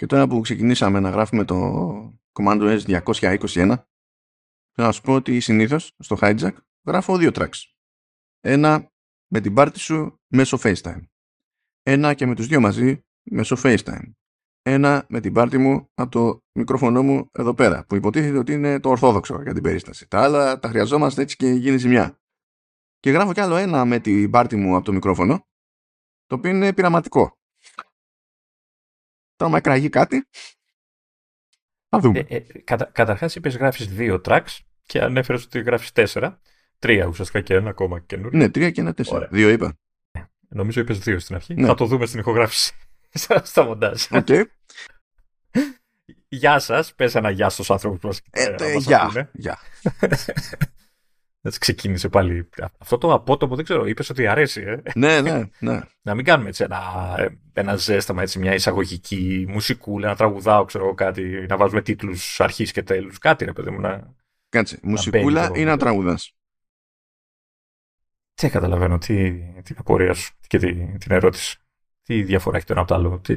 Και τώρα που ξεκινήσαμε να γράφουμε το Command S 221, θέλω να σου πω ότι συνήθως στο Hijack γράφω δύο tracks. Ένα με την πάρτι σου μέσω FaceTime. Ένα και με τους δύο μαζί μέσω FaceTime. Ένα με την πάρτι μου από το μικρόφωνο μου εδώ πέρα, που υποτίθεται ότι είναι το ορθόδοξο για την περίσταση. Τα άλλα τα χρειαζόμαστε έτσι και γίνει ζημιά. Και γράφω κι άλλο ένα με την πάρτι μου από το μικρόφωνο, το οποίο είναι πειραματικό. Τώρα, άμα εκραγεί κάτι, θα δούμε. Ε, ε, κατα, καταρχάς είπες γράφεις δύο tracks και ανέφερες ότι γράφεις τέσσερα. Τρία ουσιαστικά και ένα ακόμα καινούριο. Ναι, τρία και ένα τέσσερα. Ωραία. Δύο είπα. Νομίζω είπες δύο στην αρχή. Ναι. Θα το δούμε στην ηχογράφηση. στα μοντάζ. Οκ. Γεια σας. Πες ένα γεια στους άνθρωπους που μας, Ε, ε, τε- μας Γεια. ακούνε. Γεια. Έτσι ξεκίνησε πάλι. Αυτό το απότομο δεν ξέρω. Είπες ότι αρέσει. Ε. Ναι, ναι, ναι. Να μην κάνουμε έτσι ένα, ένα ζέσταμα, έτσι, μια εισαγωγική μουσικούλα, να τραγουδάω, ξέρω εγώ κάτι, να βάζουμε τίτλους αρχής και τέλους. Κάτι ρε παιδί μου να... Κάτσε. Μουσικούλα το- ή να τραγουδάς; Τι καταλαβαίνω, τι, την απορία σου και τη- την ερώτηση. Τι διαφορά έχει το ένα από το άλλο; Τι...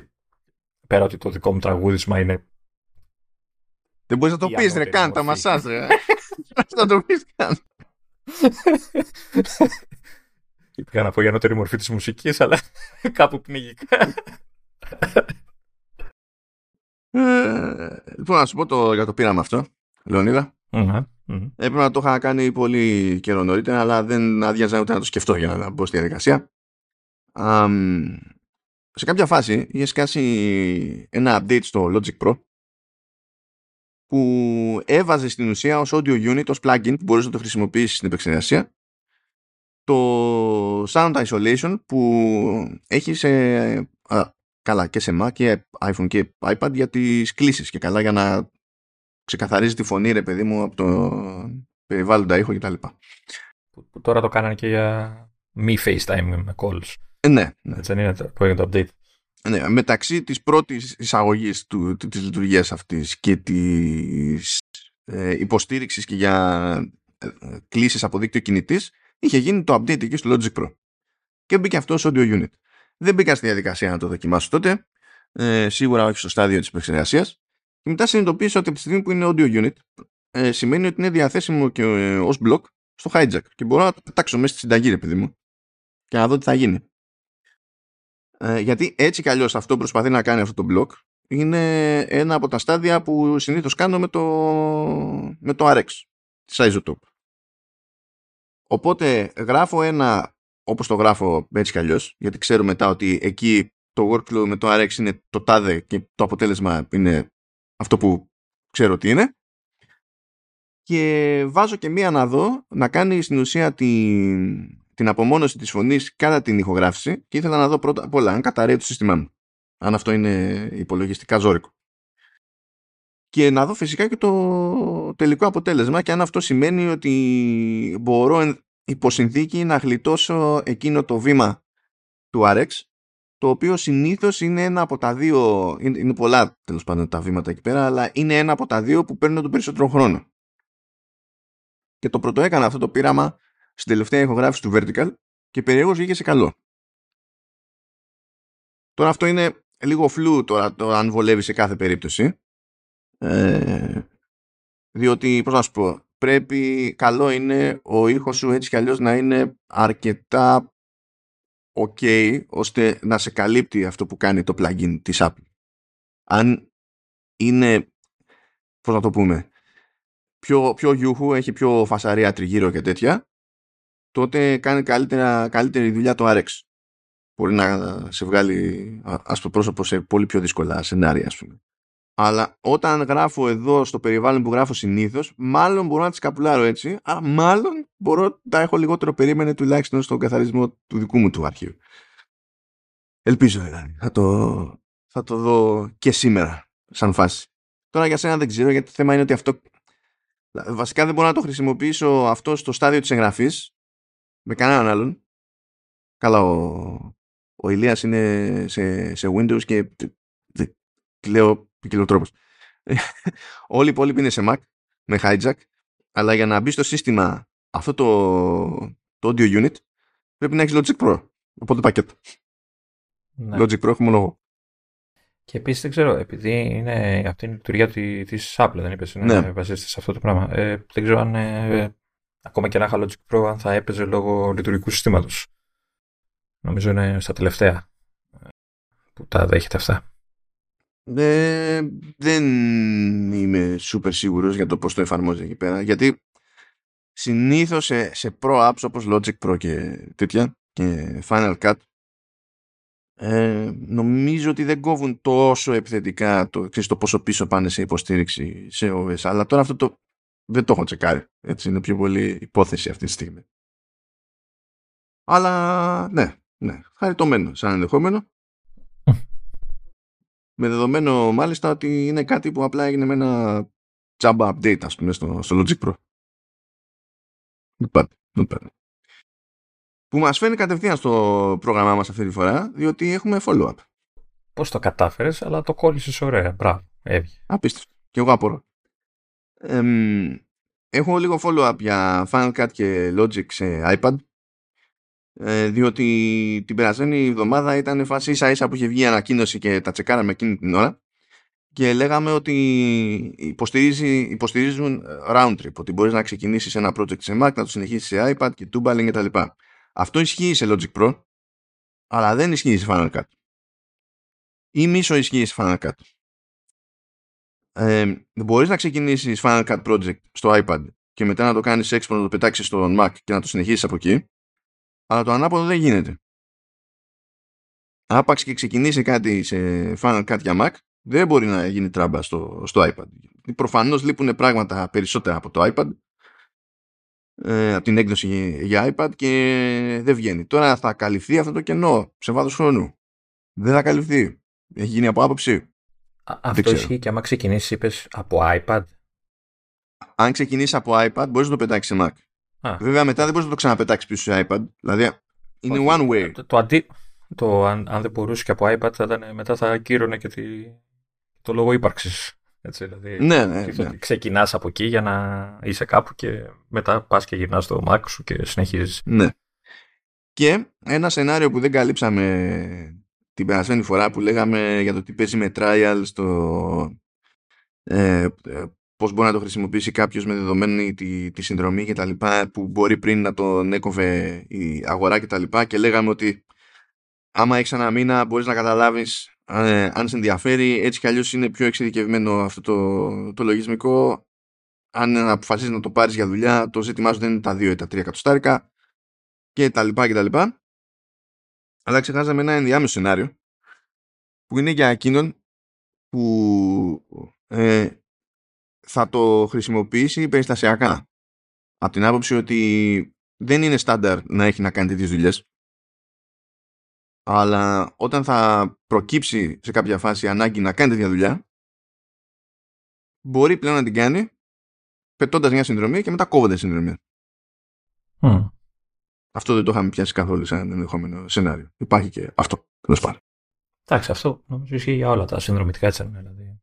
Πέρα ότι το δικό μου τραγούδισμα είναι. Δεν μπορείς να το Η πεις ρε, ανώτερη καν τα μορφή. μασάζ ρε. να το πεις καν. Πήγα να πω η ανώτερη μορφή της μουσικής, αλλά κάπου πνιγικά. Ε, Λοιπόν, να σου πω το, για το πείραμα αυτό, Λεωνίδα. Μμμ, μμμ. Έπρεπε να το είχα κάνει πολύ καιρό νωρίτερα, αλλά δεν άδειαζα ούτε να το σκεφτώ για να μπω στη διαδικασία. Αμ, σε κάποια φάση είχες σκάσει ένα update στο Logic Pro που έβαζε στην ουσία ως audio unit, ως plugin που μπορείς να το χρησιμοποιήσεις στην επεξεργασία το sound isolation που έχει σε α, καλά και σε Mac και iPhone και iPad για τις κλήσεις και καλά για να ξεκαθαρίζει τη φωνή ρε παιδί μου από το περιβάλλοντα ήχο κτλ. Που, που τώρα το κάνανε και για μη FaceTime με calls. Ε, ναι, ναι. Έτσι δεν είναι το- που έγινε το update. Ναι. Μεταξύ της πρώτης εισαγωγής του, της λειτουργίας αυτής και της ε, υποστήριξης και για ε, ε, κλήσεις από δίκτυο κινητής είχε γίνει το update εκεί στο Logic Pro. Και μπήκε αυτό ως audio unit. Δεν μπήκα στη διαδικασία να το δοκιμάσω τότε. Ε, σίγουρα όχι στο στάδιο της επεξεργασίας. Και μετά συνειδητοποίησα ότι από τη στιγμή που είναι audio unit ε, σημαίνει ότι είναι διαθέσιμο και ε, ως block στο hijack. Και μπορώ να το πετάξω μέσα στη συνταγή, ρε παιδί μου. Και να δω τι θα γίνει. Ε, γιατί έτσι κι αλλιώς αυτό που προσπαθεί να κάνει αυτό το block είναι ένα από τα στάδια που συνήθως κάνω με το, με το RX της Isotope. Οπότε γράφω ένα όπως το γράφω έτσι κι αλλιώς γιατί ξέρω μετά ότι εκεί το workflow με το RX είναι το τάδε και το αποτέλεσμα είναι αυτό που ξέρω τι είναι και βάζω και μία να δω να κάνει στην ουσία την, την απομόνωση της φωνής κατά την ηχογράφηση και ήθελα να δω πρώτα απ' όλα αν καταραίει το σύστημά μου αν αυτό είναι υπολογιστικά ζώρικο. Και να δω φυσικά και το τελικό αποτέλεσμα και αν αυτό σημαίνει ότι μπορώ εν- υπό συνθήκη να γλιτώσω εκείνο το βήμα του RX το οποίο συνήθως είναι ένα από τα δύο είναι, είναι πολλά τέλος πάντων τα βήματα εκεί πέρα αλλά είναι ένα από τα δύο που παίρνουν τον περισσότερο χρόνο. Και το πρώτο έκανα αυτό το πείραμα στην τελευταία ηχογράφηση του Vertical και περιέργως βγήκε σε καλό. Τώρα αυτό είναι λίγο φλού τώρα το αν βολεύει σε κάθε περίπτωση. Ε, διότι πώς να σου πω πρέπει καλό είναι ο ήχος σου έτσι κι αλλιώς να είναι αρκετά ok ώστε να σε καλύπτει αυτό που κάνει το plugin της Apple. Αν είναι πώς να το πούμε πιο, πιο γιούχου, έχει πιο φασαρία τριγύρω και τέτοια τότε κάνει καλύτερα, καλύτερη δουλειά το RX μπορεί να σε βγάλει άσπρο πρόσωπο σε πολύ πιο δύσκολα σενάρια ας πούμε αλλά όταν γράφω εδώ στο περιβάλλον που γράφω συνήθως, μάλλον μπορώ να τις καπουλάρω έτσι, αλλά μάλλον μπορώ να έχω λιγότερο περίμενε τουλάχιστον στον καθαρισμό του δικού μου του αρχείου. Ελπίζω δηλαδή. Θα το, θα το δω και σήμερα, σαν φάση. Τώρα για σένα δεν ξέρω, γιατί το θέμα είναι ότι αυτό. Βασικά δεν μπορώ να το χρησιμοποιήσω αυτό στο στάδιο της εγγραφής με κανέναν άλλον. Καλά, ο, ο Ηλίας είναι σε, σε Windows και λέω ποικιλοτρόπος. Όλοι οι υπόλοιποι είναι σε Mac με hijack, αλλά για να μπει στο σύστημα αυτό το, το audio unit πρέπει να έχεις Logic Pro. Οπότε πακέτο. Ναι. Logic Pro έχω μόνο εγώ. Και επίσης δεν ξέρω, επειδή είναι αυτή είναι η λειτουργία τη Apple, δεν είπες, είναι ναι. βασίζεται σε αυτό το πράγμα. Ε, δεν ξέρω αν ε, ακόμα και ένα είχα Logic Pro αν θα έπαιζε λόγω λειτουργικού συστήματος. Νομίζω είναι στα τελευταία ε, που τα δέχεται αυτά. Ε, δεν είμαι super σίγουρος για το πώς το εφαρμόζει εκεί πέρα γιατί συνήθως σε, σε Pro apps όπως Logic Pro και τέτοια και Final Cut ε, νομίζω ότι δεν κόβουν τόσο επιθετικά το, ξέρεις, το πόσο πίσω πάνε σε υποστήριξη σε OS αλλά τώρα αυτό το δεν το έχω τσεκάρει έτσι είναι πιο πολύ υπόθεση αυτή τη στιγμή αλλά ναι, ναι χαριτωμένο σαν ενδεχόμενο με δεδομένο μάλιστα ότι είναι κάτι που απλά έγινε με ένα τζάμπα update ας πούμε στο, στο Logic Pro not bad, not bad που μας φαίνει κατευθείαν στο πρόγραμμά μας αυτή τη φορά, διότι έχουμε follow-up. Πώς το κατάφερες, αλλά το κόλλησες ωραία. Μπράβο, έβγε. Απίστευτο. Και εγώ απορώ. Ε, έχω λίγο follow-up για Final Cut και Logic σε iPad, ε, διότι την περασμένη εβδομάδα ήταν φάση ίσα ίσα που είχε βγει η ανακοίνωση και τα τσεκάραμε εκείνη την ώρα και λέγαμε ότι υποστηρίζει, υποστηρίζουν round trip, ότι μπορείς να ξεκινήσεις ένα project σε Mac, να το συνεχίσεις σε iPad και tubaling κτλ. Αυτό ισχύει σε Logic Pro, αλλά δεν ισχύει σε Final Cut. Ή μίσο ισχύει σε Final Cut. Ε, μπορείς να ξεκινήσεις Final Cut Project στο iPad και μετά να το κάνεις export, να το πετάξεις στο Mac και να το συνεχίσεις από εκεί, αλλά το ανάποδο δεν γίνεται. Άπαξ και ξεκινήσει κάτι σε Final Cut για Mac, δεν μπορεί να γίνει τράμπα στο, στο iPad. Προφανώς λείπουν πράγματα περισσότερα από το iPad ε, από την έκδοση για iPad και δεν βγαίνει. Τώρα θα καλυφθεί αυτό το κενό σε βάθος χρόνου. Δεν θα καλυφθεί. Έχει γίνει από άποψη. Αυτό ισχύει και άμα ξεκινήσεις, είπες από iPad. Αν ξεκινήσεις από iPad, μπορείς να το πετάξεις σε Mac. Α. Βέβαια, μετά δεν μπορείς να το ξαναπετάξεις πίσω σε iPad. Δηλαδή, είναι one way. Το, το, αντί, το αν, αν δεν μπορούσε και από iPad, θα ήταν, μετά θα ακύρωνε και τη, το λόγο ύπαρξης. Έτσι, δηλαδή, ναι, ναι, ναι. Ξεκινάς από εκεί για να είσαι κάπου και μετά πας και γυρνάς στο Mac σου και συνεχίζεις. Ναι. Και ένα σενάριο που δεν καλύψαμε την περασμένη φορά που λέγαμε για το τι παίζει με trial στο ε, πώς μπορεί να το χρησιμοποιήσει κάποιος με δεδομένη τη, τη συνδρομή και τα λοιπά που μπορεί πριν να τον έκοβε η αγορά και τα λοιπά και λέγαμε ότι άμα έχεις ένα μήνα μπορείς να καταλάβεις ε, αν σε ενδιαφέρει, έτσι κι αλλιώς είναι πιο εξειδικευμένο αυτό το, το λογισμικό. Αν αποφασίζεις να το πάρεις για δουλειά, το ζήτημά σου δεν είναι τα 2 ή τα 3 εκατοστάρικα και τα λοιπά και τα λοιπά. Αλλά ξεχάσαμε ένα ενδιάμεσο σενάριο που είναι για εκείνον που ε, θα το χρησιμοποιήσει περιστασιακά. Από την άποψη ότι δεν είναι στάνταρ να έχει να κάνει τέτοιες δουλειές αλλά όταν θα προκύψει σε κάποια φάση ανάγκη να κάνει τέτοια δουλειά, μπορεί πλέον να την κάνει πετώντας μια συνδρομή και μετά κόβοντας συνδρομή. Mm. Αυτό δεν το είχαμε πιάσει καθόλου σαν ενδεχόμενο σενάριο. Υπάρχει και αυτό, τέλος πάντων. Εντάξει, αυτό νομίζω ισχύει για όλα τα συνδρομητικά έτσι. Δηλαδή.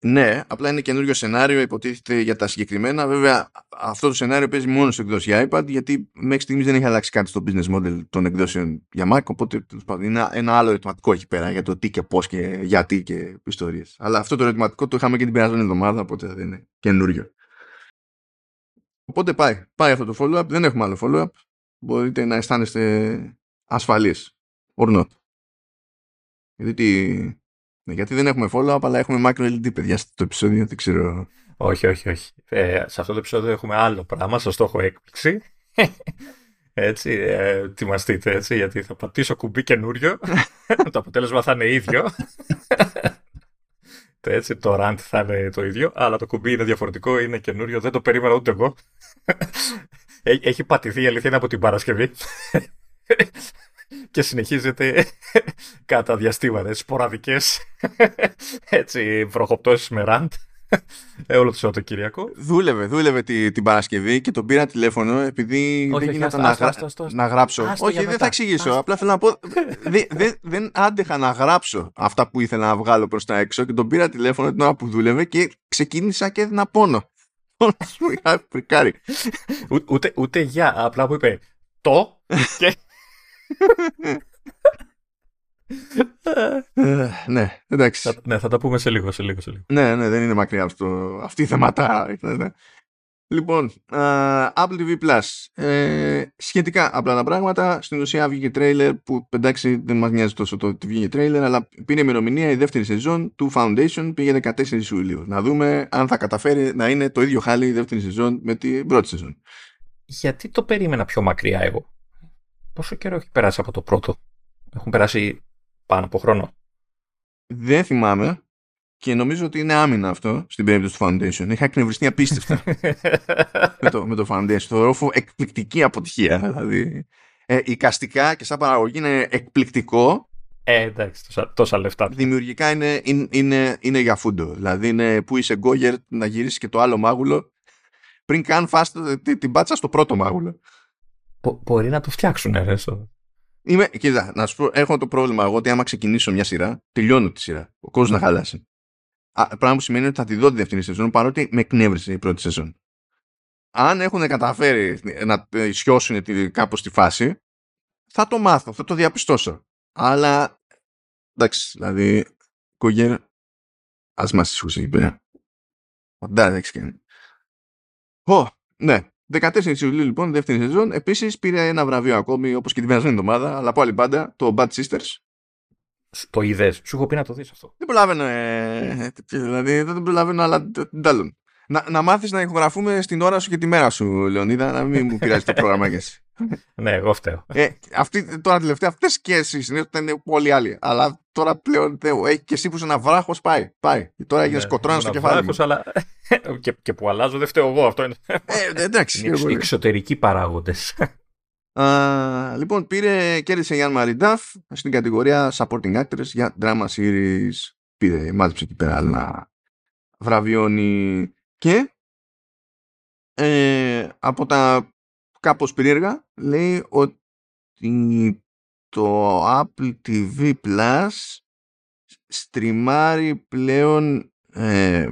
Ναι, απλά είναι καινούριο σενάριο, υποτίθεται για τα συγκεκριμένα. Βέβαια, αυτό το σενάριο παίζει μόνο σε εκδόση για iPad, γιατί μέχρι στιγμής δεν έχει αλλάξει κάτι στο business model των εκδόσεων για Mac. Οπότε είναι ένα άλλο ερωτηματικό εκεί πέρα για το τι και πώς και γιατί και ιστορίες. Αλλά αυτό το ερωτηματικό το είχαμε και την περασμένη εβδομάδα, οπότε δεν είναι καινούριο. Οπότε πάει. Πάει αυτό το follow-up. Δεν έχουμε άλλο follow-up. Μπορείτε να αισθάνεστε ασφαλείς. Or not. Γιατί ναι, γιατί δεν έχουμε follow-up, αλλά έχουμε macro LED, παιδιά, στο επεισόδιο, δεν ξέρω. Όχι, όχι, όχι. Ε, σε αυτό το επεισόδιο έχουμε άλλο πράγμα, στο στόχο έκπληξη. Έτσι, ε, ετοιμαστείτε έτσι, γιατί θα πατήσω κουμπί καινούριο. το αποτέλεσμα θα είναι ίδιο. έτσι, το rant θα είναι το ίδιο, αλλά το κουμπί είναι διαφορετικό, είναι καινούριο, δεν το περίμενα ούτε εγώ. Έχει πατηθεί η αλήθεια είναι από την Παρασκευή και κατά διαστήματα, σποραδικές έτσι βροχοπτώσεις με ραντ ε, όλο το Σαββατοκύριακο. Δούλευε, δούλευε τη, την Παρασκευή και τον πήρα τηλέφωνο επειδή όχι, δεν γίνεται να, να γράψω. όχι, δεν θα εξηγήσω. Απλά θέλω να πω. δεν, δεν άντεχα να γράψω αυτά που ήθελα να βγάλω προς τα έξω και τον πήρα τηλέφωνο την ώρα που δούλευε και ξεκίνησα και έδινα πόνο. Ούτε, ούτε για, απλά που είπε το και Ε, ναι, εντάξει. Θα, ναι, θα τα πούμε σε λίγο, σε λίγο, σε λίγο. Ναι, ναι, δεν είναι μακριά αυτό. Αυτή η θεματά. Ναι. Λοιπόν, uh, Apple TV Plus. Ε, σχετικά απλά τα πράγματα. Στην ουσία βγήκε τρέιλερ που εντάξει δεν μας νοιάζει τόσο το ότι βγήκε τρέιλερ, αλλά πήρε ημερομηνία η δεύτερη σεζόν του Foundation πήγε 14 Ιουλίου. Να δούμε αν θα καταφέρει να είναι το ίδιο χάλι η δεύτερη σεζόν με την πρώτη σεζόν. Γιατί το περίμενα πιο μακριά εγώ; Πόσο καιρό έχει περάσει από το πρώτο; Έχουν περάσει πάνω από χρόνο. Δεν θυμάμαι. Και νομίζω ότι είναι άμυνα αυτό στην περίπτωση του Foundation. Είχα εκνευριστεί απίστευτα με, το, με το Foundation. Το ρόφο εκπληκτική αποτυχία. Δηλαδή, ε, εικαστικά και σαν παραγωγή είναι εκπληκτικό. Ε, εντάξει, τόσα, τόσα λεφτά. Δημιουργικά είναι, είναι, είναι, είναι για φούντο. Δηλαδή είναι που είσαι γκόγερ να γυρίσεις και το άλλο μάγουλο πριν καν φας την πάτσα στο πρώτο μάγουλο. Μπο, μπορεί να το φτιάξουν, ρε. Είμαι, κοίτα, να σου πω, έχω το πρόβλημα εγώ ότι άμα ξεκινήσω μια σειρά, τελειώνω τη σειρά. Ο κόσμος να χαλάσει. Πράγμα που σημαίνει ότι θα τη δω τη δεύτερη σεζόν παρότι με εκνεύρισε η πρώτη σεζόν. Αν έχουν καταφέρει να σιώσουν κάπως τη φάση, θα το μάθω, θα το διαπιστώσω. Αλλά εντάξει, δηλαδή, κογέρ, ας μας ισχύσει εκεί πέρα. Εντάξει, κάνει. Ω, ναι. 14 Ιουλίου λοιπόν, δεύτερη σεζόν. Επίσης πήρε ένα βραβείο ακόμη, όπως και την περασμένη εβδομάδα, αλλά από άλλη πάντα, το Bad Sisters, το είδες. Σου έχω πει να το δεις αυτό. Δεν προλαβαίνω. Ε, δηλαδή δεν προλαβαίνω, αλλά τέλος. Να, να μάθεις να ηχογραφούμε στην ώρα σου και τη μέρα σου, Λεωνίδα, να μην μου πειράζει το πρόγραμμα και εσύ. ναι, εγώ φταίω. Ε, αυτή, τώρα τελευταία, αυτές και εσύ συνήθως ήταν πολύ άλλοι. Αλλά τώρα πλέον έχει και εσύ που είσαι ένα βράχος, πάει. πάει. Και τώρα έγινε ναι, σκοτρόνα στο κεφάλι. Βράχος, αλλά... και, και που αλλάζω, δεν φταίω εγώ. Αυτό είναι. Ε, εντάξει. Είναι εξωτερικοί παράγοντες λοιπόν, πήρε, κέρδισε Γιάνν Μαριντάφ στην κατηγορία Supporting Actress για Drama Series. Πήρε, μάζεψε εκεί πέρα να βραβιώνει και ε, από τα κάπως περίεργα λέει ότι το Apple TV Plus στριμάρει πλέον ε,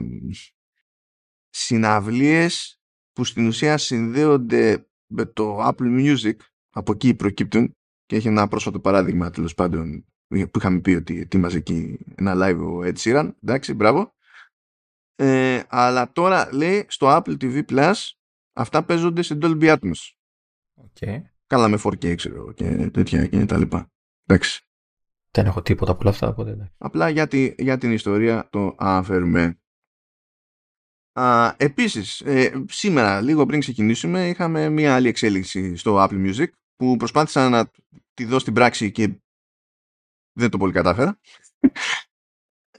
συναυλίες που στην ουσία συνδέονται με το Apple Music από εκεί προκύπτουν και έχει ένα πρόσφατο παράδειγμα τέλος πάντων που είχαμε πει ότι ετοίμαζε εκεί ένα live ο Ed Sheeran. Εντάξει μπράβο. Ε, αλλά τώρα λέει στο Apple TV Plus αυτά παίζονται σε Dolby Atmos. Okay. καλά με 4K ξέρω και τέτοια και τα λοιπά. Εντάξει. Δεν έχω τίποτα από όλα αυτά οπότε, απλά για, για την ιστορία το αναφέρουμε. Α, επίσης, ε, σήμερα, λίγο πριν ξεκινήσουμε, είχαμε μία άλλη εξέλιξη στο Apple Music που προσπάθησα να τη δω στην πράξη και δεν το πολύ κατάφερα.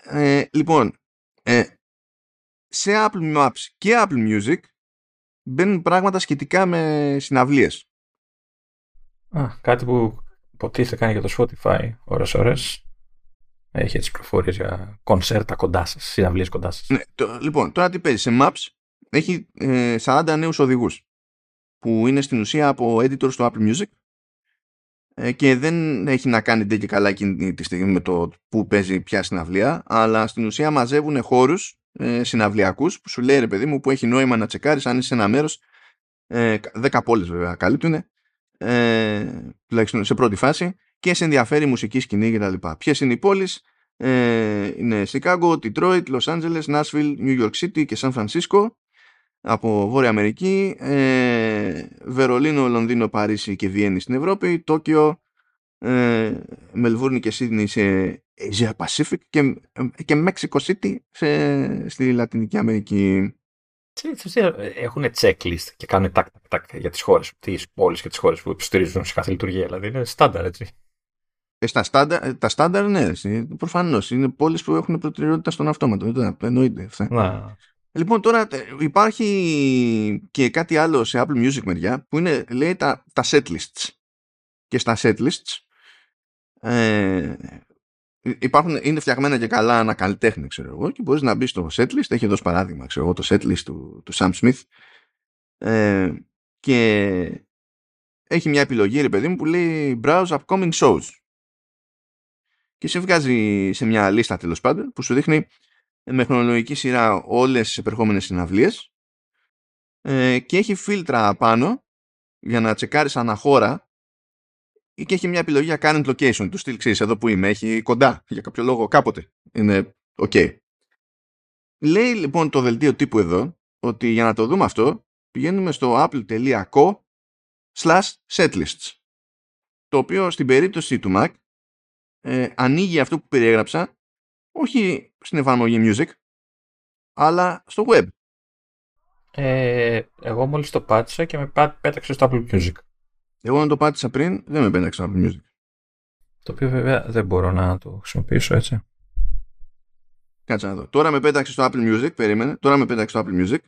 Ε, λοιπόν, ε, σε Apple Maps και Apple Music μπαίνουν πράγματα σχετικά με συναυλίες. Α, κάτι που υποτίθεται κάνει για το Spotify ώρες ώρες. Έχει έτσι προφορίες για κονσέρτα κοντά σας, συναυλίες κοντά σας. Ναι, το, λοιπόν, τώρα τι παίζει. Σε Maps έχει ε, 40 νέους οδηγούς που είναι στην ουσία από editor στο Apple Music. Ε, και δεν έχει να κάνει και καλά εκείνη τη στιγμή με το που παίζει ποια συναυλία, αλλά στην ουσία μαζεύουν χώρους ε, συναυλιακούς που σου λέει ρε παιδί μου που έχει νόημα να τσεκάρεις αν είσαι σε ένα μέρος. Ε, 10 πόλεις βέβαια καλύπτουν ε, τουλάχιστον σε πρώτη φάση. Και σε ενδιαφέρει η μουσική σκηνή κτλ. Ποιες είναι οι πόλεις; Ε, είναι Chicago, Detroit, Los Angeles, Nashville, New York City και San Francisco από Βόρεια Αμερική, ε, Βερολίνο, Λονδίνο, Παρίσι και Βιέννη στην Ευρώπη, Τόκιο, ε, Μελβούρνη και Σίδνη σε Asia Pacific και, και Mexico City σε, στη Λατινική Αμερική. Έχουν checklist και κάνουν τάκ, τάκ, τάκ για τις χώρες, τις πόλεις και τις χώρες που υποστηρίζουν σε κάθε λειτουργία. Δηλαδή είναι στάνταρ έτσι. Ε, στα στάνταρ, ε, τα στάνταρ, ναι, προφανώς. Είναι πόλεις που έχουν προτεραιότητα στον αυτόματο. Εννοείται αυτά. Να. Λοιπόν, τώρα ε, υπάρχει και κάτι άλλο σε Apple Music μεριά που είναι, λέει, τα, τα setlists. Και στα setlists ε, υπάρχουν, είναι φτιαγμένα και καλά ένα καλλιτέχνη, ξέρω εγώ, και μπορείς να μπεις στο setlist. Έχει δώσει παράδειγμα, ξέρω εγώ, το setlist του, του Sam Smith. Ε, και έχει μια επιλογή, ρε παιδί μου, που λέει Browse Upcoming Shows και σε βγάζει σε μια λίστα τέλος πάντων που σου δείχνει με χρονολογική σειρά όλες τις επερχόμενες συναυλίες ε, και έχει φίλτρα πάνω για να τσεκάρεις αναχώρα και έχει μια επιλογή για current location. Του στυλ ξέρεις εδώ που είμαι, έχει κοντά για κάποιο λόγο κάποτε. Είναι ok. Λέει λοιπόν το δελτίο τύπου εδώ ότι για να το δούμε αυτό πηγαίνουμε στο apple.co slash setlists το οποίο στην περίπτωση του Mac ε, ανοίγει αυτό που περιέγραψα όχι στην εφαρμογή Music αλλά στο web. Ε, εγώ μόλις το πάτησα και με πέταξε στο Apple Music. Εγώ να το πάτησα πριν δεν με πέταξε στο Apple Music. Το οποίο βέβαια δεν μπορώ να το χρησιμοποιήσω έτσι. Κάτσε να δω. Τώρα με πέταξε στο Apple Music, περίμενε. Τώρα με πέταξε στο Apple Music.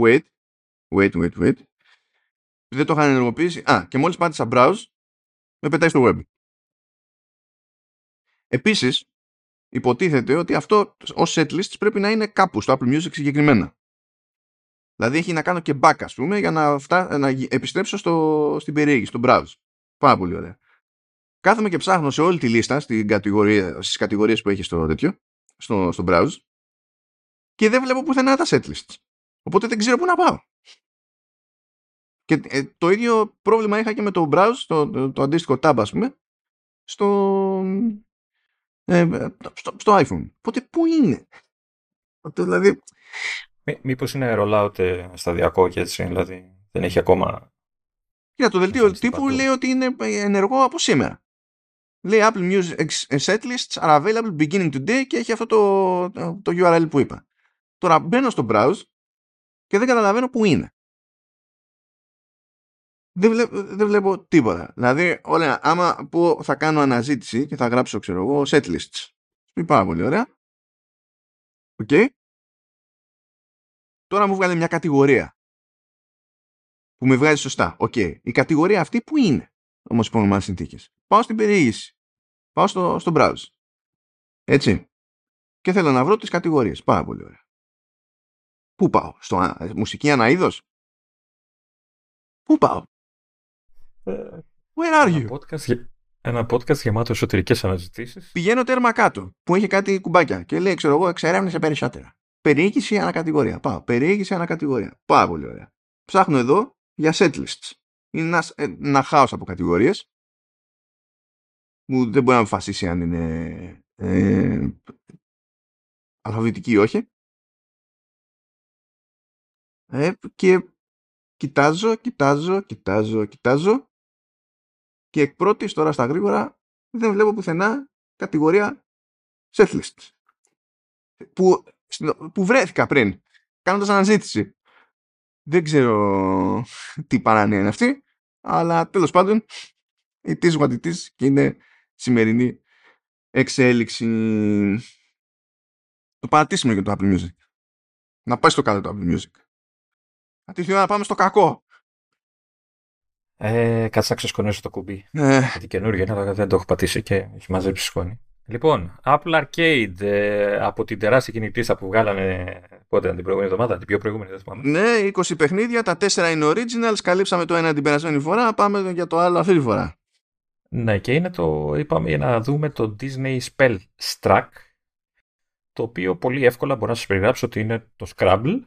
Wait. Wait, wait, wait. Δεν το είχα ενεργοποιήσει. Α, και μόλις πάτησα browse, με πετάει στο web. Επίσης, υποτίθεται ότι αυτό ως setlist πρέπει να είναι κάπου στο Apple Music συγκεκριμένα. Δηλαδή έχει να κάνω και back, ας πούμε, για να, φτά, να επιστρέψω στο, στην περιήγη, στο browse. Πάρα πολύ ωραία. Κάθομαι και ψάχνω σε όλη τη λίστα στην κατηγορία, στις κατηγορίες που έχει στο τέτοιο, στο, στο browse και δεν βλέπω πουθενά τα setlists. Οπότε δεν ξέρω πού να πάω. Και ε, το ίδιο πρόβλημα είχα και με το browse, το, το, το αντίστοιχο tab ας πούμε, στο, ε, στο, στο iPhone. Οπότε πού είναι; Δηλαδή... Μή, μήπως είναι rollout ε, σταδιακό και έτσι, δηλαδή δεν έχει ακόμα... Για το δελτίο τύπου λέει ότι είναι ενεργό από σήμερα. Λέει Apple Music setlists are available beginning today και έχει αυτό το, το URL που είπα. Τώρα μπαίνω στο browse και δεν καταλαβαίνω πού είναι. Δεν, βλέπω, δεν βλέπω τίποτα. Δηλαδή, ωραία, άμα πω θα κάνω αναζήτηση και θα γράψω, ξέρω εγώ, setlists. Είναι πάρα πολύ ωραία. OK. Okay. Τώρα μου βγάλε μια κατηγορία που με βγάζει σωστά. OK. Okay. Η κατηγορία αυτή που είναι; Όμως υπό συνθήκες. Πάω στην περιήγηση. Πάω στο, στο browse. Έτσι. Και θέλω να βρω τις κατηγορίες. Πάρα πολύ ωραία. Πού πάω, στο μουσική ανά είδος. Πού πάω; Ε, Where are you? Ένα podcast, ένα podcast γεμάτο εσωτερικές αναζητήσεις. Πηγαίνω τέρμα κάτω, που έχει κάτι κουμπάκια και λέει, ξέρω εγώ, εξερεύνησε περισσότερα. Περιήγηση ανακατηγορία. Πάω. Περιήγηση ανακατηγορία. Πάρα πολύ ωραία. Ψάχνω εδώ για setlists. Είναι ένας, ε, ένα χάος από κατηγορίες που δεν μπορεί να αποφασίσει αν είναι ε, αλφαβητική ή όχι. Ε, και κοιτάζω, κοιτάζω, κοιτάζω, κοιτάζω και εκ πρώτης τώρα στα γρήγορα δεν βλέπω πουθενά κατηγορία setlist που, που βρέθηκα πριν κάνοντας αναζήτηση. Δεν ξέρω τι παράνοια είναι αυτή αλλά τέλος πάντων it is what it is και είναι σημερινή εξέλιξη. Το παρατήσιμο για το Apple Music. Να πάει στο κάτω το Apple Music. Αντίθετα να πάμε στο κακό. Ε, κάτσε να ξεσκονίσω το κουμπί. Ε. Γιατί καινούργιο είναι, αλλά δεν το έχω πατήσει και έχει μαζέψει σκόνη. Λοιπόν, Apple Arcade ε, από την τεράστια κινητήσα που βγάλανε πότε την προηγούμενη εβδομάδα, την πιο προηγούμενη, δεν θυμάμαι. Ναι, 20 παιχνίδια, τα 4 είναι originals, καλύψαμε το ένα την περασμένη φορά, πάμε για το άλλο αυτή τη φορά. Ναι, και είναι το, είπαμε, για να δούμε το Disney Spell Struck, το οποίο πολύ εύκολα μπορώ να σας περιγράψω ότι είναι το Scrabble,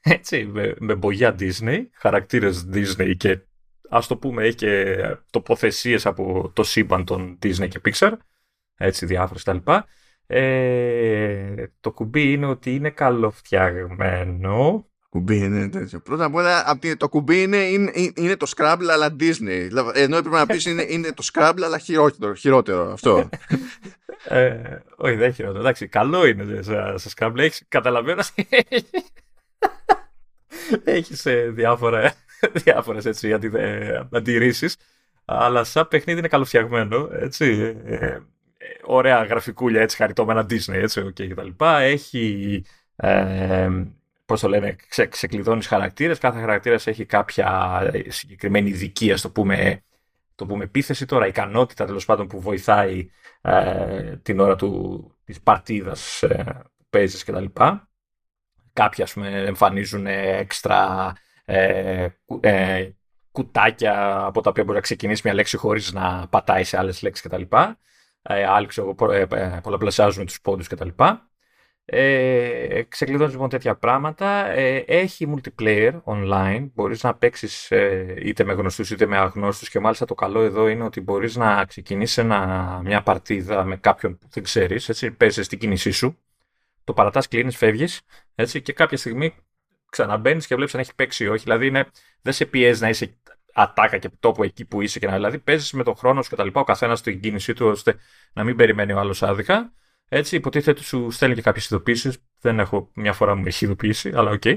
έτσι, με, με μπογιά Disney, χαρακτήρες Disney και ας το πούμε έχει και τοποθεσίες από το σύμπαν των Disney και Pixar, έτσι διάφορες τα λοιπά. Ε, το κουμπί είναι ότι είναι καλοφτιαγμένο. Κουμπί είναι τέτοιο. Πρώτα απ' όλα το κουμπί είναι, είναι, είναι το Scrabble αλλά Disney. Ενώ έπρεπε να πεις είναι, είναι το Scrabble αλλά χειρότερο, χειρότερο αυτό. ε, όχι δεν χειρότερο. Εντάξει, καλό είναι σε Scrabble. Έχεις, καταλαβαίνω Έχεις ε, διάφορα, διάφορες έτσι, αντι, ε, αντιρρήσεις. Αλλά σαν παιχνίδι είναι καλοφτιαγμένο. Έτσι, ε, ωραία γραφικούλια έτσι χαριτώμενα Disney έτσι, okay, κτλ. Έχει ε, πώς το λένε, ξε, ξεκλειδώνεις χαρακτήρες. Κάθε χαρακτήρας έχει κάποια συγκεκριμένη ειδική, ας το πούμε, το πούμε επίθεση τώρα, ικανότητα τέλος πάντων που βοηθάει ε, την ώρα του, της παρτίδας ε, που παίζεις κτλ. Κάποιοι ας πούμε εμφανίζουν έξτρα ε, ε, κουτάκια από τα οποία μπορεί να ξεκινήσει μια λέξη χωρίς να πατάει σε άλλες λέξεις κτλ. Ε, άλλοι ξέρω, ε, πολλαπλασιάζουν τους πόντους κτλ. Ε, ξεκλειδώνεις λοιπόν τέτοια πράγματα. Ε, έχει multiplayer online. Μπορείς να παίξεις ε, είτε με γνωστούς είτε με αγνώστους και μάλιστα το καλό εδώ είναι ότι μπορείς να ξεκινήσεις μια παρτίδα με κάποιον που δεν ξέρεις. Έτσι, παίζεις την κίνησή σου. Το παρατάς, κλείνεις, φεύγεις έτσι, και κάποια στιγμή ξαναμπαίνεις και βλέπεις αν έχει παίξει ή όχι. Δηλαδή είναι, δεν σε πιέζει να είσαι ατάκα και τόπο εκεί που είσαι και να. Δηλαδή παίζεις με τον χρόνο σου κτλ. Ο καθένας στην κίνησή του ώστε να μην περιμένει ο άλλος άδικα. Έτσι, υποτίθεται ότι σου στέλνει και κάποιες ειδοποιήσεις. Δεν έχω μια φορά μου έχει ειδοποιήσει, αλλά OK. Okay.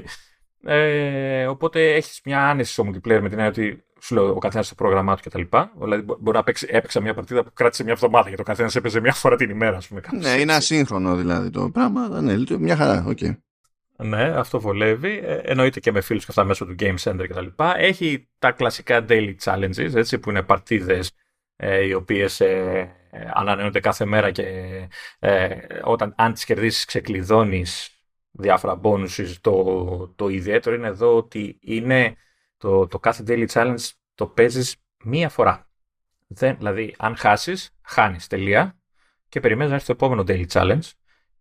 Ε, οπότε έχεις μια άνεση στο multiplayer με την έννοια ότι σου λέω ο καθένας το πρόγραμμά του κτλ. Δηλαδή μπορεί να παίξει, έπαιξα μια παρτίδα που κράτησε μια εβδομάδα γιατί ο καθένας έπαιζε μια φορά την ημέρα, ας πούμε. Ναι, είναι ασύγχρονο δηλαδή το πράγμα. Ναι, μια χαρά, OK. Okay. Ναι, αυτό βολεύει. Ε, εννοείται και με φίλους και αυτά μέσω του Game Center κτλ. Έχει τα κλασικά daily challenges, έτσι, που είναι παρτίδες ε, οι οποίες ε, ανανεώνονται κάθε μέρα και ε, όταν αν τις κερδίσεις ξεκλειδώνεις διάφορα bonuses. Το, το ιδιαίτερο είναι εδώ ότι είναι το, το κάθε daily challenge το παίζεις μία φορά. Δεν, δηλαδή, αν χάσεις, χάνεις τελεία και περιμένεις να έρθει το επόμενο daily challenge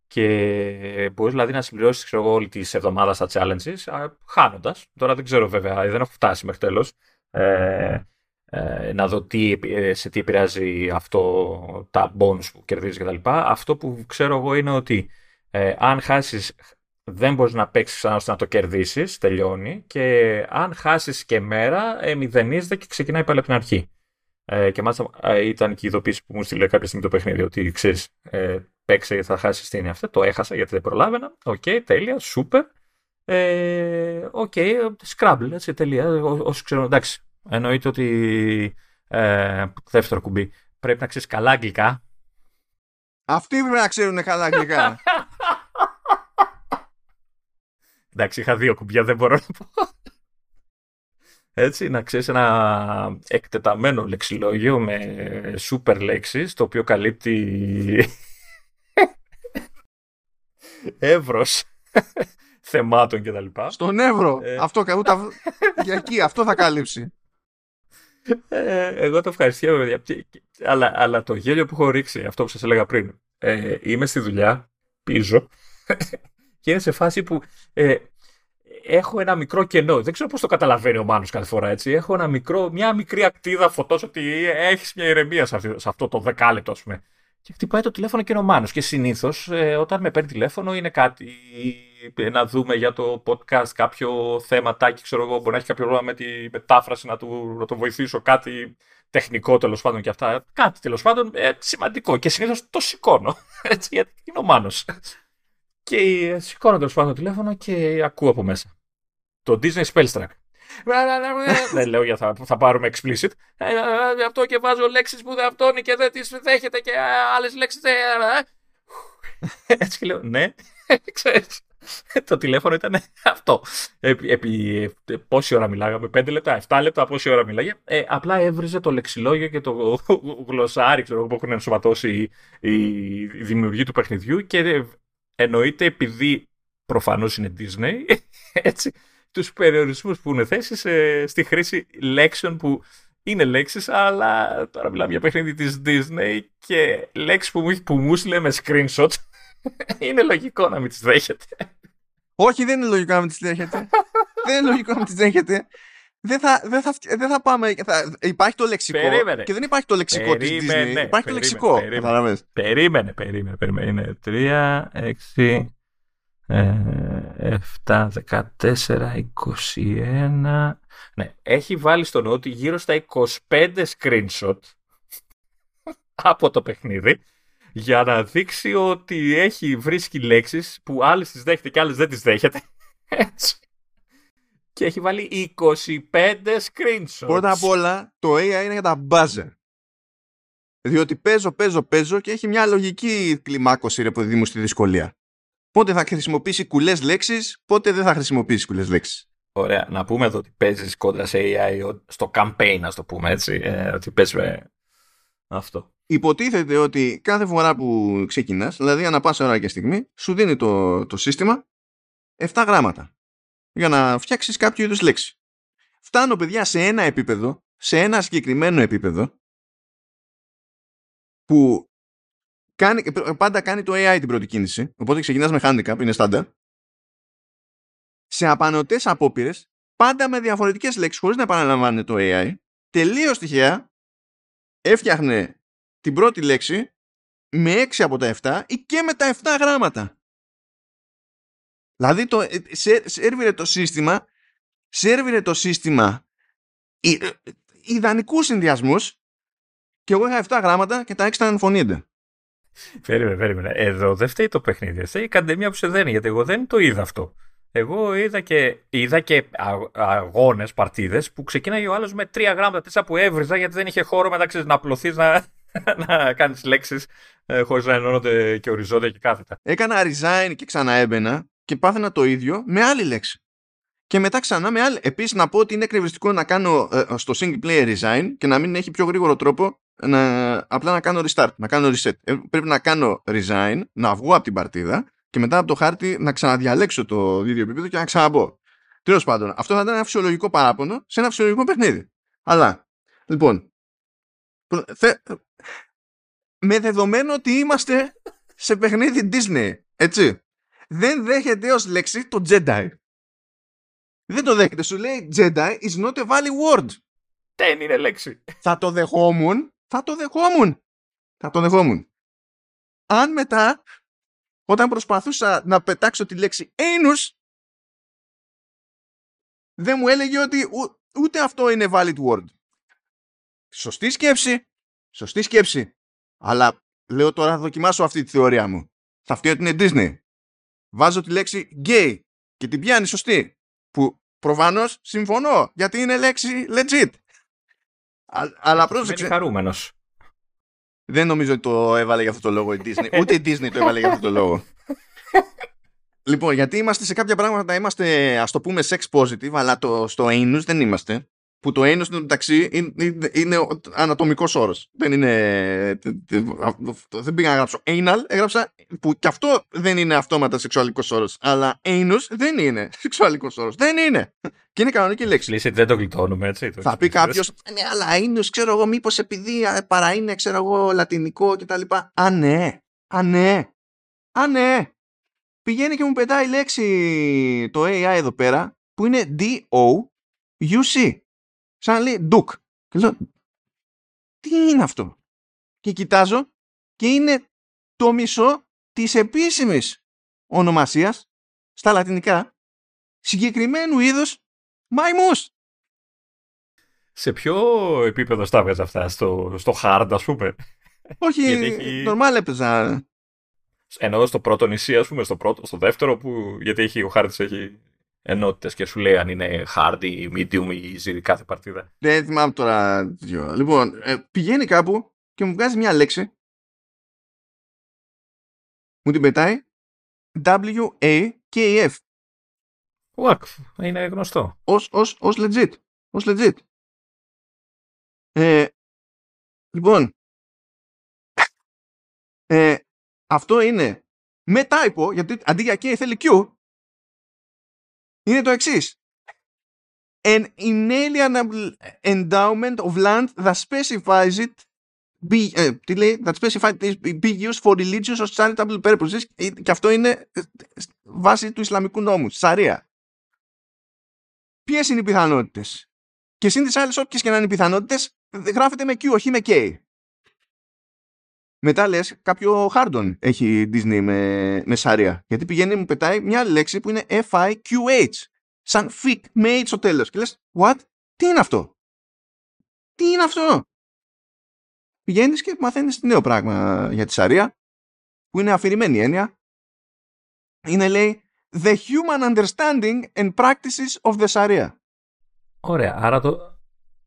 και μπορείς δηλαδή να συμπληρώσεις όλη τη εβδομάδα τα challenges χάνοντας. Τώρα δεν ξέρω βέβαια, δεν έχω φτάσει μέχρι τέλος. Ε, ε, να δω τι, ε, σε τι επηρεάζει αυτό τα bonus που κερδίζεις κτλ. Αυτό που ξέρω εγώ είναι ότι ε, αν χάσεις, δεν μπορείς να παίξεις ξανά ώστε να το κερδίσεις, τελειώνει. Και αν χάσεις και μέρα, ε, μηδενίζεται και ξεκινάει πάλι από την αρχή. Ε, και μάλιστα ε, ήταν και η ειδοποίηση που μου στείλε κάποια στιγμή το παιχνίδι ότι ξέρεις, ε, παίξε γιατί θα χάσει τι είναι αυτό. Το έχασα γιατί δεν προλάβαινα. OK, okay, τέλεια, σούπερ. Ε, OK, okay, Scrabble, έτσι, τέλεια. Όσοι ξέρουν, εντάξει. Εννοείται ότι. Ε, δεύτερο κουμπί. Πρέπει να ξέρεις καλά αγγλικά. Αυτοί πρέπει να ξέρουν καλά αγγλικά. εντάξει, είχα δύο κουμπιά, δεν μπορώ να πω. Έτσι, να ξέρεις ένα εκτεταμένο λεξιλόγιο με σούπερ λέξεις, το οποίο καλύπτει εύρος θεμάτων κτλ. Στον Εύρο. Ε... Αυτό, ούτε, για εκεί, αυτό θα κάλυψει. Ε, εγώ το ευχαριστώ, παιδιά. Αλλά, αλλά το γέλιο που έχω ρίξει, αυτό που σας έλεγα πριν, ε, είμαι στη δουλειά, πίζω, και είναι σε φάση που ε, έχω ένα μικρό κενό. Δεν ξέρω πώς το καταλαβαίνει ο Μάνος κάθε φορά έτσι. Έχω ένα μικρό, μια μικρή ακτίδα φωτός ότι έχεις μια ηρεμία σε, σε αυτό το δεκάλεπτο, ας πούμε. Και χτυπάει το τηλέφωνο και είναι ο Μάνος. Και συνήθως ε, όταν με παίρνει τηλέφωνο είναι κάτι να δούμε για το podcast κάποιο θέματάκι, ξέρω εγώ, μπορεί να έχει κάποιο πρόβλημα με τη μετάφραση, να, του, να το βοηθήσω, κάτι τεχνικό τέλος πάντων και αυτά. Κάτι τέλος πάντων ε, σημαντικό. Και συνήθως το σηκώνω. Έτσι, γιατί είναι ο Μάνος. Και ε, σηκώνω τέλος πάντων το τηλέφωνο και ακούω από μέσα το Disney Spellstruck. Δεν λέω για θα, θα πάρουμε explicit. Αυτό και βάζω λέξεις που δεν αυτόνει και δεν τις δέχεται και άλλες λέξεις. Έτσι και λέω, ναι, ξέρεις. Το τηλέφωνο ήταν αυτό. Επί, επί πόση ώρα μιλάγαμε, 5 λεπτά, 7 λεπτά, πόση ώρα μιλάγε. Ε, απλά έβριζε το λεξιλόγιο και το γλωσσάρι ξέρω, που έχουν ενσωματώσει οι, οι δημιουργοί του παιχνιδιού και εννοείται επειδή προφανώς είναι Disney, έτσι, τους περιορισμούς που είναι θέσεις στη χρήση λέξεων που είναι λέξεις, αλλά τώρα μιλάμε για παιχνίδι της Disney και λέξεις που, που μου στείλε με screenshot είναι λογικό να μην τις δέχεται. Όχι, δεν είναι λογικό να μην τις δέχεται. δεν είναι λογικό να μην τις δέχεται. Δεν θα, δεν, θα, δεν θα πάμε. Θα, υπάρχει το λεξικό. Περίμενε. Και δεν υπάρχει το λεξικό της Disney. Υπάρχει περίμενε, το λεξικό. Περίμενε, περίμενε, περίμενε, περίμενε. Είναι 3, 6, 7, 14, 21. Ναι, έχει βάλει στον ότι γύρω στα 25 screenshot από το παιχνίδι για να δείξει ότι έχει βρίσκει λέξεις που άλλες τις δέχεται και άλλες δεν τις δέχεται. Έτσι. Και έχει βάλει 25 screenshots. Πρώτα απ' όλα, το AI είναι για τα buzzer. Διότι παίζω, παίζω, παίζω και έχει μια λογική κλιμάκωση ρε παιδί μου στη δυσκολία πότε θα χρησιμοποιήσει κουλές λέξεις, πότε δεν θα χρησιμοποιήσει κουλές λέξεις. Ωραία. Να πούμε εδώ ότι παίζεις κόντρα σε AI στο campaign, ας το πούμε έτσι. Ε, ότι παίζει με αυτό. Υποτίθεται ότι κάθε φορά που ξεκινάς, δηλαδή ανά πάσα ώρα και στιγμή, σου δίνει το, το σύστημα 7 γράμματα για να φτιάξεις κάποιο είδους λέξη. Φτάνω, παιδιά, σε ένα επίπεδο, σε ένα συγκεκριμένο επίπεδο, που κάνει, πάντα κάνει το AI την πρώτη κίνηση. Οπότε ξεκινάς με handicap, είναι στάνταρ. Σε απανοτές απόπειρες, πάντα με διαφορετικές λέξεις, χωρίς να επαναλαμβάνει το AI, τελείως τυχαία έφτιαχνε την πρώτη λέξη με 6 από τα 7 ή και με τα 7 γράμματα. Δηλαδή το, ε, σέρβιρε το σύστημα σέρβιρε το σύστημα ε, ιδανικούς συνδυασμούς και εγώ είχα 7 γράμματα και τα 6 ήταν φωνήεντε. Περίμενε, περίμενε. Εδώ δεν φταίει το παιχνίδι. Φταίει η ακαδημία που σε δένει, γιατί εγώ δεν το είδα αυτό. Εγώ είδα και, είδα και αγώνες, παρτίδες που ξεκίναγε ο άλλος με τρία γράμματα, τέσσερα που έβριζα γιατί δεν είχε χώρο μεταξύ να απλωθείς να, να κάνεις λέξεις ε, χωρίς να ενώνονται και οριζόντια και κάθετα. Έκανα resign και ξαναέμπαινα και πάθαινα το ίδιο με άλλη λέξη. Και μετά ξανά με άλλη. Επίσης, να πω ότι είναι εκνευριστικό να κάνω ε, στο single player resign και να μην έχει πιο γρήγορο τρόπο να, απλά να κάνω restart, να κάνω reset. Ε, πρέπει να κάνω resign, να βγω από την παρτίδα και μετά από το χάρτη να ξαναδιαλέξω το ίδιο επίπεδο και να ξαναμπω. Τέλος πάντων, αυτό θα ήταν ένα φυσιολογικό παράπονο σε ένα φυσιολογικό παιχνίδι. Αλλά, λοιπόν, θε, με δεδομένο ότι είμαστε σε παιχνίδι Disney, έτσι, δεν δέχεται ως λέξη το Jedi. Δεν το δέχεται. Σου λέει Jedi is not a valid word. Δεν είναι λέξη. Θα το δεχόμουν. Θα το δεχόμουν. Θα το δεχόμουν. Αν μετά, όταν προσπαθούσα να πετάξω τη λέξη anus, δεν μου έλεγε ότι ούτε αυτό είναι valid word. Σωστή σκέψη. Σωστή σκέψη. Αλλά λέω τώρα θα δοκιμάσω αυτή τη θεωρία μου. Θα αυτή ότι είναι Disney. Βάζω τη λέξη gay και την πιάνει σωστή. Που προφανώς συμφωνώ γιατί είναι λέξη legit. Α, αλλά πρόσεξε. Είμαι χαρούμενος. Δεν νομίζω ότι το έβαλε για αυτό το λόγο η Disney. Ούτε η Disney το έβαλε για αυτό το λόγο. λοιπόν, γιατί είμαστε σε κάποια πράγματα είμαστε, ας το πούμε, sex positive, αλλά το, στο anus δεν είμαστε που το ένος μεταξύ είναι, είναι ανατομικό όρος. Δεν είναι. Δεν πήγα να γράψω anal, έγραψα που και αυτό δεν είναι αυτόματα σεξουαλικός όρος. Αλλά anus δεν είναι σεξουαλικός όρος. Δεν είναι. Και είναι κανονική λέξη. Λύση, δεν το γλιτώνουμε, έτσι. Θα πει κάποιος, ναι, αλλά anus, ξέρω εγώ, μήπως επειδή παρά είναι, ξέρω εγώ, λατινικό κτλ. Α, ναι. Α, ναι. Α, ναι. Πηγαίνει και μου πετάει η λέξη το AI εδώ πέρα που είναι D-O-U-C σαν να λέει Ντουκ. Και λέω, τι είναι αυτό; Και κοιτάζω και είναι το μισό της επίσημης ονομασίας στα λατινικά συγκεκριμένου είδους μαϊμούς. Σε ποιο επίπεδο στα αυτά, στο, στο hard ας πούμε; Όχι, έχει... normal έπαιζα. Ενώ στο πρώτο νησί, ας πούμε, στο, πρώτο, στο δεύτερο, που, γιατί έχει, ο χάρτης έχει ενότητες και σου λέει αν είναι hard ή medium ή easy κάθε παρτίδα. Δεν θυμάμαι τώρα. Λοιπόν, ε, πηγαίνει κάπου και μου βγάζει μια λέξη. Μου την πετάει. W-A-K-F. Work. Είναι γνωστό. Ως, ως, ως legit. Ως legit. Ε, λοιπόν, ε, αυτό είναι με typo, γιατί αντί για K θέλει Q, είναι το εξής. An inalienable endowment of land that specifies it be, ε, τι λέει, that specifies it be used for religious or charitable purposes ε, και αυτό είναι ε, βάση του Ισλαμικού νόμου, Σαρία. Ποιες είναι οι πιθανότητες; Και σύν τις άλλες, όποιες και να είναι οι πιθανότητες, γράφεται με Q, όχι με K. Μετά λες, κάποιο Χάρντον έχει Disney με, με Σάρια. Γιατί πηγαίνει μου πετάει μια λέξη που είναι F-I-Q-H. Σαν FIC με H στο τέλος. Και λες, what? Τι είναι αυτό; Τι είναι αυτό; Πηγαίνεις και μαθαίνεις νέο πράγμα για τη Σαρία, που είναι αφηρημένη έννοια. Είναι λέει The human understanding and practices of the Sharia. Ωραία, άρα το,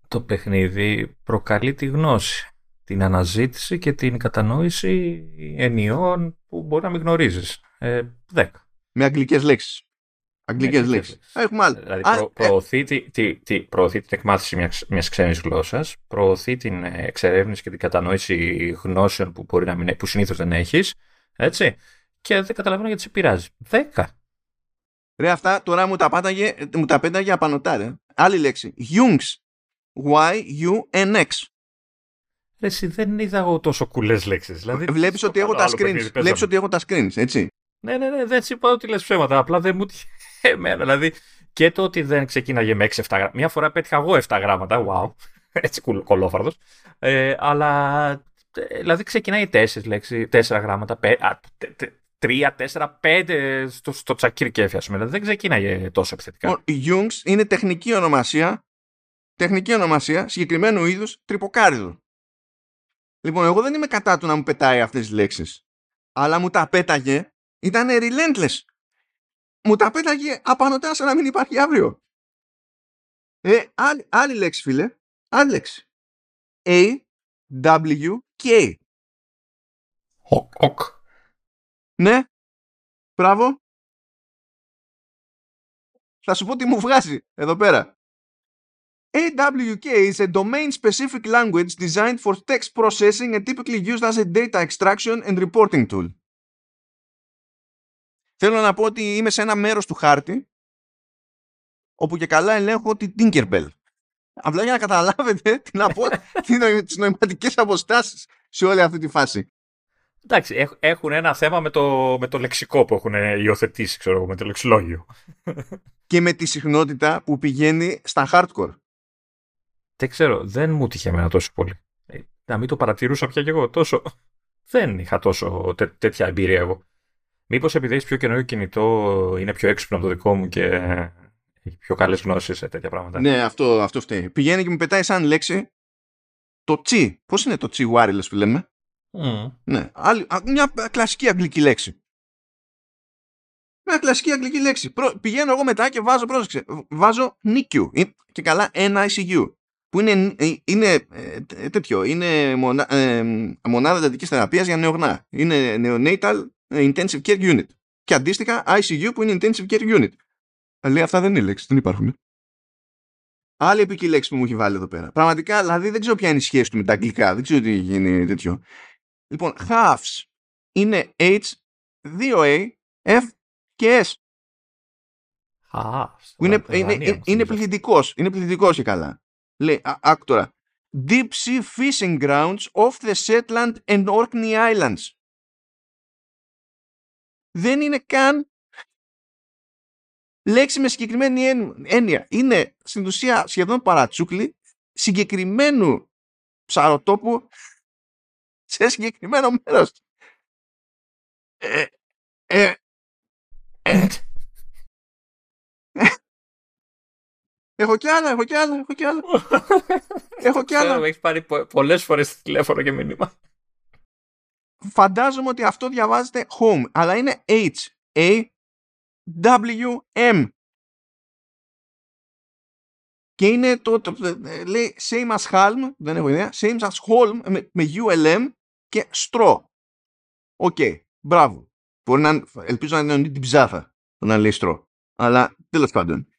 το παιχνίδι προκαλεί τη γνώση την αναζήτηση και την κατανόηση ενιών που μπορεί να μην γνωρίζεις. Ε, δέκα. Με αγγλικές λέξεις. Αγγλικές λέξεις. Έχουμε άλλο. Δηλαδή προ, ε, προωθεί, τη, τη, τη, προωθεί την εκμάθηση μιας, μιας ξένης γλώσσας, προωθεί την εξερεύνηση και την κατανόηση γνώσεων που, μπορεί να μην, που συνήθως δεν έχεις, έτσι, και δεν καταλαβαίνω γιατί σε πειράζει. Δέκα. Ρε αυτά τώρα μου τα, πάταγε, μου τα πέταγε απανοτά ρε. Άλλη λέξη. Jungs. Y-U-N-X. Εσύ δεν είδα εγώ τόσο κουλές λέξεις. Δηλαδή, Βλέπεις ότι, έχω τα screens, βλέπεις ότι έχω τα screens, έτσι. Ναι, ναι, ναι, δεν σου είπα ότι λες ψέματα. Απλά δεν μου εμένα. Δηλαδή και το ότι δεν ξεκίναγε με 6-7 γράμματα. Μια φορά πέτυχα εγώ 7 γράμματα. Wow. Έτσι κολόφαρδος. Ε, αλλά ε, δηλαδή ξεκινάει 4 λέξεις, 4 γράμματα, 3, 4, 5 στο, στο τσακίρ κέφι, ας πούμε. Δηλαδή δεν ξεκίναγε τόσο επιθετικά. Ο Jungs είναι τεχνική ονομασία, τεχνική ονομασία συγκεκριμένου είδους τρυποκάριδου. Λοιπόν, εγώ δεν είμαι κατά του να μου πετάει αυτές τις λέξεις. Αλλά μου τα πέταγε, ήταν relentless. Μου τα πέταγε απανωτά σαν να μην υπάρχει αύριο. Ε, άλλη, άλλη λέξη, φίλε. Άλλη λέξη. A, W, K. OK, OK. Ναι. Μπράβο. Θα σου πω τι μου βγάζει εδώ πέρα. AWK is a domain-specific language designed for text processing and typically used as a data extraction and reporting tool. Θέλω να πω ότι είμαι σε ένα μέρος του χάρτη όπου και καλά ελέγχω την Tinkerbell. Απλά για να καταλάβετε τις νοηματικές αποστάσεις σε όλη αυτή τη φάση. Εντάξει, έχουν ένα θέμα με το, με το λεξικό που έχουν υιοθετήσει, ξέρω εγώ, με το λεξιλόγιο. Και με τη συχνότητα που πηγαίνει στα hardcore. Δεν ξέρω, δεν μου τύχε εμένα τόσο πολύ. Ε, να μην το παρατηρούσα πια κι εγώ τόσο. Δεν είχα τόσο τέ, τέτοια εμπειρία εγώ. Μήπως επειδή έχεις πιο καινούριο κινητό, είναι πιο έξυπνο από το δικό μου και έχει πιο καλές γνώσεις σε τέτοια πράγματα. Ναι, αυτό, αυτό φταίει. Πηγαίνει και μου πετάει σαν λέξη το τσι. Πώς είναι το τσι wireless που λέμε; Mm. Ναι, άλλη, μια κλασική αγγλική λέξη. Μια κλασική αγγλική λέξη. πηγαίνω εγώ μετά και βάζω, πρόσεξε, βάζω NICU και καλά NICU που είναι, ε, είναι ε, τέτοιο, είναι μονά, ε, μονάδα εντατικής θεραπείας για νεογνά. Είναι Neonatal Intensive Care Unit. Και αντίστοιχα ICU που είναι Intensive Care Unit. Λέει αυτά δεν είναι λέξεις, δεν υπάρχουν. Άλλη επική λέξη που μου έχει βάλει εδώ πέρα. Πραγματικά, δηλαδή δεν ξέρω ποια είναι η σχέση του με τα αγγλικά. Δεν ξέρω τι γίνει τέτοιο. Λοιπόν, halves είναι H, 2A, F και S. Halves. είναι, είναι, είναι, είναι πληθυντικός. Είναι πληθυντικός και καλά. Λέει, άκου τώρα. Deep Sea Fishing Grounds off the Shetland and Orkney Islands. Δεν είναι καν λέξη με συγκεκριμένη έννοια. Είναι στην ουσία σχεδόν παρατσούκλι συγκεκριμένου ψαροτόπου σε συγκεκριμένο μέρος. Ε, ε, ε. Έχω κι άλλα, έχω κι άλλα, έχω κι άλλα. έχω κι άλλα. Έχεις πάρει πολλές φορές τηλέφωνο και μήνυμα. Φαντάζομαι ότι αυτό διαβάζεται home, αλλά είναι H, A, W, M. Και είναι το, το, λέει same as haulm, δεν έχω ιδέα, same as haulm με, με ULM και straw. OK, okay, μπράβο. Μπορεί να, ελπίζω να είναι την ψάθα να λέει straw. Αλλά τέλος πάντων.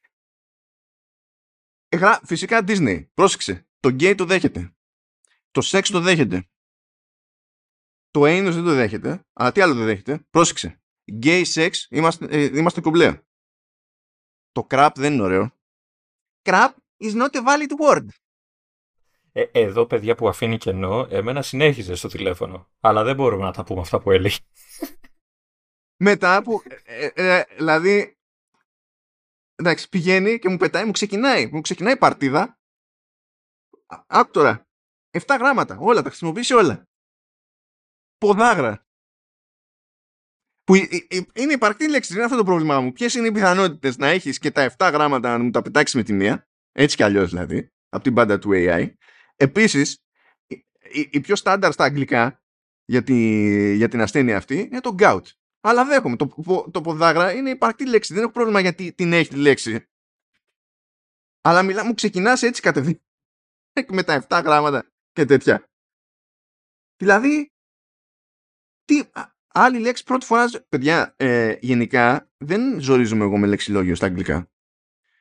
Έχα, φυσικά Disney. Πρόσεξε. Το gay το δέχεται. Το sex το δέχεται. Το anus δεν το δέχεται. Αλλά τι άλλο δεν δέχεται. Πρόσεξε. Gay sex είμαστε, ε, είμαστε κομπλέ. Το crap δεν είναι ωραίο. Crap is not a valid word. Ε, εδώ, παιδιά που αφήνει κενό, εμένα συνέχιζε στο τηλέφωνο. Αλλά δεν μπορούμε να τα πούμε αυτά που έλεγε. Μετά που. Ε, ε, ε δηλαδή, εντάξει, πηγαίνει και μου πετάει, μου ξεκινάει. Μου ξεκινάει παρτίδα. Άκου τώρα. 7 γράμματα. Όλα, τα χρησιμοποιήσει όλα. Ποδάγρα. Που είναι υπαρκτή λέξη, είναι αυτό το πρόβλημά μου. Ποιες είναι οι πιθανότητες να έχεις και τα 7 γράμματα να μου τα πετάξεις με τη μία, έτσι κι αλλιώς δηλαδή, από την πάντα του AI. Επίσης, η, η, πιο στάνταρ στα αγγλικά για, τη, για την ασθένεια αυτή είναι το gout. Αλλά δέχομαι. Το, το ποδάγρα είναι υπαρκτή λέξη. Δεν έχω πρόβλημα γιατί την έχει τη λέξη. Αλλά μιλά, μου ξεκινάς έτσι κατευθείαν. με τα 7 γράμματα και τέτοια. Δηλαδή, τι, άλλη λέξη πρώτη φορά. Παιδιά, ε, γενικά δεν ζορίζομαι εγώ με λεξιλόγιο στα αγγλικά.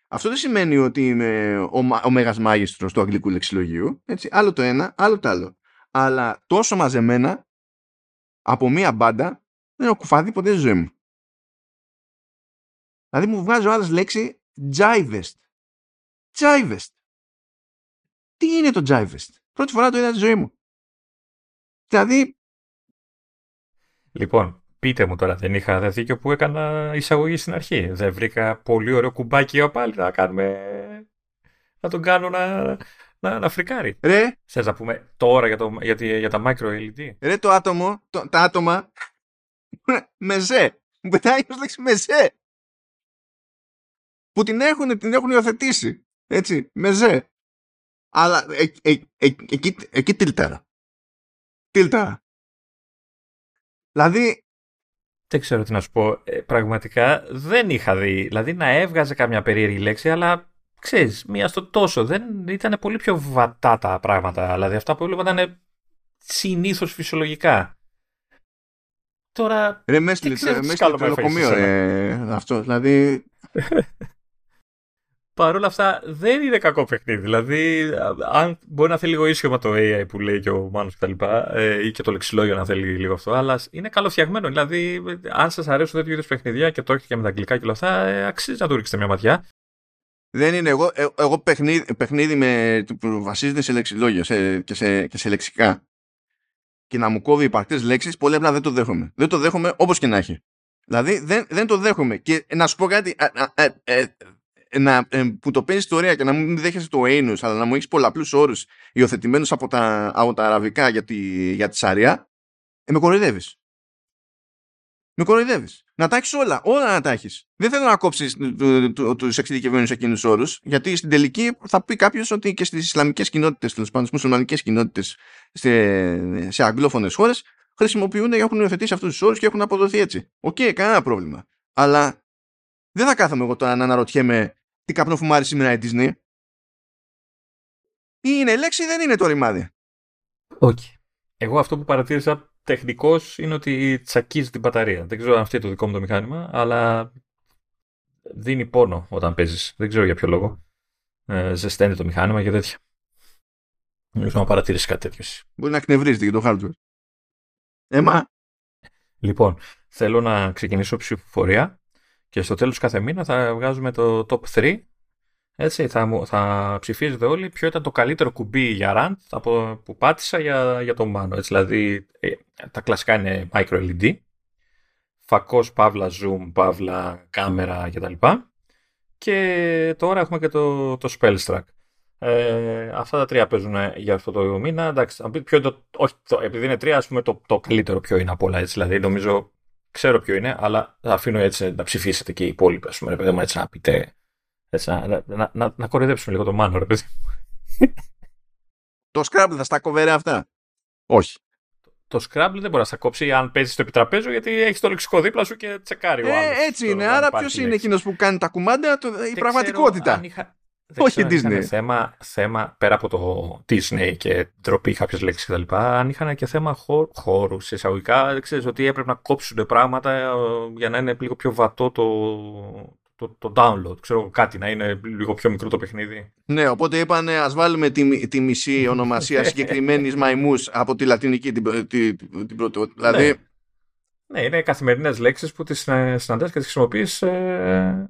Αυτό δεν σημαίνει ότι είμαι ο, ο μέγας μάγιστρος του αγγλικού λεξιλογίου. Έτσι, άλλο το ένα, άλλο το άλλο. Αλλά τόσο μαζεμένα από μία μπάντα δεν έχω κουφάδει ποτέ στη ζωή μου. Δηλαδή μου βγάζει ο άλλος λέξη jivest. Jivest. Τι είναι το jivest. Πρώτη φορά το είδα στη ζωή μου. Δηλαδή. Λοιπόν, πείτε μου τώρα, δεν είχα δίκιο που έκανα εισαγωγή στην αρχή. Δεν βρήκα πολύ ωραίο κουμπάκι πάλι να κάνουμε. να τον κάνω να, να, να φρικάρει. Ρε. Θες να πούμε τώρα για, το, για, για τα micro LED. Ρε το άτομο, το, τα άτομα. μεζέ. Μου πετάει ω λέξη μεζέ. Που την έχουν, την έχουν υιοθετήσει. Έτσι, μεζέ. Αλλά ε, ε, ε, εκεί, εκεί τίλταρα. Τίλταρα. Δηλαδή... Δεν ξέρω τι να σου πω. Ε, πραγματικά δεν είχα δει. Δηλαδή να έβγαζε καμιά περίεργη λέξη, αλλά ξέρεις, μία στο τόσο. Δεν ήταν πολύ πιο βατά τα πράγματα. Δηλαδή αυτά που έβλεπα ήταν συνήθως φυσιολογικά. Τώρα. Ρε, μέσα στο τελοκομείο, αυτό. Δηλαδή. Παρ' όλα αυτά δεν είναι κακό παιχνίδι. Δηλαδή, αν μπορεί να θέλει λίγο ίσιο το AI που λέει και ο Μάνος κτλ. Ε, ή και το λεξιλόγιο να θέλει λίγο αυτό, αλλά είναι καλοφτιαγμένο. Δηλαδή, αν σας αρέσουν τέτοιου είδους παιχνιδιά και το έχετε και με τα αγγλικά και όλα αυτά, ε, αξίζει να του ρίξετε μια ματιά. Δεν είναι εγώ. Ε, εγώ παιχνίδι, παιχνίδι με, που βασίζεται σε λεξιλόγιο σε, και, σε, και σε λεξικά και να μου κόβει υπαρκτές λέξεις, πολύ απλά δεν το δέχομαι. Δεν το δέχομαι όπως και να έχει. Δηλαδή δεν, δεν το δέχομαι. Και να σου πω κάτι. να, ε, που το παίζεις ιστορία και να μην δέχεσαι το Ainus, αλλά να μου έχεις πολλαπλούς όρους υιοθετημένους από τα, από τα αραβικά για τη, για τη Σαρία, ε, με κοροϊδεύεις. Με κοροϊδεύεις. Να τα έχεις όλα. Όλα να τα έχεις. Δεν θέλω να κόψεις τους εξειδικευμένους εκείνους όρους, γιατί στην τελική θα πει κάποιος ότι και στις Ισλαμικές κοινότητες, τέλος πάντων στις μουσουλμανικές κοινότητες σε, σε αγγλόφωνες χώρες, χρησιμοποιούν έχουν υιοθετήσει αυτούς τους όρους και έχουν αποδοθεί έτσι. OK, okay, κανένα πρόβλημα. Αλλά δεν θα κάθομαι εγώ τώρα να αναρωτιέμαι τι καπνό φουμάρει σήμερα η Disney. Ή είναι λέξη ή δεν είναι το ρημάδι. Όχι. Εγώ αυτό που παρατήρησα τεχνικά είναι ότι τσακίζει την μπαταρία. Δεν ξέρω αν αυτό είναι το δικό μου το μηχάνημα, αλλά δίνει πόνο όταν παίζεις. Δεν ξέρω για ποιο λόγο. Ε, ζεσταίνει το μηχάνημα και τέτοια. Δεν ξέρω να παρατηρήσεις κάτι τέτοιο. Μπορεί να εκνευρίζεται για το hardware. Έμα. Λοιπόν, θέλω να ξεκινήσω ψηφοφορία και στο τέλος κάθε μήνα θα βγάζουμε το top 3 έτσι, θα, θα ψηφίζετε όλοι ποιο ήταν το καλύτερο κουμπί για rant από, που πάτησα για, για τον Μάνο. Έτσι, δηλαδή, ε, τα κλασικά είναι micro LED, φακός, παύλα, zoom, παύλα, κάμερα κτλ. Και τώρα έχουμε και το, το Spellstruck. Ε, αυτά τα τρία παίζουν για αυτό το μήνα. Εντάξει, αν ποιο είναι το, όχι, το, επειδή είναι τρία, ας πούμε το, το καλύτερο ποιο είναι από όλα. Έτσι, δηλαδή, νομίζω ξέρω ποιο είναι, αλλά θα αφήνω έτσι να ψηφίσετε και οι υπόλοιποι, ας πούμε, ρε παιδί μου, έτσι να πείτε έτσι, να, να, να, να κοροϊδέψουμε λίγο το μάνο, ρε παιδί. Το Scrabble θα στα κοβέρε αυτά; Όχι. Το Scrabble δεν μπορεί να στα κόψει αν παίζεις στο επιτραπέζο γιατί έχεις το λεξικό δίπλα σου και τσεκάρει ο ε, άλλος. Έτσι είναι. Άρα ποιος είναι εκείνος που κάνει τα κουμάντα, το, η πραγματικότητα. Είχα... Όχι Disney. Θέμα, θέμα πέρα από το Disney και ντροπή κάποιες λέξεις κτλ. Αν είχαν και θέμα χώρου, χώρους εισαγωγικά, ξέρεις ότι έπρεπε να κόψουν πράγματα ε, για να είναι λίγο πιο βατό το, το, το download, ξέρω κάτι, να είναι λίγο πιο μικρό το παιχνίδι. Ναι, οπότε είπαν ας βάλουμε τη, τη μισή ονομασία συγκεκριμένης μαϊμούς από τη λατινική την, την, την πρώτη. Δηλαδή... Ναι. ναι, είναι καθημερινές λέξεις που τις συναντάς και τις χρησιμοποιείς ε,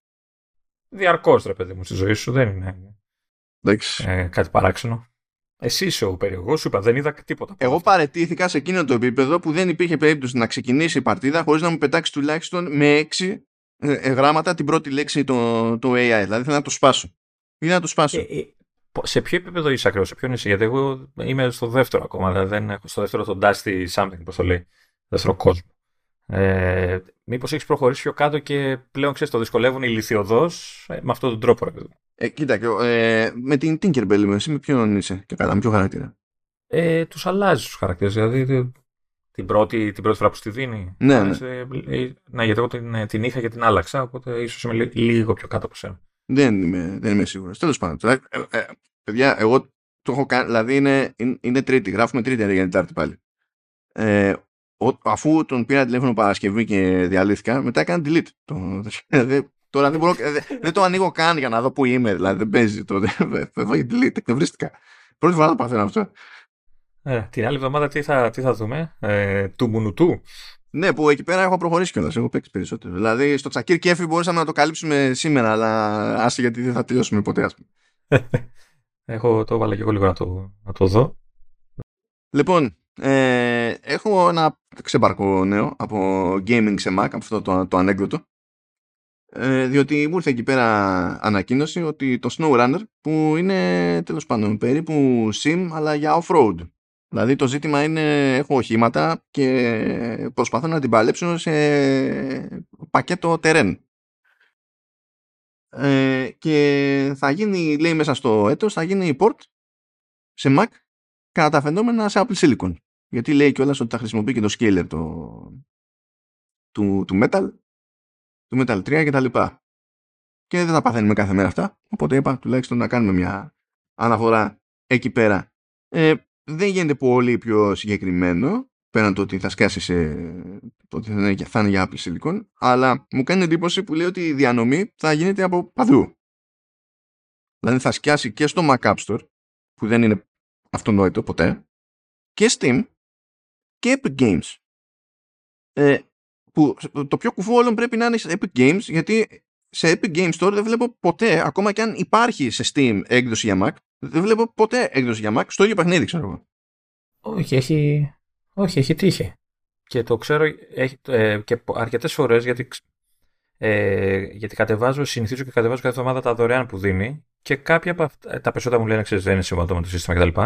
διαρκώς, ρε παιδί μου, στη ζωή σου. Δεν είναι ε, κάτι παράξενο. Εσύ είσαι ο περιοχός, σου είπα, δεν είδα τίποτα. Εγώ παρετήθηκα σε εκείνο το επίπεδο που δεν υπήρχε περίπτωση να ξεκινήσει η παρτίδα χωρίς να μου πετάξει τουλάχιστον με έξι ε, ε, γράμματα την πρώτη λέξη το, το AI. Δηλαδή θέλω να το σπάσω. Ή να το σπάσω. Ε, ε, σε ποιο επίπεδο είσαι ακριβώς, σε ποιον είσαι, Γιατί εγώ είμαι στο δεύτερο ακόμα. Δηλαδή δεν έχω στο δεύτερο το Dusty Something, πώς το λέει. Δεύτερο κόσμο. Ε, Μήπως έχεις προχωρήσει πιο κάτω και πλέον ξέρεις το δυσκολεύουν ηλικιωδώ ε, με αυτόν τον τρόπο, ρε ε, Κοίτα, ε, με την Tinkerbell εσύ με ποιον είσαι και καλά, με ποιο χαρακτήρα. Ε, τους αλλάζει τους χαρακτήρες. Δηλαδή την πρώτη, την πρώτη φορά που στη δίνει. Ναι, ναι. ναι γιατί εγώ την, την είχα και την άλλαξα, οπότε ίσως είμαι λίγο πιο κάτω από σένα. Δεν είμαι, δεν είμαι σίγουρος. Τέλος πάντων. Ε, ε, παιδιά, εγώ το έχω κάνει, δηλαδή είναι, είναι, είναι τρίτη, γράφουμε τρίτη για την Τετάρτη πάλι. Ε, ο, αφού τον πήρα τηλέφωνο Παρασκευή και διαλύθηκα, μετά έκανα delete. Το, δηλαδή, τώρα δεν, μπορώ, δεν, δεν το ανοίγω καν για να δω που είμαι, δηλαδή δεν παίζει. Το, δεν, delete, εκνευρίστηκα. Πρώτη φορά το παθαίνω αυτό. Ε, την άλλη εβδομάδα τι θα, τι θα δούμε, ε, του Μουνουτού. Ναι, που εκεί πέρα έχω προχωρήσει κιόλας. Έχω παίξει περισσότερο. Δηλαδή στο Τσακίρ Κέφι μπορούσαμε να το καλύψουμε σήμερα, αλλά άσε γιατί δεν θα τελειώσουμε ποτέ, ας πούμε. έχω το βάλα και εγώ λίγο να το, να το δω. Λοιπόν, ε, έχω ένα ξεμπαρκό νέο από gaming σε Mac, από αυτό το, το ανέκδοτο. Ε, διότι μου ήρθε εκεί πέρα ανακοίνωση ότι το SnowRunner που είναι τέλος πάντων περίπου sim αλλά για off-road. Δηλαδή το ζήτημα είναι έχω οχήματα και προσπαθώ να την παλέψω σε πακέτο terrain. Ε, και θα γίνει, λέει μέσα στο έτος, θα γίνει η port σε Mac κατά τα φαινόμενα σε Apple Silicon. Γιατί λέει κιόλας ότι θα χρησιμοποιεί και το scaler το, του, του Metal, του Metal 3 και τα λοιπά. Και δεν θα παθαίνουμε κάθε μέρα αυτά, οπότε είπα τουλάχιστον να κάνουμε μια αναφορά εκεί πέρα. Ε, δεν γίνεται πολύ πιο συγκεκριμένο, πέραν το ότι θα σκάσει σε το ότι θα είναι για Apple Silicon, αλλά μου κάνει εντύπωση που λέει ότι η διανομή θα γίνεται από παντού. Δηλαδή θα σκιάσει και στο Mac App Store, που δεν είναι αυτονόητο ποτέ, και Steam και Epic Games. Ε, που το πιο κουφό όλων πρέπει να είναι σε Epic Games, γιατί σε Epic Games Store δεν βλέπω ποτέ, ακόμα και αν υπάρχει σε Steam έκδοση για Mac, δεν βλέπω ποτέ έκδοση για Mac στο ίδιο παιχνίδι, ξέρω εγώ. Όχι, έχει, όχι, έχει τύχει. Και το ξέρω έχει, ε, και αρκετές φορές γιατί, ε, γιατί κατεβάζω, συνηθίζω και κατεβάζω κάθε εβδομάδα τα δωρεάν που δίνει και κάποια από αυτά, τα περισσότερα μου λένε ξέρεις, δεν είναι συμβατό με το σύστημα κτλ.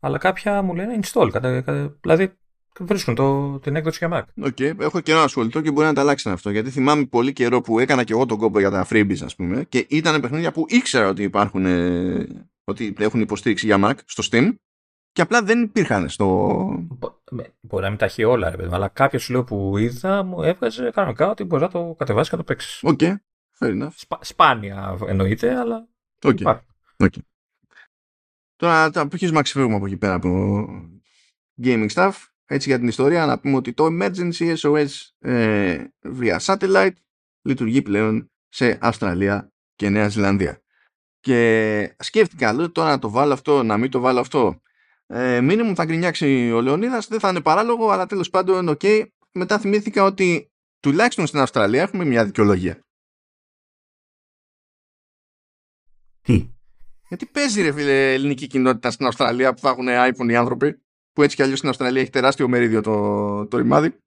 Αλλά κάποια μου λένε install. Κατα, κατα, δηλαδή βρίσκουν το, την έκδοση για Mac. OK, okay. έχω καιρό να ασχοληθώ και μπορεί να τα αλλάξει αυτό. Γιατί θυμάμαι πολύ καιρό που έκανα και εγώ τον κόπο για τα freebies, ας πούμε, και ήταν παιχνίδια που ήξερα ότι υπάρχουν, ε, ότι έχουν υποστήριξη για Mac στο Steam και απλά δεν υπήρχαν στο. Μπορεί να μην τα έχει όλα, ρε παιδί, αλλά κάποιος σου λέω που είδα μου έβγαζε κανονικά ότι μπορείς να το κατεβάσεις και να το παίξεις. OK, okay. fair enough. Σπα, σπάνια εννοείται, αλλά. OK. Okay. Okay. Τώρα θα αρχίσουμε να ξεφεύγουμε από εκεί πέρα από gaming stuff. Έτσι για την ιστορία να πούμε ότι το Emergency SOS ε, via satellite λειτουργεί πλέον σε Αυστραλία και Νέα Ζηλανδία. Και σκέφτηκα, λέω τώρα να το βάλω αυτό, να μην το βάλω αυτό. Ε, μου θα γκρινιάξει ο Λεωνίδας, δεν θα είναι παράλογο, αλλά τέλος πάντων, OK. Okay. Μετά θυμήθηκα ότι τουλάχιστον στην Αυστραλία έχουμε μια δικαιολογία. Τι; Γιατί παίζει ρε φίλε ελληνική κοινότητα στην Αυστραλία που θα έχουν iPhone οι άνθρωποι, που έτσι κι αλλιώς στην Αυστραλία έχει τεράστιο μερίδιο το, το ρημάδι.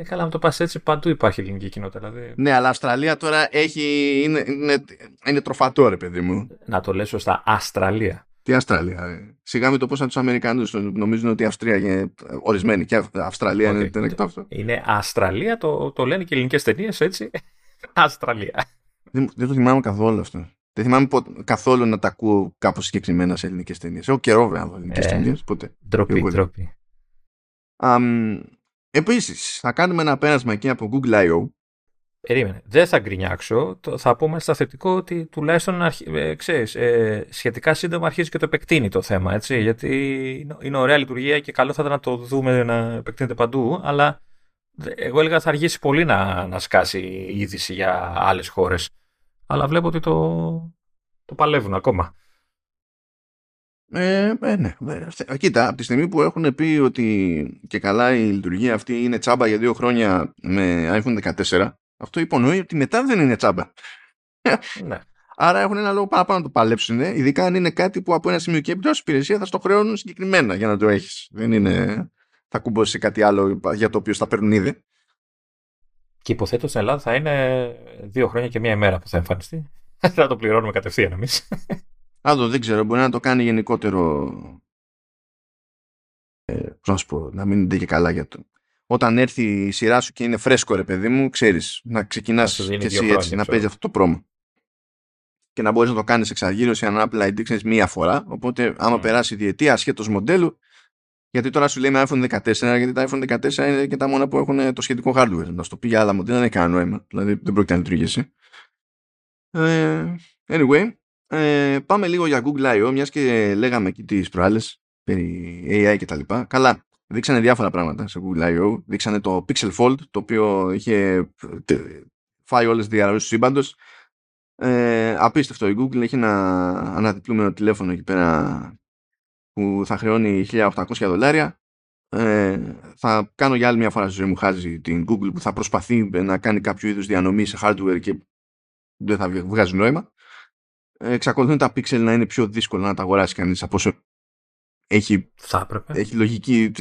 Ε, καλά, να το πας έτσι, παντού υπάρχει ελληνική κοινότητα. Δηλαδή... Ναι, αλλά Αυστραλία τώρα έχει, είναι, είναι, είναι τροφατό, ρε παιδί μου. Να το λες στα Αυστραλία. Τι Αυστραλία. Ε. Σιγά με το πώ τους Αμερικανούς νομίζουν ότι η Αυστρία είναι ορισμένη και Αυστραλία okay. είναι εκτός αυτό. Είναι Αυστραλία, το, το λένε και ελληνικές ταινίες έτσι. Αυστραλία. Δεν, δεν το θυμάμαι καθόλου αυτό. Δεν θυμάμαι καθόλου να τα ακούω κάπως συγκεκριμένα σε ελληνικές ταινίες. Έχω καιρό βέβαια ελληνικές ε, ταινίες. Ποτέ. Ντροπή, ντροπή. Um, Επίσης, θα κάνουμε ένα πέρασμα εκεί από Google I.O. Περίμενε. Δεν θα γκρινιάξω. Θα πούμε στα θετικό ότι τουλάχιστον ε, ξέρεις, ε, σχετικά σύντομα αρχίζει και το επεκτείνει το θέμα. Έτσι, γιατί είναι ωραία λειτουργία και καλό θα ήταν να το δούμε να επεκτείνεται παντού. Αλλά εγώ έλεγα θα αργήσει πολύ να, να σκάσει η είδηση για άλλες χώρες. Αλλά βλέπω ότι το, το παλεύουν ακόμα. Ε, ε, ναι. Ε, κοίτα, από τη στιγμή που έχουν πει ότι και καλά η λειτουργία αυτή είναι τσάμπα για δύο χρόνια με iPhone 14, αυτό υπονοεί ότι μετά δεν είναι τσάμπα. Ναι. Άρα έχουν ένα λόγο παραπάνω να το παλέψουν, ειδικά αν είναι κάτι που από ένα σημείο και έπειτα υπηρεσία θα στο χρεώνουν συγκεκριμένα για να το έχεις. Δεν είναι. Θα κουμπώσεις σε κάτι άλλο για το οποίο θα παίρνουν ήδη. Και υποθέτω στην Ελλάδα θα είναι δύο χρόνια και μία ημέρα που θα εμφανιστεί. θα το πληρώνουμε κατευθείαν εμείς. Άλλο δεν ξέρω, μπορεί να το κάνει γενικότερο. Ε, να σου πω, να μην είναι και καλά για το. Όταν έρθει η σειρά σου και είναι φρέσκο, ρε παιδί μου, ξέρεις να ξεκινάς και εσύ έτσι, να παίζει αυτό το πρόμο. Και να μπορείς να το κάνεις εξαργύρωση αν Apple ID ξέρεις, μία φορά. Οπότε, άμα mm. περάσει διετία ασχέτως μοντέλου, γιατί τώρα σου λέμε iPhone 14, γιατί τα iPhone 14 είναι και τα μόνα που έχουν το σχετικό hardware. Να στο πει για άλλα μοντέλα δεν έχει κανένα νόημα. Δηλαδή δεν πρόκειται να λειτουργήσει. Ε, anyway, ε, πάμε λίγο για Google I.O. μιας και λέγαμε εκεί τις προάλλες περί AI και τα λοιπά. Καλά, δείξανε διάφορα πράγματα σε Google I.O. Δείξανε το Pixel Fold, το οποίο είχε φάει όλες τις διαρροές του σύμπαντος. Ε, απίστευτο, η Google έχει ένα αναδιπλούμενο τηλέφωνο εκεί πέρα που θα χρεώνει 1800 δολάρια. Ε, θα κάνω για άλλη μια φορά στη ζωή μου χάζει την Google που θα προσπαθεί να κάνει κάποιο είδους διανομή σε hardware και δεν θα βγάζει νόημα εξακολουθούν τα pixel να είναι πιο δύσκολο να τα αγοράσει κανείς από όσο έχει, Θα έχει λογική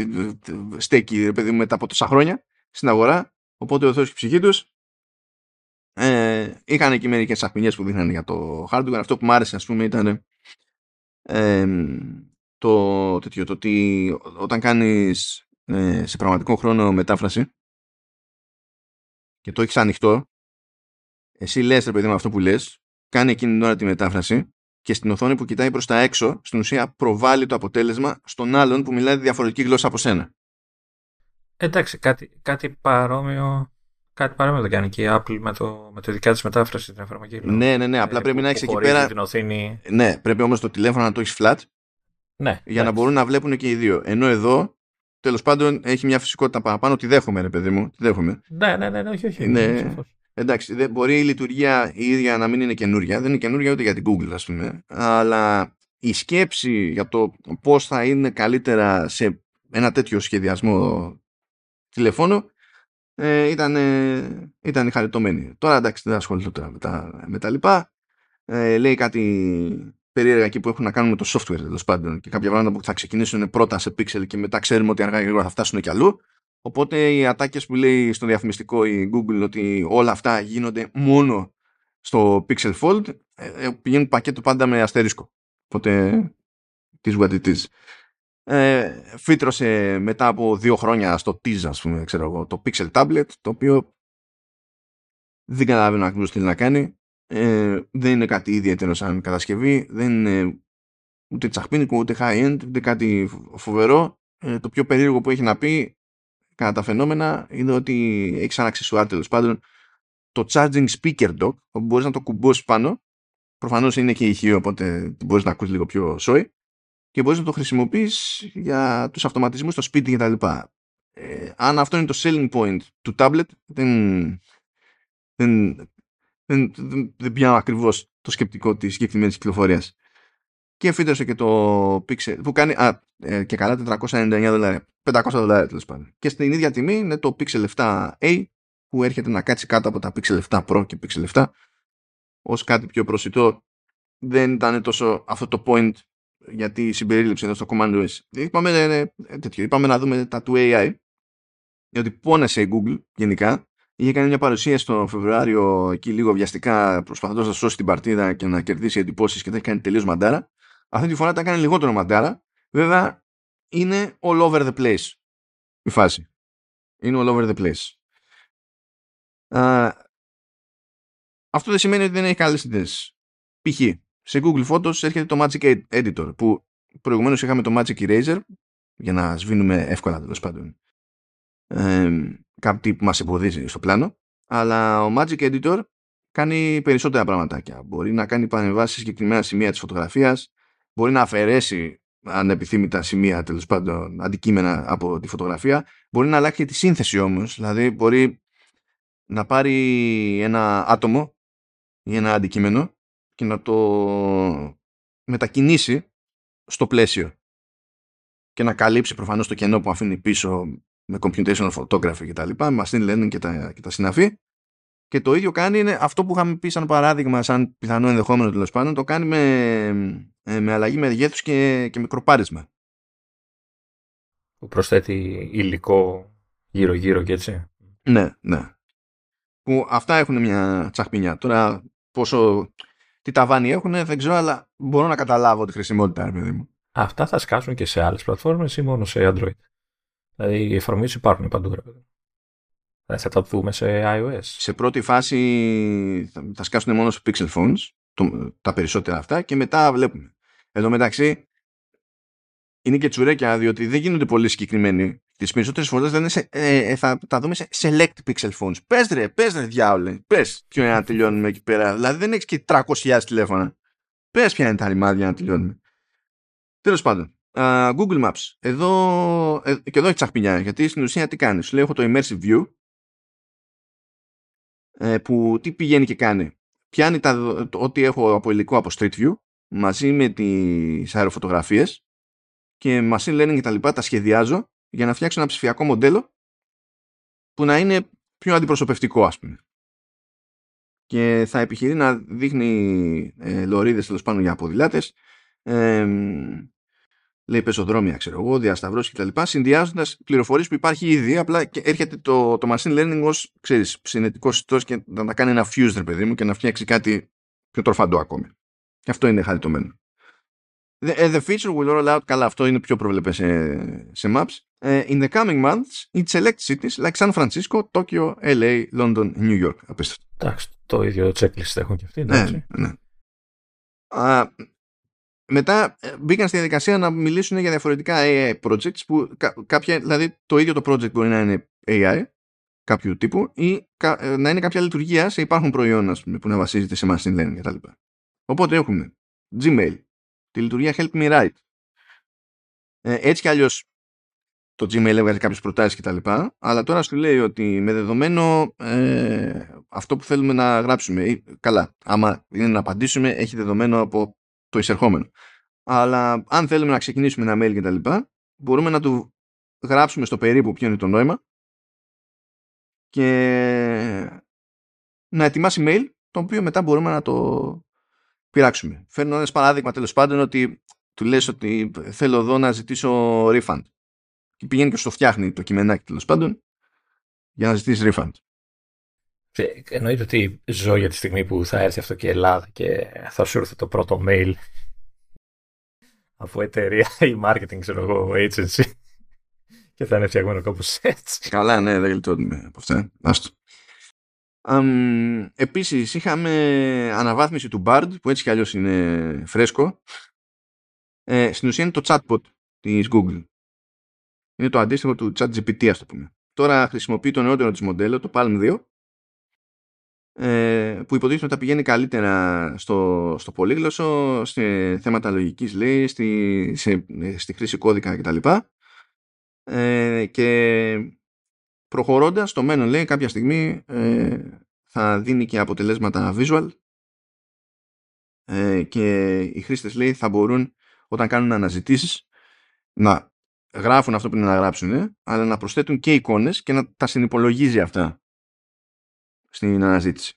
στέκει παιδί μετά από τόσα χρόνια στην αγορά. Οπότε ο Θεός και η ψυχή τους. Ε, είχαν εκεί μερικές αχμηνιές που δείχναν για το hardware. Αυτό που μου άρεσε ας πούμε ήταν το τέτοιο το ότι όταν κάνεις ε, σε πραγματικό χρόνο μετάφραση και το έχεις ανοιχτό εσύ λες ρε παιδί με αυτό που λες κάνει εκείνη την ώρα τη μετάφραση και στην οθόνη που κοιτάει προς τα έξω, στην ουσία προβάλλει το αποτέλεσμα στον άλλον που μιλάει διαφορετική γλώσσα από σένα. Εντάξει, κάτι, κάτι παρόμοιο Κάτι παρόμοιο το κάνει και η Apple με το, με το δικιά της μετάφραση την εφαρμογή. Ναι, ναι, ναι. Απλά ε, πρέπει να έχεις εκεί πέρα. Την οθήνη... Ναι, πρέπει όμως το τηλέφωνο να το έχεις flat. Ναι, για να μπορούν να βλέπουν και οι δύο. Ενώ εδώ, τέλος πάντων, έχει μια φυσικότητα παραπάνω. Τη δέχομαι, ρε παιδί μου. Τη δέχομαι. Ναι, ναι, ναι, ναι όχι, όχι. Ναι. Εντάξει, δεν, μπορεί η λειτουργία η ίδια να μην είναι καινούρια. Δεν είναι καινούρια ούτε για την Google, ας πούμε. Αλλά η σκέψη για το πώς θα είναι καλύτερα σε ένα τέτοιο σχεδιασμό τηλεφώνου ε, ήταν, ε, ήταν χαριτωμένη. Τώρα εντάξει δεν ασχοληθώ τώρα με τα, με τα λοιπά. Ε, λέει κάτι περίεργα εκεί που έχουν να κάνουν με το software τέλος πάντων και κάποια πράγματα που θα ξεκινήσουν πρώτα σε pixel και μετά ξέρουμε ότι αργά γρήγορα θα φτάσουν κι αλλού. Οπότε οι ατάκες που λέει στο διαφημιστικό η Google ότι όλα αυτά γίνονται μόνο στο Pixel Fold ε, ε, πηγαίνουν πακέτο πάντα με αστερίσκο. Οπότε, is what it is. Ε, φύτρωσε μετά από δύο χρόνια στο Tease, ας πούμε, ξέρω εγώ, το Pixel Tablet, το οποίο δεν καταλαβαίνω ακριβώς τι να κάνει. Ε, δεν είναι κάτι ιδιαίτερο σαν κατασκευή, δεν είναι ούτε τσαχπίνικο, ούτε high-end, ούτε κάτι φοβερό. Ε, το πιο περίεργο που έχει να πει κατά τα φαινόμενα είναι ότι έχεις σαν αξισουάρ τέλος πάντων το charging speaker dock, όπου μπορείς να το κουμπώσεις πάνω. Προφανώς είναι και ηχείο, οπότε μπορείς να ακούσει λίγο πιο σόι και μπορείς να το χρησιμοποιείς για τους αυτοματισμούς στο σπίτι και τα λοιπά. Ε, αν αυτό είναι το selling point του tablet, δεν, δεν, δεν, δεν, δεν πιάνω ακριβώς το σκεπτικό της συγκεκριμένης κυκλοφορίας. Και φύτρωσε και το Pixel, που κάνει α, ε, και καλά 499 δολάρια, 500 δολάρια τέλος πάντων. Και στην ίδια τιμή είναι το Pixel 7a, που έρχεται να κάτσει κάτω από τα Pixel 7 Pro και Pixel 7, ως κάτι πιο προσιτό. Δεν ήταν τόσο αυτό το point για τη συμπερίληψη εδώ στο Command OS. Είπαμε, ε, ε, τέτοιο, είπαμε να δούμε τα του AI, γιατί πόνεσε η Google γενικά. Είχε κάνει μια παρουσία στο Φεβρουάριο εκεί λίγο βιαστικά προσπαθώντας να σώσει την παρτίδα και να κερδίσει εντυπώσεις και τα έχει κάνει τελείως μαντάρα. Αυτή τη φορά τα έκανε λιγότερο μαντάρα. Βέβαια είναι all over the place η φάση. Είναι all over the place. αυτό δεν σημαίνει ότι δεν έχει καλές ιδέες. Π.χ σε Google Photos έρχεται το Magic Editor που προηγουμένως είχαμε το Magic Eraser για να σβήνουμε εύκολα τέλος πάντων ε, κάτι που μας εμποδίζει στο πλάνο αλλά ο Magic Editor κάνει περισσότερα πραγματάκια μπορεί να κάνει παρεμβάσεις σε συγκεκριμένα σημεία της φωτογραφίας μπορεί να αφαιρέσει ανεπιθύμητα σημεία τέλος πάντων αντικείμενα από τη φωτογραφία μπορεί να αλλάξει τη σύνθεση όμως δηλαδή μπορεί να πάρει ένα άτομο ή ένα αντικείμενο και να το μετακινήσει στο πλαίσιο και να καλύψει προφανώς το κενό που αφήνει πίσω με computational photography και τα λοιπά, με machine learning και τα, και τα συναφή. Και το ίδιο κάνει είναι αυτό που είχαμε πει σαν παράδειγμα, σαν πιθανό ενδεχόμενο τέλος πάντων, το κάνει με, ε, με αλλαγή μεγέθους και, και μικροπάρισμα. Που προσθέτει υλικό γύρω-γύρω και έτσι. Ναι, ναι. Που αυτά έχουν μια τσαχπινιά. Τώρα πόσο τι ταβάνι έχουν, δεν ξέρω, αλλά μπορώ να καταλάβω τη χρησιμότητα, παιδί μου. Αυτά θα σκάσουν και σε άλλες πλατφόρμες ή μόνο σε Android. Δηλαδή οι εφαρμογές υπάρχουν παντού, ρε παιδί. Δηλαδή θα τα δούμε σε iOS. Σε πρώτη φάση θα σκάσουν μόνο σε Pixel Phones, το, τα περισσότερα αυτά, και μετά βλέπουμε. Εδώ μεταξύ είναι και τσουρέκια, διότι δεν γίνονται πολύ συγκεκριμένοι. Τις περισσότερες φορές δεν σε, ε, ε, θα τα δούμε σε select pixel phones. Πες ρε, πες ρε, διάολε. Πες ποιο είναι να τελειώνουμε εκεί πέρα. Δηλαδή δεν έχεις και 300.000 τηλέφωνα. Πες ποια είναι τα ρημάδια να τελειώνουμε. Τέλος πάντων. Uh, Google Maps. Εδώ, ε, και εδώ έχει τσαχπινιά. Γιατί στην ουσία τι κάνεις; Σου λέει έχω το immersive view. Ε, που τι πηγαίνει και κάνει. Πιάνει τα, ό,τι έχω από υλικό από Street View μαζί με τις αεροφωτογραφίες και machine learning και τα λοιπά τα σχεδιάζω για να φτιάξω ένα ψηφιακό μοντέλο που να είναι πιο αντιπροσωπευτικό ας πούμε. Και θα επιχειρεί να δείχνει ε, λωρίδες τέλος πάνω για ποδηλάτες ε, λέει πεζοδρόμια, ξέρω εγώ, διασταυρώσεις κτλ. Συνδυάζοντας πληροφορίες που υπάρχει ήδη, απλά και έρχεται το, το machine learning ως συνετικός ιστός και να, να κάνει ένα fuse, ρε παιδί μου, και να φτιάξει κάτι πιο τροφαντό ακόμη. Και αυτό είναι χαριτωμένο. The, ε, the feature will roll out, καλά, αυτό είναι πιο προβλεπές σε, σε maps. Uh, in the coming months, in select cities like San Francisco, Tokyo, LA, London, New York. Απίστευτο. Εντάξει, το ίδιο checklist έχουν και αυτοί. Ναι, ναι. Uh, μετά ε, μπήκαν στη διαδικασία να μιλήσουν για διαφορετικά AI projects που κάποια, δηλαδή το ίδιο το project μπορεί να είναι AI κάποιου τύπου ή ε, να είναι κάποια λειτουργία σε υπάρχουν προϊόντα που να βασίζεται σε machine learning κτλ. Οπότε έχουμε Gmail, τη λειτουργία Help Me Write. Ε, έτσι κι αλλιώς το Gmail έβγαλε κάποιες προτάσεις κτλ. Αλλά τώρα σου λέει ότι με δεδομένο ε, αυτό που θέλουμε να γράψουμε, ή, καλά, άμα είναι να απαντήσουμε, έχει δεδομένο από το εισερχόμενο. Αλλά αν θέλουμε να ξεκινήσουμε ένα mail και τα λοιπά, μπορούμε να του γράψουμε στο περίπου ποιο είναι το νόημα και να ετοιμάσει mail το οποίο μετά μπορούμε να το πειράξουμε. Φέρνω ένα παράδειγμα τέλος πάντων ότι του λες ότι θέλω εδώ να ζητήσω refund και πηγαίνει και στο φτιάχνει το κειμενάκι τέλος πάντων για να ζητήσεις refund. Εννοείται ότι ζω για τη στιγμή που θα έρθει αυτό και η Ελλάδα και θα σου έρθει το πρώτο mail από εταιρεία ή marketing, ξέρω εγώ, agency. Και θα είναι φτιαγμένο κάπως έτσι. Καλά, ναι, δεν γλιτώνουμε από αυτά. Άστο. Um, επίσης είχαμε αναβάθμιση του BARD που έτσι κι αλλιώς είναι φρέσκο ε, στην ουσία είναι το chatbot της Google είναι το αντίστοιχο του ChatGPT ας το πούμε τώρα χρησιμοποιεί το νεότερο της μοντέλο το Palm 2 ε, που υποτίθεται ότι τα πηγαίνει καλύτερα στο, στο πολύγλωσσο, σε θέματα λογικής λέει, στη, σε, στη χρήση κώδικα κτλ. Ε, και προχωρώντας στο μέλλον λέει κάποια στιγμή ε, θα δίνει και αποτελέσματα visual ε, και οι χρήστες λέει θα μπορούν όταν κάνουν αναζητήσεις να γράφουν αυτό που είναι να γράψουν αλλά να προσθέτουν και εικόνες και να τα συνυπολογίζει αυτά στην αναζήτηση.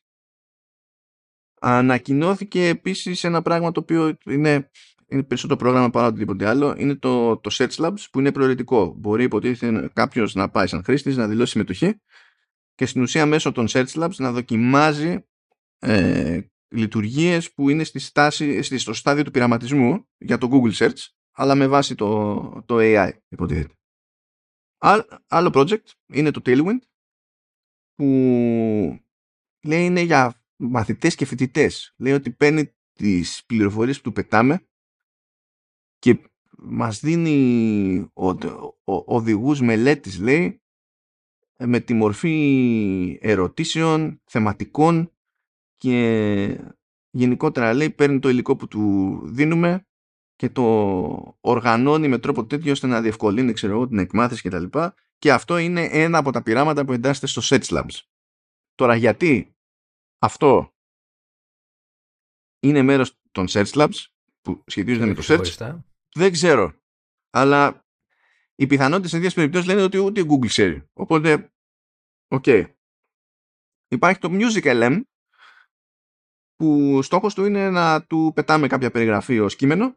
Ανακοινώθηκε επίσης ένα πράγμα το οποίο είναι, είναι περισσότερο πρόγραμμα παρά οτιδήποτε άλλο. Είναι το, το Search Labs που είναι προαιρετικό. Μπορεί υποτίθεται κάποιος να πάει σαν χρήστης, να δηλώσει συμμετοχή και στην ουσία μέσω των Search Labs να δοκιμάζει ε, λειτουργίες που είναι στη στάση, στο στάδιο του πειραματισμού για το Google Search αλλά με βάση το, το AI υποτίθεται. Άλλο project είναι το Tailwind που λέει είναι για μαθητές και φοιτητές. Λέει ότι παίρνει τις πληροφορίες που του πετάμε και μας δίνει ο, ο, οδηγούς μελέτης λέει με τη μορφή ερωτήσεων, θεματικών και γενικότερα λέει παίρνει το υλικό που του δίνουμε και το οργανώνει με τρόπο τέτοιο ώστε να διευκολύνει ξέρω εγώ, την εκμάθηση κτλ. Και, και αυτό είναι ένα από τα πειράματα που εντάσσεται στο Search Labs. Τώρα γιατί αυτό είναι μέρος των Search Labs που σχετίζονται με το Search. Δεν ξέρω. Αλλά οι πιθανότητες σε δύο περιπτώσεις λένε ότι ούτε η Google ξέρει. Οπότε, OK. Okay. Υπάρχει το Music LM που στόχος του είναι να του πετάμε κάποια περιγραφή ως κείμενο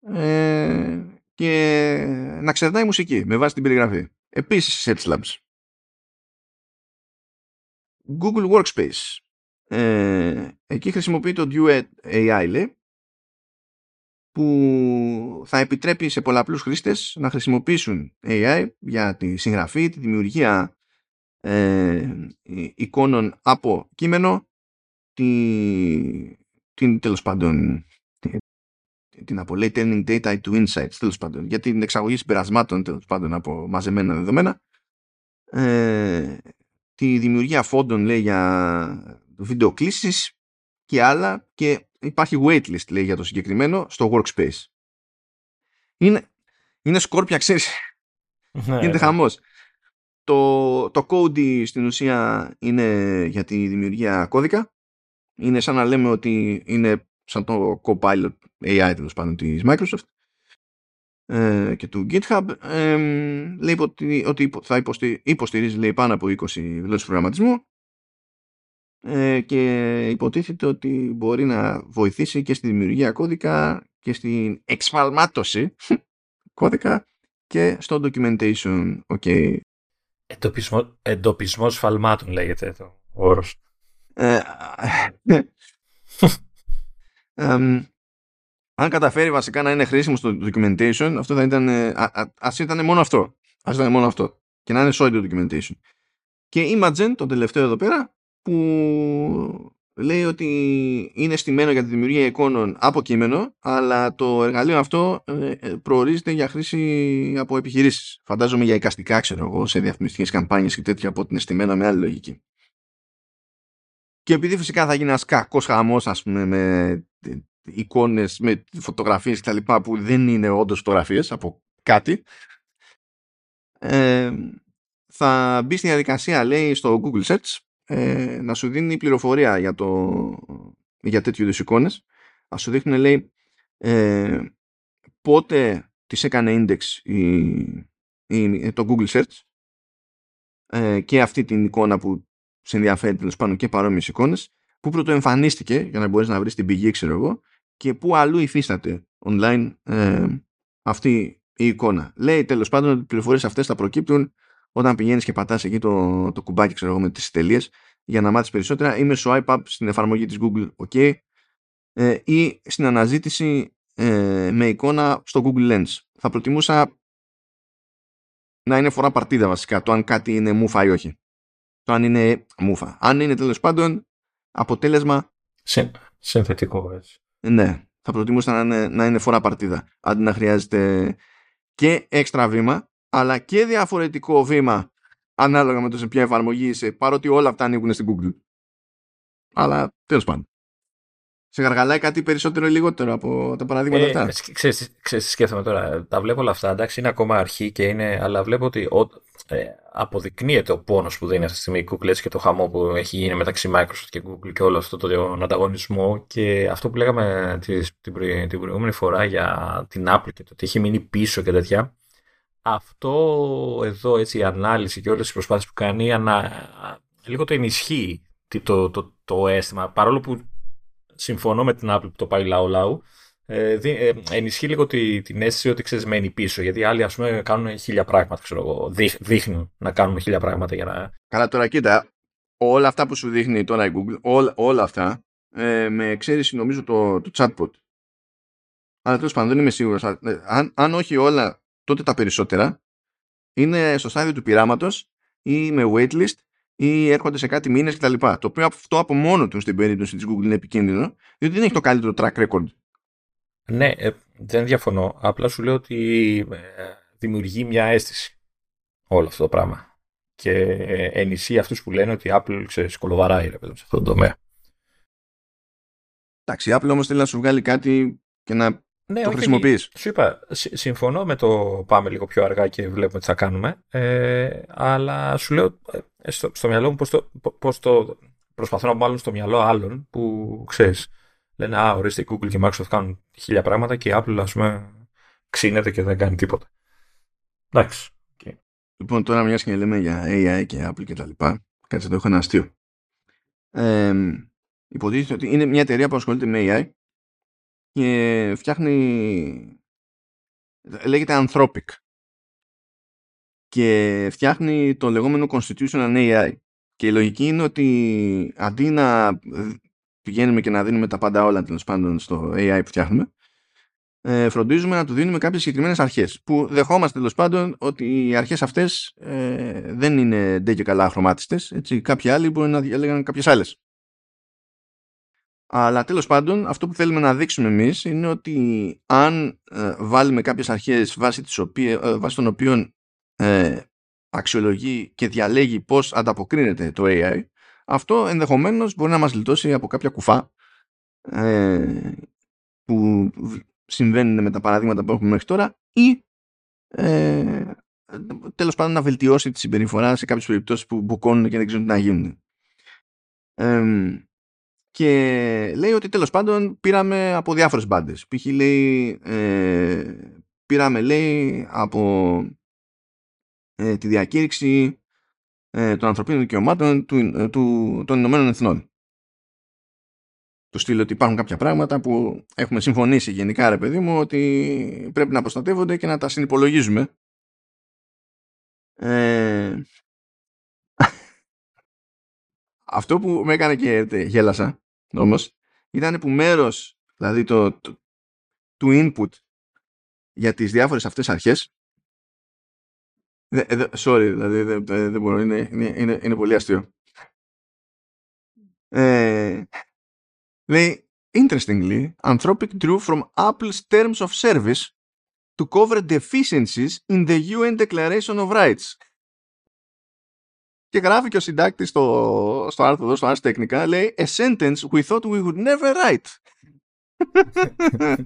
ε, και να ξερνάει μουσική με βάση την περιγραφή. Επίσης Search Labs. Google Workspace. Ε, εκεί χρησιμοποιεί το Duet AI λέει, που θα επιτρέπει σε πολλαπλούς χρήστες να χρησιμοποιήσουν AI για τη συγγραφή, τη δημιουργία ε, εικόνων από κείμενο, τη, την τέλος πάντων την απολέει turning data into insights τέλος πάντων για την εξαγωγή συμπερασμάτων τέλος πάντων από μαζεμένα δεδομένα ε, τη δημιουργία φόντων λέει για βίντεο κλήσεις και άλλα και υπάρχει waitlist λέει για το συγκεκριμένο στο workspace. Είναι, είναι σκόρπια ξέρεις. Ναι, είναι χαμός. Το, το code στην ουσία είναι για τη δημιουργία κώδικα. Είναι σαν να λέμε ότι είναι σαν το Copilot AI τέλος πάντων της Microsoft ε, και του GitHub ε, λέει ότι, ότι θα υποστηρίζει λέει, πάνω από 20 γλώσσες προγραμματισμού ε, και υποτίθεται ότι μπορεί να βοηθήσει και στη δημιουργία κώδικα και στην εξφαλμάτωση κώδικα και στο documentation. Okay. Εντοπισμό, εντοπισμός φαλμάτων λέγεται το όρος. Ε, αν καταφέρει βασικά να είναι χρήσιμο στο documentation, αυτό θα ήταν. Α, ας ήταν μόνο αυτό. Ας ήταν μόνο αυτό. Και να είναι solid documentation. Και Imagen, το τελευταίο εδώ πέρα, που λέει ότι είναι στημένο για τη δημιουργία εικόνων από κείμενο, αλλά το εργαλείο αυτό ε, ε, προορίζεται για χρήση από επιχειρήσεις. Φαντάζομαι για εικαστικά, ξέρω εγώ, σε διαφημιστικές καμπάνιες και τέτοια, από ότι είναι στημένο με άλλη λογική. Και επειδή φυσικά θα γίνει ένας κακός χαμός, ας πούμε, με εικόνες, με φωτογραφίες κτλ. που δεν είναι όντως φωτογραφίες από κάτι, ε, θα μπει στη διαδικασία, λέει, στο Google Search ε, να σου δίνει πληροφορία για, το, για τέτοιου είδους εικόνες. Α σου δείχνει, λέει, ε, πότε τις έκανε index η, η, το Google Search ε, και αυτή την εικόνα που σε ενδιαφέρει τέλος πάντων και παρόμοιες εικόνες, που πρωτοεμφανίστηκε για να μπορείς να βρεις την πηγή, ξέρω εγώ, και πού αλλού υφίσταται online ε, αυτή η εικόνα. Λέει τέλος πάντων ότι οι πληροφορίες αυτές θα προκύπτουν όταν πηγαίνεις και πατάς εκεί το, το κουμπάκι, ξέρω εγώ, με τις τελείες για να μάθεις περισσότερα ή μέσω iPad στην εφαρμογή της Google OK ε, ή στην αναζήτηση ε, με εικόνα στο Google Lens. Θα προτιμούσα να είναι φορά παρτίδα βασικά το αν κάτι είναι μούφα ή όχι το αν είναι μούφα. Αν είναι τέλος πάντων αποτέλεσμα. Συν, συνθετικό έτσι. Ναι, θα προτιμούσα να είναι, να είναι φορά παρτίδα. Αντί να χρειάζεται και έξτρα βήμα, αλλά και διαφορετικό βήμα ανάλογα με το σε ποια εφαρμογή είσαι, παρότι όλα αυτά ανοίγουν στην Google. Αλλά τέλος πάντων. Σε γαργαλάει κάτι περισσότερο ή λιγότερο από τα παραδείγματα ε, αυτά; Ξέρεις, ξέρεις, σκέφτομαι τώρα. Τα βλέπω όλα αυτά. Εντάξει, είναι ακόμα αρχή και είναι, αλλά βλέπω ότι ο, ε, αποδεικνύεται ο πόνος που δίνει αυτή τη στιγμή η Google και το χαμό που έχει γίνει μεταξύ Microsoft και Google και όλο αυτό τον ανταγωνισμό και αυτό που λέγαμε την, την προηγούμενη φορά για την Apple και το ότι έχει μείνει πίσω και τέτοια αυτό εδώ έτσι η ανάλυση και όλες τις προσπάθειες που κάνει ανα, λίγο το ενισχύει το, το, το, το αίσθημα παρόλο που συμφωνώ με την Apple που το πάει λαού λαού ε, ε, ενισχύει λίγο τη, την αίσθηση ότι ξέρεις μένει πίσω. Γιατί άλλοι ας πούμε κάνουν χίλια πράγματα, ξέρω εγώ. δείχνουν να κάνουν χίλια πράγματα για να. Καλά, τώρα κοίτα. Όλα αυτά που σου δείχνει τώρα η Google, όλα, όλα αυτά, ε, με εξαίρεση νομίζω το, το chatbot. Αλλά τέλος πάντων δεν είμαι σίγουρος. Ε, αν, αν όχι όλα, τότε τα περισσότερα είναι στο στάδιο του πειράματος ή με waitlist ή έρχονται σε κάτι μήνες κτλ. Το οποίο αυτό από μόνο του στην περίπτωση της Google είναι επικίνδυνο, διότι δεν έχει το καλύτερο track record ναι, ε, δεν διαφωνώ. Απλά σου λέω ότι ε, δημιουργεί μια αίσθηση όλο αυτό το πράγμα. Και ενισχύει αυτούς που λένε ότι η Apple ξέρεις, κολοβαράει ρε, σε αυτό το τομέα. Εντάξει, η Apple όμως θέλει να σου βγάλει κάτι και να ναι, το χρησιμοποιείς. Σου είπα, συμφωνώ με το πάμε λίγο πιο αργά και βλέπουμε τι θα κάνουμε. Ε, αλλά σου λέω ε, στο, στο μυαλό μου πώς το, πώς το προσπαθώ να μάλλον στο μυαλό άλλων που ξέρεις λένε Α, ορίστε, η Google και η Microsoft κάνουν χίλια πράγματα και η Apple, ας πούμε, ξύνεται και δεν κάνει τίποτα. Εντάξει. Okay. Λοιπόν, τώρα μιας και λέμε για AI και Apple και τα λοιπά, κάτσε εδώ έχω ένα αστείο. Ε, υποτίθεται ότι είναι μια εταιρεία που ασχολείται με AI και φτιάχνει λέγεται Anthropic και φτιάχνει το λεγόμενο Constitutional AI και η λογική είναι ότι αντί να πηγαίνουμε και να δίνουμε τα πάντα όλα τέλος πάντων στο AI που φτιάχνουμε, ε, φροντίζουμε να του δίνουμε κάποιες συγκεκριμένες αρχές. Που δεχόμαστε τέλος πάντων ότι οι αρχές αυτές ε, δεν είναι ντε και καλά χρωμάτιστες. Κάποιοι άλλοι μπορεί να διαλέγαν κάποιες άλλες. Αλλά τέλος πάντων αυτό που θέλουμε να δείξουμε εμείς είναι ότι αν ε, βάλουμε κάποιες αρχές βάσει, τις οποίες, ε, βάσει των οποίων ε, αξιολογεί και διαλέγει πώς ανταποκρίνεται το AI αυτό ενδεχομένως μπορεί να μας λιτώσει από κάποια κουφά ε, που συμβαίνουν με τα παραδείγματα που έχουμε μέχρι τώρα ή ε, τέλος πάντων να βελτιώσει τη συμπεριφορά σε κάποιες περιπτώσεις που μπουκώνουν και δεν ξέρουν τι να γίνουν. Και λέει ότι τέλος πάντων πήραμε από διάφορες μπάντες. Π.χ. λέει ε, πήραμε λέει από ε, τη διακήρυξη ε, των ανθρωπίνων δικαιωμάτων του, ε, του, των Ηνωμένων Εθνών. το στείλω ότι υπάρχουν κάποια πράγματα που έχουμε συμφωνήσει γενικά ρε παιδί μου ότι πρέπει να προστατεύονται και να τα συνυπολογίζουμε. Ε... Αυτό που με έκανε και γέλασα όμως ήταν που μέρος δηλαδή το, το, του input για τις διάφορες αυτές αρχές sorry, δηλαδή δεν, δεν μπορώ, είναι, είναι, είναι, πολύ αστείο. Ε, λέει, interestingly, Anthropic drew from Apple's terms of service to cover deficiencies in the UN Declaration of Rights. Και γράφει και ο συντάκτης στο, στο άρθρο εδώ, στο Ars Technica, λέει A sentence we thought we would never write.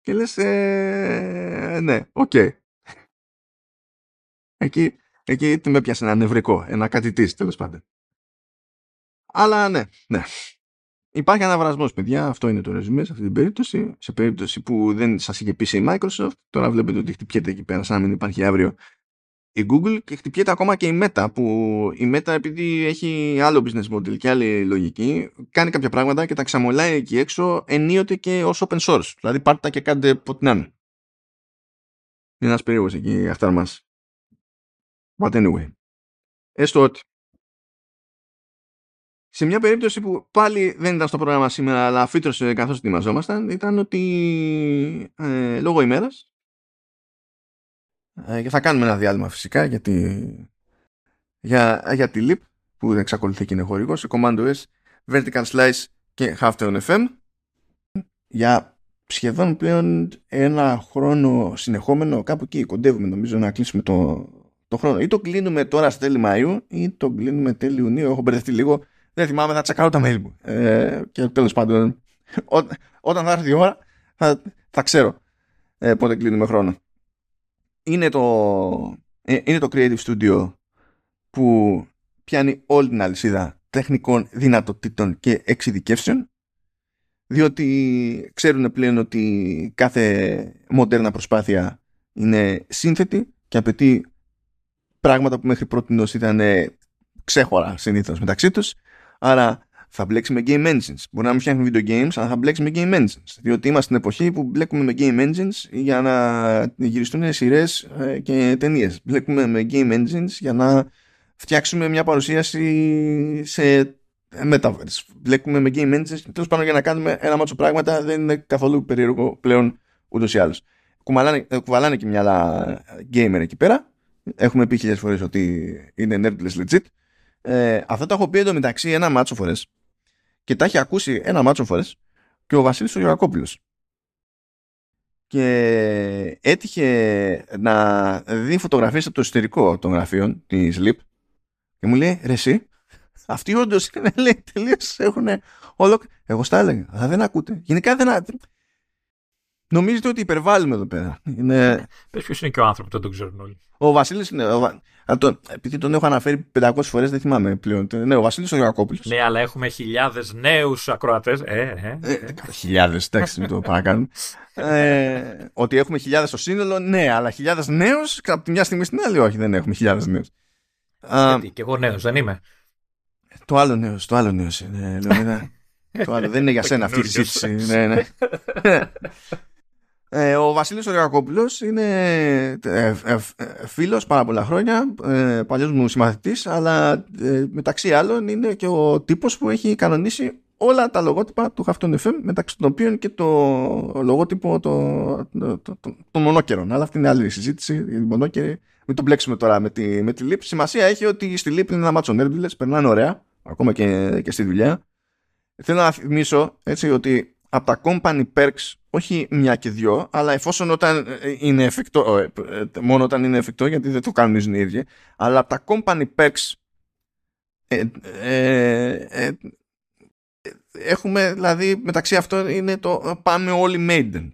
και λες, ε, ναι, οκ. Okay. Εκεί, εκεί με πιάσε ένα νευρικό, ένα κάτι της, τέλος πάντων. Αλλά ναι, ναι. Υπάρχει αναβρασμός, παιδιά. Αυτό είναι το ρεζουμέ σε αυτή την περίπτωση. Σε περίπτωση που δεν σας είχε πείσει η Microsoft, τώρα βλέπετε ότι χτυπιέται εκεί πέρα, σαν να μην υπάρχει αύριο η Google και χτυπιέται ακόμα και η Meta που η Meta επειδή έχει άλλο business model και άλλη λογική κάνει κάποια πράγματα και τα ξαμολάει εκεί έξω ενίοτε και ως open source. Δηλαδή πάρτε τα και κάντε ό,τι να είναι. Είναι ένας περίεργος εκεί αυτά μας. But anyway. Έστω ότι. Σε μια περίπτωση που πάλι δεν ήταν στο πρόγραμμα σήμερα αλλά φύτρωσε καθώς ετοιμαζόμασταν ήταν ότι ε, λόγω ημέρας ε, θα κάνουμε ένα διάλειμμα φυσικά για τη, για, για τη LIP που εξακολουθεί και είναι χορηγός σε Commando S, Vertical Slice και Halftone FM για σχεδόν πλέον ένα χρόνο συνεχόμενο κάπου εκεί κοντεύουμε νομίζω να κλείσουμε το, το χρόνο. Ή το κλείνουμε τώρα στα τέλη Μαΐου ή το κλείνουμε τέλη Ιουνίου. Έχω μπερδευτεί λίγο. Δεν θυμάμαι θα τσακάρω τα mail μου. Ε, και τέλος πάντων ό, όταν θα έρθει η ώρα θα, θα ξέρω ε, πότε κλείνουμε χρόνο είναι το, ε, είναι το Creative Studio που πιάνει όλη την αλυσίδα τεχνικών δυνατοτήτων και εξειδικεύσεων διότι ξέρουν πλέον ότι κάθε μοντέρνα προσπάθεια είναι σύνθετη και απαιτεί πράγματα που μέχρι πρώτη ήταν ξέχωρα συνήθως μεταξύ τους. Άρα θα μπλέξει με game engines. Μπορεί να μην φτιάχνει video games, αλλά θα μπλέξει με game engines. Διότι είμαστε στην εποχή που μπλέκουμε με game engines για να γυριστούν σειρές ε, και ταινίες. Μπλέκουμε με game engines για να φτιάξουμε μια παρουσίαση σε metaverse. Μπλέκουμε με game engines τέλος πάντων για να κάνουμε ένα μάτσο πράγματα δεν είναι καθόλου περίεργο πλέον ούτως ή άλλως. Κουβαλάνε, κουβαλάνε και μια άλλα gamer εκεί πέρα. Έχουμε πει χιλιάδες φορές ότι είναι nerdless legit. Ε, αυτό το έχω πει εντωμεταξύ ένα μάτσο φορές και τα έχει ακούσει ένα μάτσο φορές και ο Βασίλης ο Γεωργακόπουλος. Και έτυχε να δει φωτογραφίες από το εσωτερικό των γραφείων της ΛΥΠ και μου λέει ρε εσύ αυτοί όντως είναι λέει τελείως έχουν όλο εγώ στα έλεγα αλλά δεν ακούτε γενικά δεν Νομίζετε ότι υπερβάλλουμε εδώ πέρα. Είναι... Πες ποιος είναι και ο άνθρωπος, δεν τον ξέρουν όλοι. Ο Βασίλης είναι... Ο... Επειδή τον έχω αναφέρει 500 φορές δεν θυμάμαι πλέον. Ναι, ο Βασίλης ο Γιακόπουλος. Ναι, αλλά έχουμε χιλιάδες νέους ακροατές. Ε, ε, ε. ε χιλιάδες, εντάξει, μην το παρακάνουμε. ε, ότι έχουμε χιλιάδες στο σύνολο, ναι, αλλά χιλιάδες νέους από τη μια στιγμή στην άλλη, όχι, δεν έχουμε χιλιάδες νέους. Γιατί, και εγώ νέος δεν είμαι. Το άλλο νέος, το άλλο νέος είναι. το άλλο δεν είναι για σένα αυτή η συζήτηση. ναι, ναι. Ε, ο Βασίλης Οριακόπουλος είναι ε, ε, φίλος πάρα πολλά χρόνια, ε, παλιός μου συμμαθητής, αλλά μεταξύ άλλων είναι και ο τύπος που έχει κανονίσει όλα τα λογότυπα του Hafton FM, μεταξύ των οποίων και το λογότυπο των το, το, το, μονόκερων. Αλλά αυτή είναι άλλη συζήτηση για την μονόκερη. Μην το μπλέξουμε τώρα με τη, με τη LIP. Σημασία έχει ότι στη LIP είναι ένα μάτσο νέρμπιλες, περνάνε ωραία, ακόμα και, και στη δουλειά. Θέλω να θυμίσω έτσι, ότι από τα company perks όχι μια και δυο, αλλά εφόσον όταν ε, είναι εφικτό, ε, ε, μόνο όταν είναι εφικτό, γιατί δεν το κάνουν οι ίδιοι, αλλά από τα company perks ε, ε, έχουμε, δηλαδή μεταξύ αυτών είναι το πάμε όλοι Maiden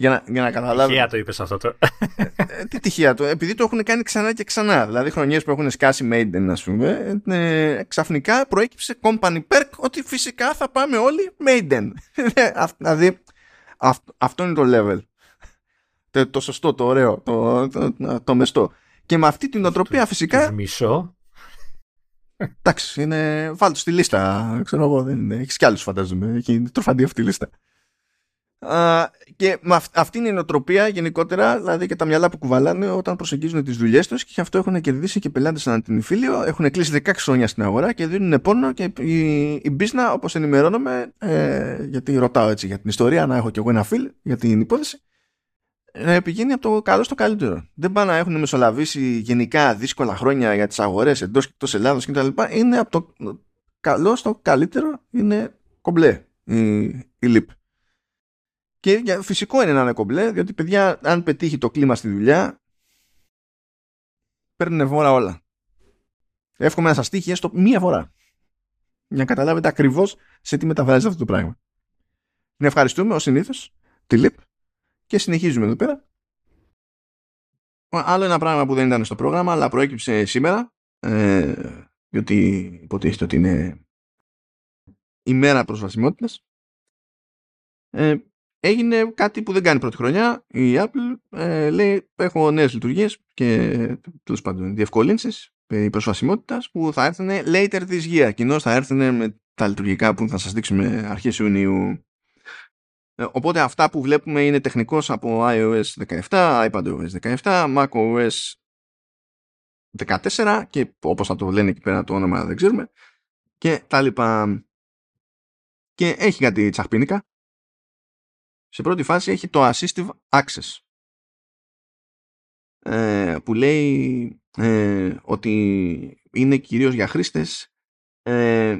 για να, για να καταλάβεις. Τυχαία το είπες αυτό το. Ε, τι τυχαία το, επειδή το έχουν κάνει ξανά και ξανά. Δηλαδή, χρονιές που έχουν σκάσει Maiden, ας πούμε, ε, ξαφνικά προέκυψε company perk ότι φυσικά θα πάμε όλοι Maiden. Ε, δηλαδή, αυτό είναι το level. Το, το σωστό, το ωραίο, το, το, το, το μεστό. Και με αυτή την οτροπία φυσικά. Μισό. Εντάξει, είναι. Βάλτε στη λίστα. Ξέρω εγώ, δεν είναι. Έχεις κι άλλους φαντάζομαι. Έχει τροφαντή αυτή τη λίστα. Uh, και με αυτή είναι η νοοτροπία γενικότερα, δηλαδή και τα μυαλά που κουβαλάνε όταν προσεγγίζουν τις δουλειές τους και γι' αυτό έχουν κερδίσει και πελάτες σαν την Ιφίλιο. Έχουν κλείσει 16 χρόνια στην αγορά και δίνουν πόνο. Και η, η Μπίσνα, όπως ενημερώνομαι, ε, γιατί ρωτάω έτσι για την ιστορία, να έχω κι εγώ ένα φιλ για την υπόθεση, ε, πηγαίνει από το καλό στο καλύτερο. Δεν πάνε να έχουν μεσολαβήσει γενικά δύσκολα χρόνια για τις αγορές εντός και εκτός Ελλάδος κτλ. Είναι από το καλό στο καλύτερο, είναι κομπλέ η, η ΛΥΠ. Και φυσικό είναι να είναι κομπλέ, διότι παιδιά, αν πετύχει το κλίμα στη δουλειά, παίρνουν βόρα όλα. Εύχομαι να σας τύχει έστω μία φορά. Για να καταλάβετε ακριβώς σε τι μεταφράζεται αυτό το πράγμα. Να ευχαριστούμε ως συνήθως τη ΛΥΠ και συνεχίζουμε εδώ πέρα. Άλλο ένα πράγμα που δεν ήταν στο πρόγραμμα, αλλά προέκυψε σήμερα, ε, διότι υποτίθεται ότι είναι ημέρα προσβασιμότητας. Ε, έγινε κάτι που δεν κάνει πρώτη χρονιά. Η Apple ε, λέει έχω νέες λειτουργίες και τέλος πάντων διευκολύνσεις περί προσβασιμότητας που θα έρθουν later this year. Κοινώς θα έρθουν με τα λειτουργικά που θα σας δείξουμε αρχές Ιουνίου. Ε, οπότε αυτά που βλέπουμε είναι τεχνικός από iOS 17, iPadOS 17, macOS 14 και όπως θα το λένε εκεί πέρα το όνομα δεν ξέρουμε και τα λοιπά. Και έχει κάτι τσαχπίνικα σε πρώτη φάση έχει το Assistive Access ε, που λέει ε, ότι είναι κυρίως για χρήστες ε,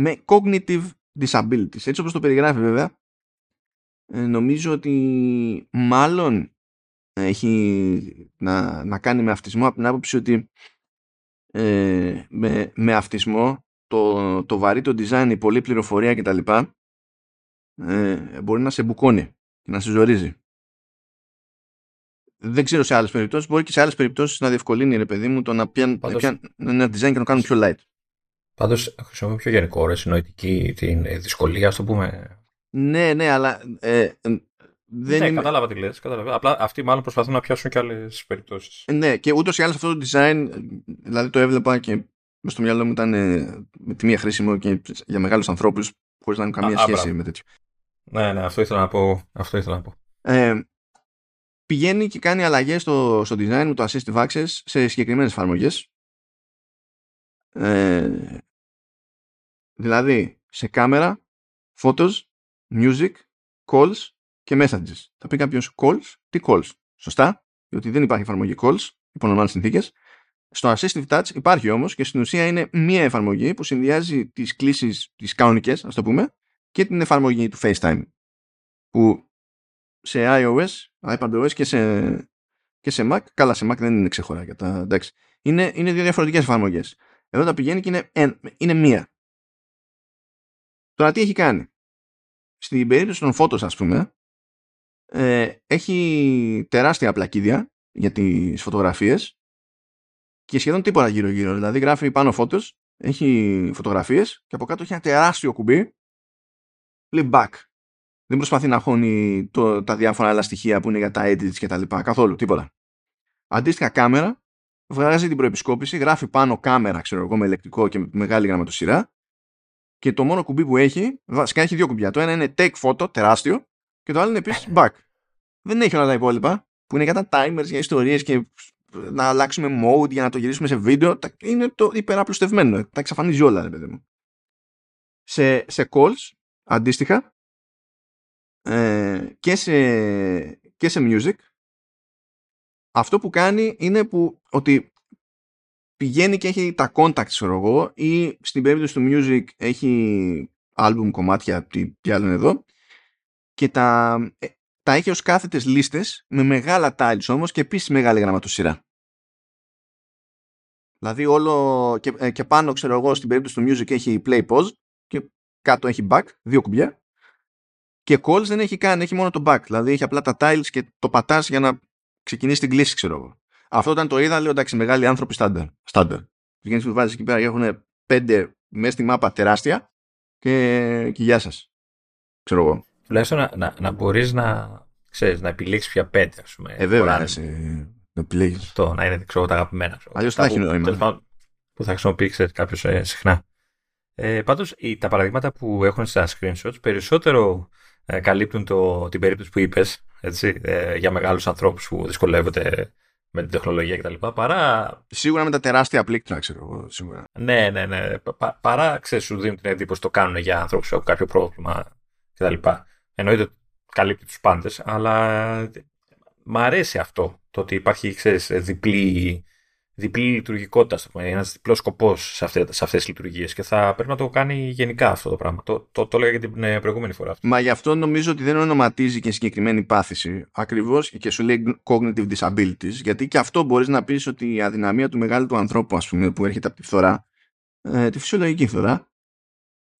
με cognitive disabilities. Έτσι όπως το περιγράφει βέβαια νομίζω ότι μάλλον έχει να, να κάνει με αυτισμό από την άποψη ότι με, με αυτισμό το, το βαρύ το design, η πολλή πληροφορία κτλ ε, μπορεί να σε μπουκώνει και να σε ζορίζει. Δεν ξέρω σε άλλες περιπτώσεις. Μπορεί και σε άλλες περιπτώσεις να διευκολύνει ρε παιδί μου το να πιάνει Πάντως... ένα design και να το κάνουν πιο light. Πάντως χρησιμοποιώ πιο γενικό όρο, συνοητική την δυσκολία, ας το πούμε. Ναι, ναι, αλλά. Ε, δεν ναι, είναι... κατάλαβα τι λες. Κατάλαβα. Απλά αυτοί μάλλον προσπαθούν να πιάσουν και άλλες περιπτώσεις. Ε, ναι, και ούτως ή άλλως αυτό το design, δηλαδή το έβλεπα και μες στο μυαλό μου ήταν ε, με τη μία χρήσιμο και για μεγάλους ανθρώπους, χωρίς να έχουν καμία α, σχέση α, με τέτοιο. Ναι, ναι, αυτό ήθελα να πω. Αυτό ήθελα να πω. Ε, πηγαίνει και κάνει αλλαγές στο, στο design με το Assistive Access σε συγκεκριμένες εφαρμογές. Ε, δηλαδή, σε κάμερα, photos, music, calls και messages. Θα πει κάποιος calls, τι calls. Σωστά, διότι δεν υπάρχει εφαρμογή calls υπό normales συνθήκες. Στο Assistive Touch υπάρχει όμως και στην ουσία είναι μία εφαρμογή που συνδυάζει τις κλήσεις, τις κανονικές, ας το πούμε, και την εφαρμογή του FaceTime που σε iOS, iPadOS και σε, και σε Mac, καλά σε Mac δεν είναι ξεχωρά τα, εντάξει, είναι, είναι δύο διαφορετικές εφαρμογές. Εδώ τα πηγαίνει και είναι, είναι μία. Τώρα τι έχει κάνει; Στην περίπτωση των φώτος ας πούμε, ε, έχει τεράστια πλακίδια για τις φωτογραφίες και σχεδόν τίποτα γύρω γύρω. Δηλαδή γράφει πάνω φώτος, έχει φωτογραφίες και από κάτω έχει ένα τεράστιο κουμπί λέει back. Δεν προσπαθεί να χώνει το, τα διάφορα άλλα στοιχεία που είναι για τα edits και τα λοιπά. Καθόλου, τίποτα. Αντίστοιχα κάμερα, βγάζει την προεπισκόπηση, γράφει πάνω κάμερα, ξέρω εγώ, με ηλεκτρικό και με μεγάλη γραμματοσυρά και το μόνο κουμπί που έχει, βασικά έχει δύο κουμπιά. Το ένα είναι take photo, τεράστιο, και το άλλο είναι επίσης back. Δεν έχει όλα τα υπόλοιπα, που είναι για τα timers, για ιστορίες και να αλλάξουμε mode για να το γυρίσουμε σε βίντεο. Είναι το υπεραπλουστευμένο. Τα εξαφανίζει όλα, ρε παιδί μου. Σε, σε calls, αντίστοιχα ε, και, σε, και σε music αυτό που κάνει είναι που ότι πηγαίνει και έχει τα contacts ξέρω εγώ ή στην περίπτωση του music έχει album κομμάτια τι, τι άλλο είναι εδώ και τα, ε, τα έχει ως κάθετες λίστες με μεγάλα tiles όμως και επίσης μεγάλη γραμματοσυρά. Δηλαδή όλο και, ε, και πάνω ξέρω εγώ στην περίπτωση του music έχει play pause και κάτω έχει back, δύο κουμπιά. Και calls δεν έχει καν, έχει μόνο το back. Δηλαδή έχει απλά τα tiles και το πατάς για να ξεκινήσεις την κλίση, ξέρω εγώ. Αυτό όταν το είδα, λέω εντάξει, μεγάλοι άνθρωποι στάνταρ. Στάνταρ. Βγαίνεις που βάζεις εκεί πέρα και έχουν πέντε μέσα στη μάπα τεράστια και, και γεια σας. Ξέρω εγώ. Τουλάχιστον να, να, να μπορείς να, ξέρεις, να επιλέξεις πια πέντε, ας πούμε. Ε, βέβαια, να επιλέγεις. Αυτό, να είναι ξέρω, τα αγαπημένα. Αλλιώς θα έχει νόημα. που θα χρησιμοποιήσει κάποιος ε, συχνά. Ε, Πάντως, τα παραδείγματα που έχουν στα screenshots περισσότερο ε, καλύπτουν το, την περίπτωση που είπες ε, για μεγάλους ανθρώπους που δυσκολεύονται με την τεχνολογία κτλ. Παρά. Σίγουρα με τα τεράστια πλήκτρα, ξέρω εγώ. Σίγουρα. Ναι, ναι, ναι. Πα, παρά ξέρεις, σου δίνουν την εντύπωση το κάνουν για ανθρώπους που έχουν κάποιο πρόβλημα κτλ. Εννοείται καλύπτει τους πάντες, αλλά μ' αρέσει αυτό. Το ότι υπάρχει, ξέρεις, διπλή διπλή λειτουργικότητα, ένας διπλός σκοπός σε, αυτέ, σε αυτές τις λειτουργίες και θα πρέπει να το κάνει γενικά αυτό το πράγμα. Το, το, το έλεγα και την ε, προηγούμενη φορά. Μα γι' αυτό νομίζω ότι δεν ονοματίζει και συγκεκριμένη πάθηση ακριβώς και σου λέει cognitive disabilities γιατί και αυτό μπορείς να πεις ότι η αδυναμία του μεγάλου του ανθρώπου ας πούμε, που έρχεται από τη φθορά, ε, τη φυσιολογική φθορά,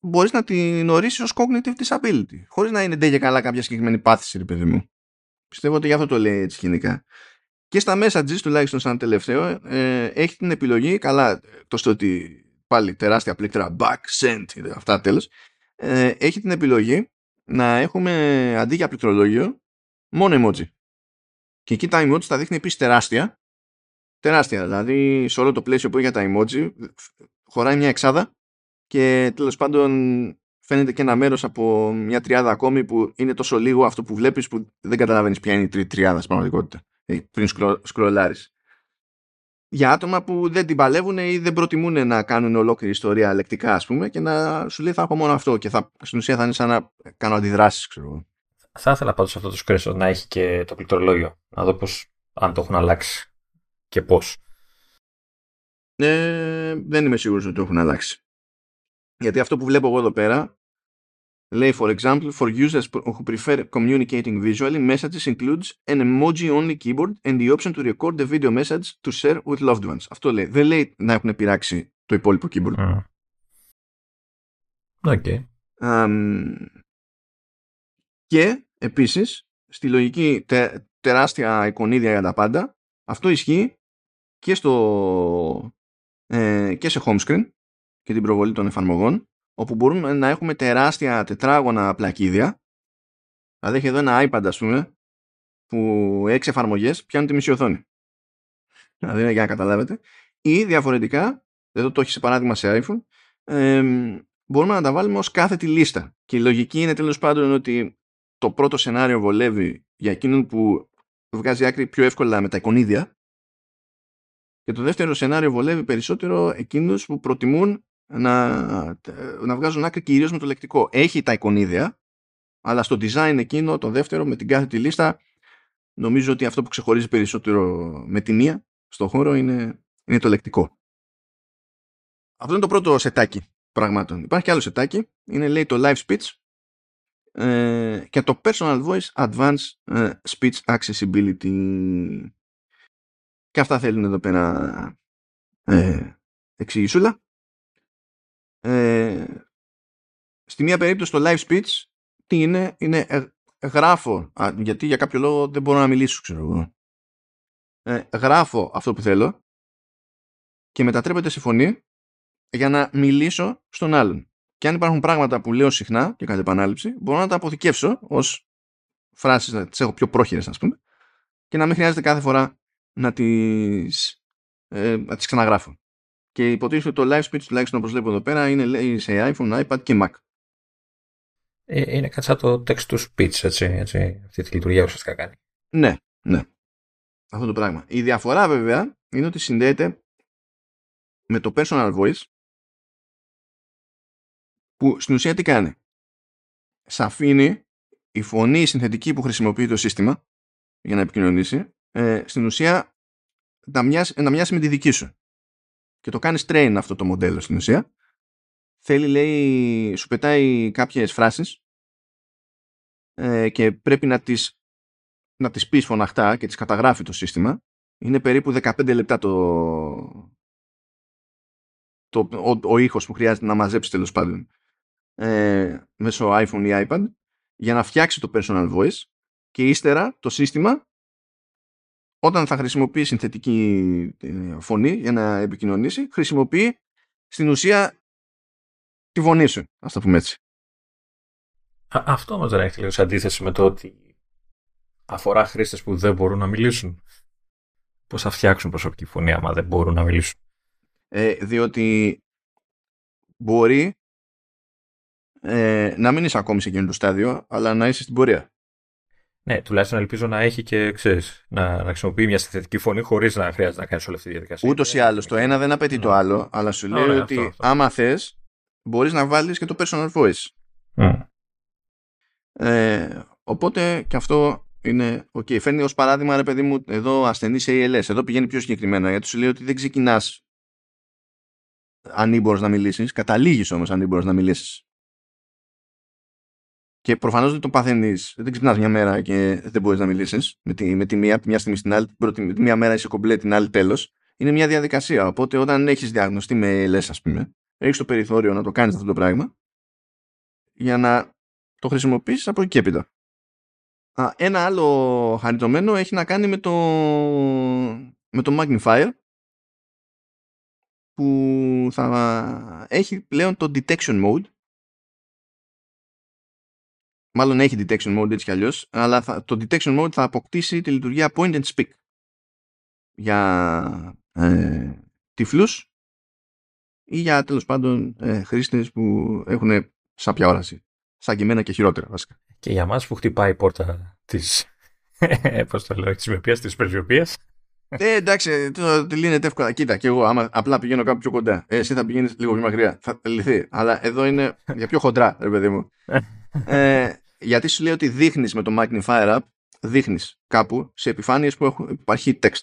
μπορείς να την ορίσει ως cognitive disability χωρίς να είναι ντε και καλά κάποια συγκεκριμένη πάθηση, ρε παιδί μου. Πιστεύω ότι γι' αυτό το λέει έτσι γενικά. Και στα messages, τουλάχιστον σαν τελευταίο, ε, έχει την επιλογή, καλά, το στο ότι πάλι τεράστια πλήκτρα back, send, αυτά τέλος, ε, έχει την επιλογή να έχουμε αντί για πληκτρολόγιο μόνο emoji. Και εκεί τα emoji τα δείχνει επίσης τεράστια. Τεράστια, δηλαδή σε όλο το πλαίσιο που έχει για τα emoji χωράει μια εξάδα και τέλος πάντων φαίνεται και ένα μέρος από μια τριάδα ακόμη που είναι τόσο λίγο αυτό που βλέπεις που δεν καταλαβαίνεις ποια είναι η τριάδα στην πραγματικότητα. Ε, πριν σκρολάρεις. Για άτομα που δεν την παλεύουν ή δεν προτιμούν να κάνουν ολόκληρη ιστορία λεκτικά, ας πούμε, και να σου λέει θα έχω μόνο αυτό και θα, στην ουσία θα είναι σαν να κάνω αντιδράσεις, ξέρω. Θα ήθελα πάντως αυτό το σκρέσο να έχει και το πληκτρολόγιο. Να δω πώς, αν το έχουν αλλάξει και πώς. Ε, δεν είμαι σίγουρος ότι το έχουν αλλάξει. Γιατί αυτό που βλέπω εγώ εδώ πέρα Λέει, for example, for users who prefer communicating visually, messages includes an emoji-only keyboard and the option to record the video message to share with loved ones. Αυτό λέει. Δεν λέει να έχουν πειράξει το υπόλοιπο keyboard. Mm. Okay. Um, και επίσης, στη λογική τε, τεράστια εικονίδια για τα πάντα, αυτό ισχύει και, στο, ε, και σε home screen και την προβολή των εφαρμογών όπου μπορούμε να έχουμε τεράστια τετράγωνα πλακίδια. Δηλαδή έχει εδώ ένα iPad ας πούμε που έξι εφαρμογές πιάνουν τη μισή οθόνη. Δηλαδή για να καταλάβετε. Ή διαφορετικά, εδώ το έχει σε παράδειγμα σε iPhone, μπορούμε να τα βάλουμε ως κάθετη λίστα. Και η λογική είναι τέλος πάντων ότι το πρώτο σενάριο βολεύει για εκείνον που βγάζει άκρη πιο εύκολα με τα εικονίδια και το δεύτερο σενάριο βολεύει περισσότερο εκείνους που προτιμούν να, να βγάζουν άκρη κυρίως με το λεκτικό. Έχει τα εικονίδια, αλλά στο design εκείνο, το δεύτερο, με την κάθετη λίστα, νομίζω ότι αυτό που ξεχωρίζει περισσότερο με τη μία στο χώρο είναι, είναι το λεκτικό. Αυτό είναι το πρώτο σετάκι πραγμάτων. Υπάρχει και άλλο σετάκι, είναι λέει το live speech ε, και το personal voice advanced ε, speech accessibility. Και αυτά θέλουν εδώ πέρα ε, εξηγησούλα. Ε, στη μία περίπτωση το live speech τι είναι, είναι ε, γράφω, γιατί για κάποιο λόγο δεν μπορώ να μιλήσω, ξέρω εγώ. Ε, γράφω αυτό που θέλω και μετατρέπεται σε φωνή για να μιλήσω στον άλλον. Και αν υπάρχουν πράγματα που λέω συχνά και κατά επανάληψη, μπορώ να τα αποθηκεύσω ως φράσεις, να τις έχω πιο πρόχειρες ας πούμε, και να μην χρειάζεται κάθε φορά να τις, ε, να τις ξαναγράφω. Και υποτίθεται ότι το live speech, τουλάχιστον όπως βλέπω εδώ πέρα, είναι λέει, σε iPhone, iPad και Mac. Ε, είναι κάτι σαν το text to speech, έτσι, έτσι, αυτή τη λειτουργία ουσιαστικά κάνει. Ναι, ναι. Αυτό το πράγμα. Η διαφορά βέβαια είναι ότι συνδέεται με το personal voice που στην ουσία τι κάνει; Σ' αφήνει η φωνή συνθετική που χρησιμοποιεί το σύστημα για να επικοινωνήσει ε, στην ουσία να μοιάσει, να μοιάσει με τη δική σου και το κάνεις train αυτό το μοντέλο στην ουσία. Θέλει λέει σου πετάει κάποιες φράσεις ε, και πρέπει να τις να τις πεις φωναχτά και τις καταγράφει το σύστημα. Είναι περίπου 15 λεπτά το, το ο, ο ήχος που χρειάζεται να μαζέψεις τέλος πάντων ε, μέσω iPhone ή iPad για να φτιάξει το personal voice. Και ύστερα το σύστημα όταν θα χρησιμοποιεί συνθετική ε, φωνή για να επικοινωνήσει, χρησιμοποιεί στην ουσία τη φωνή σου, ας το πούμε έτσι. αυτό όμως δεν έχει λίγο σε αντίθεση με το ότι αφορά χρήστες που δεν μπορούν να μιλήσουν. Πώς θα φτιάξουν προσωπική φωνή άμα δεν μπορούν να μιλήσουν; Ε, διότι μπορεί ε, να μην είσαι ακόμη σε εκείνο το στάδιο, αλλά να είσαι στην πορεία. Ναι, τουλάχιστον ελπίζω να έχει και ξέρεις, να, να χρησιμοποιεί μια συνθετική φωνή χωρίς να χρειάζεται να κάνεις όλη αυτή τη διαδικασία. Ούτως ή άλλως. Το ένα δεν απαιτεί το ναι. άλλο, αλλά σου λέει ότι αυτό, αυτό. άμα θες, μπορείς να βάλεις και το personal voice. Mm. Ε, οπότε και αυτό είναι ok. Φέρνει ως παράδειγμα, ρε παιδί μου, εδώ ασθενή σε ALS. Εδώ πηγαίνει πιο συγκεκριμένα γιατί σου λέει ότι δεν ξεκινάς ανήμπορο να μιλήσεις. Καταλήγεις όμως ανήμπορο να μιλήσεις. Και προφανώς δεν το παθαίνεις. Δεν ξυπνάς μια μέρα και δεν μπορείς να μιλήσεις με τη, με τη μία, μια στιγμή στην άλλη. Την τη μία μέρα είσαι κομπλέ, την άλλη τέλος. Είναι μια διαδικασία. Οπότε όταν έχεις διαγνωστεί με λες, ας πούμε, έχεις το περιθώριο να το κάνεις αυτό το πράγμα για να το χρησιμοποιήσεις από εκεί και έπειτα. ένα άλλο χαριτωμένο έχει να κάνει με το, με το Magnifier που θα έχει πλέον το detection mode μάλλον έχει detection mode έτσι κι αλλιώς, αλλά θα, το detection mode θα αποκτήσει τη λειτουργία point and speak για ε, τυφλούς ή για τέλος πάντων ε, χρήστες που έχουν σάπια όραση. Σαν και εμένα και χειρότερα βασικά. Και για μας που χτυπάει η πόρτα της, πώς το λέω, της μεπίας, της πρεσβειοποίας. Ε, εντάξει, το, το λύνεται εύκολα. Κοίτα, και εγώ άμα απλά πηγαίνω κάπου πιο κοντά. Ε, εσύ θα πηγαίνεις λίγο πιο μακριά. Θα λυθεί. Αλλά εδώ είναι για πιο χοντρά, ρε παιδί μου. ε, γιατί σου λέει ότι δείχνεις με το Magnifier App, δείχνεις κάπου σε επιφάνειες που έχουν, υπάρχει text.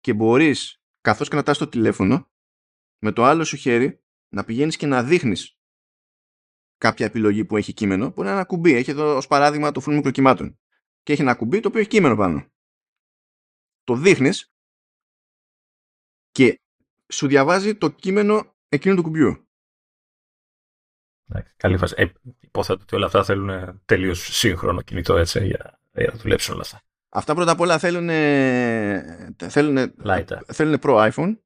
Και μπορείς, καθώς κρατάς το τηλέφωνο, με το άλλο σου χέρι να πηγαίνεις και να δείχνεις κάποια επιλογή που έχει κείμενο, που είναι ένα κουμπί. Έχει εδώ ως παράδειγμα το φούρνο μικροκυμάτων. Και έχει ένα κουμπί το οποίο έχει κείμενο πάνω. Το δείχνεις και σου διαβάζει το κείμενο εκείνου του κουμπιού. Καλή φάση. Ε, υποθέτω ότι όλα αυτά θέλουν τελείως σύγχρονο κινητό έτσι για, για να δουλέψουν όλα αυτά. Αυτά πρώτα απ' όλα θέλουν, θέλουν, θέλουν Pro iPhone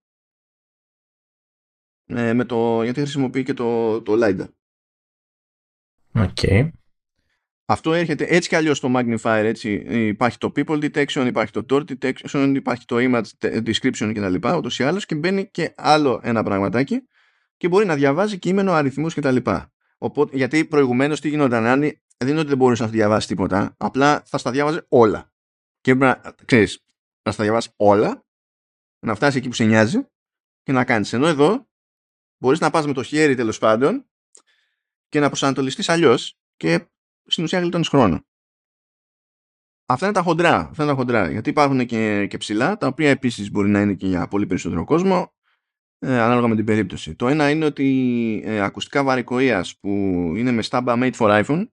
ε, με το, γιατί χρησιμοποιεί και το, το LiDAR. Okay. Αυτό έρχεται έτσι κι αλλιώς στο Magnifier έτσι. Υπάρχει το People Detection, υπάρχει το Door Detection, υπάρχει το Image Description κτλ. Ούτως ή άλλως και μπαίνει και άλλο ένα πραγματάκι και μπορεί να διαβάζει κείμενο, αριθμούς κτλ. Οπότε, γιατί προηγουμένως τι γινόταν, αν δεν είναι ότι δεν μπορούσε να διαβάσεις τίποτα, απλά θα στα διάβαζε όλα. Και πρέπει να, ξέρεις, να στα διαβάσει όλα, να φτάσεις εκεί που σε νοιάζει και να κάνεις. Ενώ εδώ μπορείς να πας με το χέρι τέλος πάντων και να προσανατολιστείς αλλιώς και στην ουσία γλιτώνεις χρόνο. Αυτά είναι τα χοντρά. Αυτά είναι τα χοντρά. Γιατί υπάρχουν και, και ψηλά, τα οποία επίσης μπορεί να είναι και για πολύ περισσότερο κόσμο ε, ανάλογα με την περίπτωση. Το ένα είναι ότι ε, ακουστικά βαρικοίας που είναι με στάμπα made for iPhone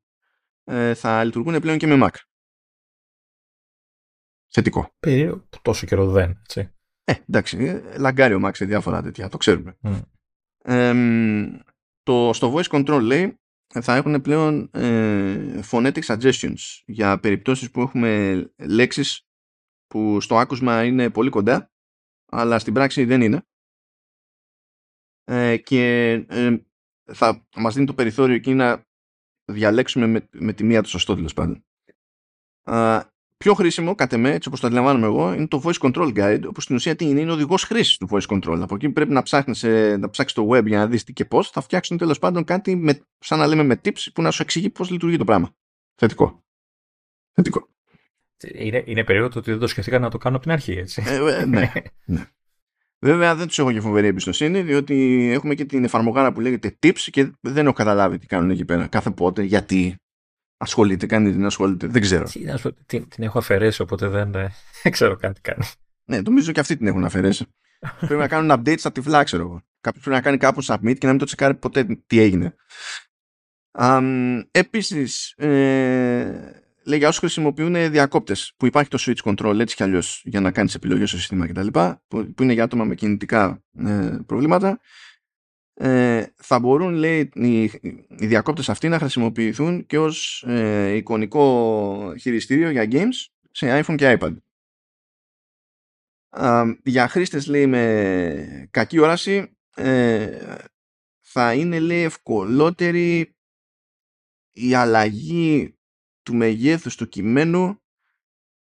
ε, θα λειτουργούν πλέον και με Mac. Θετικό. Περίεργο τόσο καιρό δεν, έτσι. Ε, εντάξει, ε, λαγκάρει ο Mac σε διάφορα τέτοια, το ξέρουμε. το, στο voice control λέει θα έχουν πλέον ε, phonetic suggestions για περιπτώσεις που έχουμε λέξεις που στο άκουσμα είναι πολύ κοντά αλλά στην πράξη δεν είναι ε, και ε, θα μας δίνει το περιθώριο εκεί να διαλέξουμε με, με τη μία το σωστό τέλος πάντων. πιο χρήσιμο, κατά με, έτσι όπως το αντιλαμβάνομαι εγώ, είναι το Voice Control Guide, όπου στην ουσία τι είναι, είναι οδηγός χρήσης του Voice Control. Από εκεί πρέπει να ψάχνεις, να ψάξεις το web για να δεις τι και πώς, θα φτιάξουν τέλος πάντων κάτι με, σαν να λέμε με tips που να σου εξηγεί πώς λειτουργεί το πράγμα. Θετικό. Θετικό. Είναι, είναι περίοδο ότι δεν το σκεφτήκα να το κάνω από την αρχή, έτσι. Ε, ε ναι, ναι. Βέβαια δεν τους έχω και φοβερή εμπιστοσύνη, διότι έχουμε και την εφαρμογάρα που λέγεται Tips και δεν έχω καταλάβει τι κάνουν εκεί πέρα. Κάθε πότε, γιατί ασχολείται, κάνει την ασχολείται, δεν ξέρω. Την, την έχω αφαιρέσει, οπότε δεν, ε, δεν ξέρω καν τι κάνει. Ναι, νομίζω και αυτοί την έχουν αφαιρέσει. πρέπει να κάνουν updates στα τυφλά, ξέρω εγώ. Κάποιος πρέπει να κάνει κάπου submit και να μην το τσεκάρει ποτέ τι έγινε. Um, Επίσης, ε, λέει για όσους χρησιμοποιούν διακόπτες που υπάρχει το switch control έτσι κι αλλιώς για να κάνεις επιλογές στο σύστημα κτλ. Που, που είναι για άτομα με κινητικά ε, προβλήματα. Ε, θα μπορούν λέει οι, οι διακόπτες αυτοί να χρησιμοποιηθούν και ως ε, εικονικό χειριστήριο για games σε iPhone και iPad. για χρήστες λέει με κακή όραση ε, θα είναι λέει ευκολότερη η αλλαγή του μεγέθους του κειμένου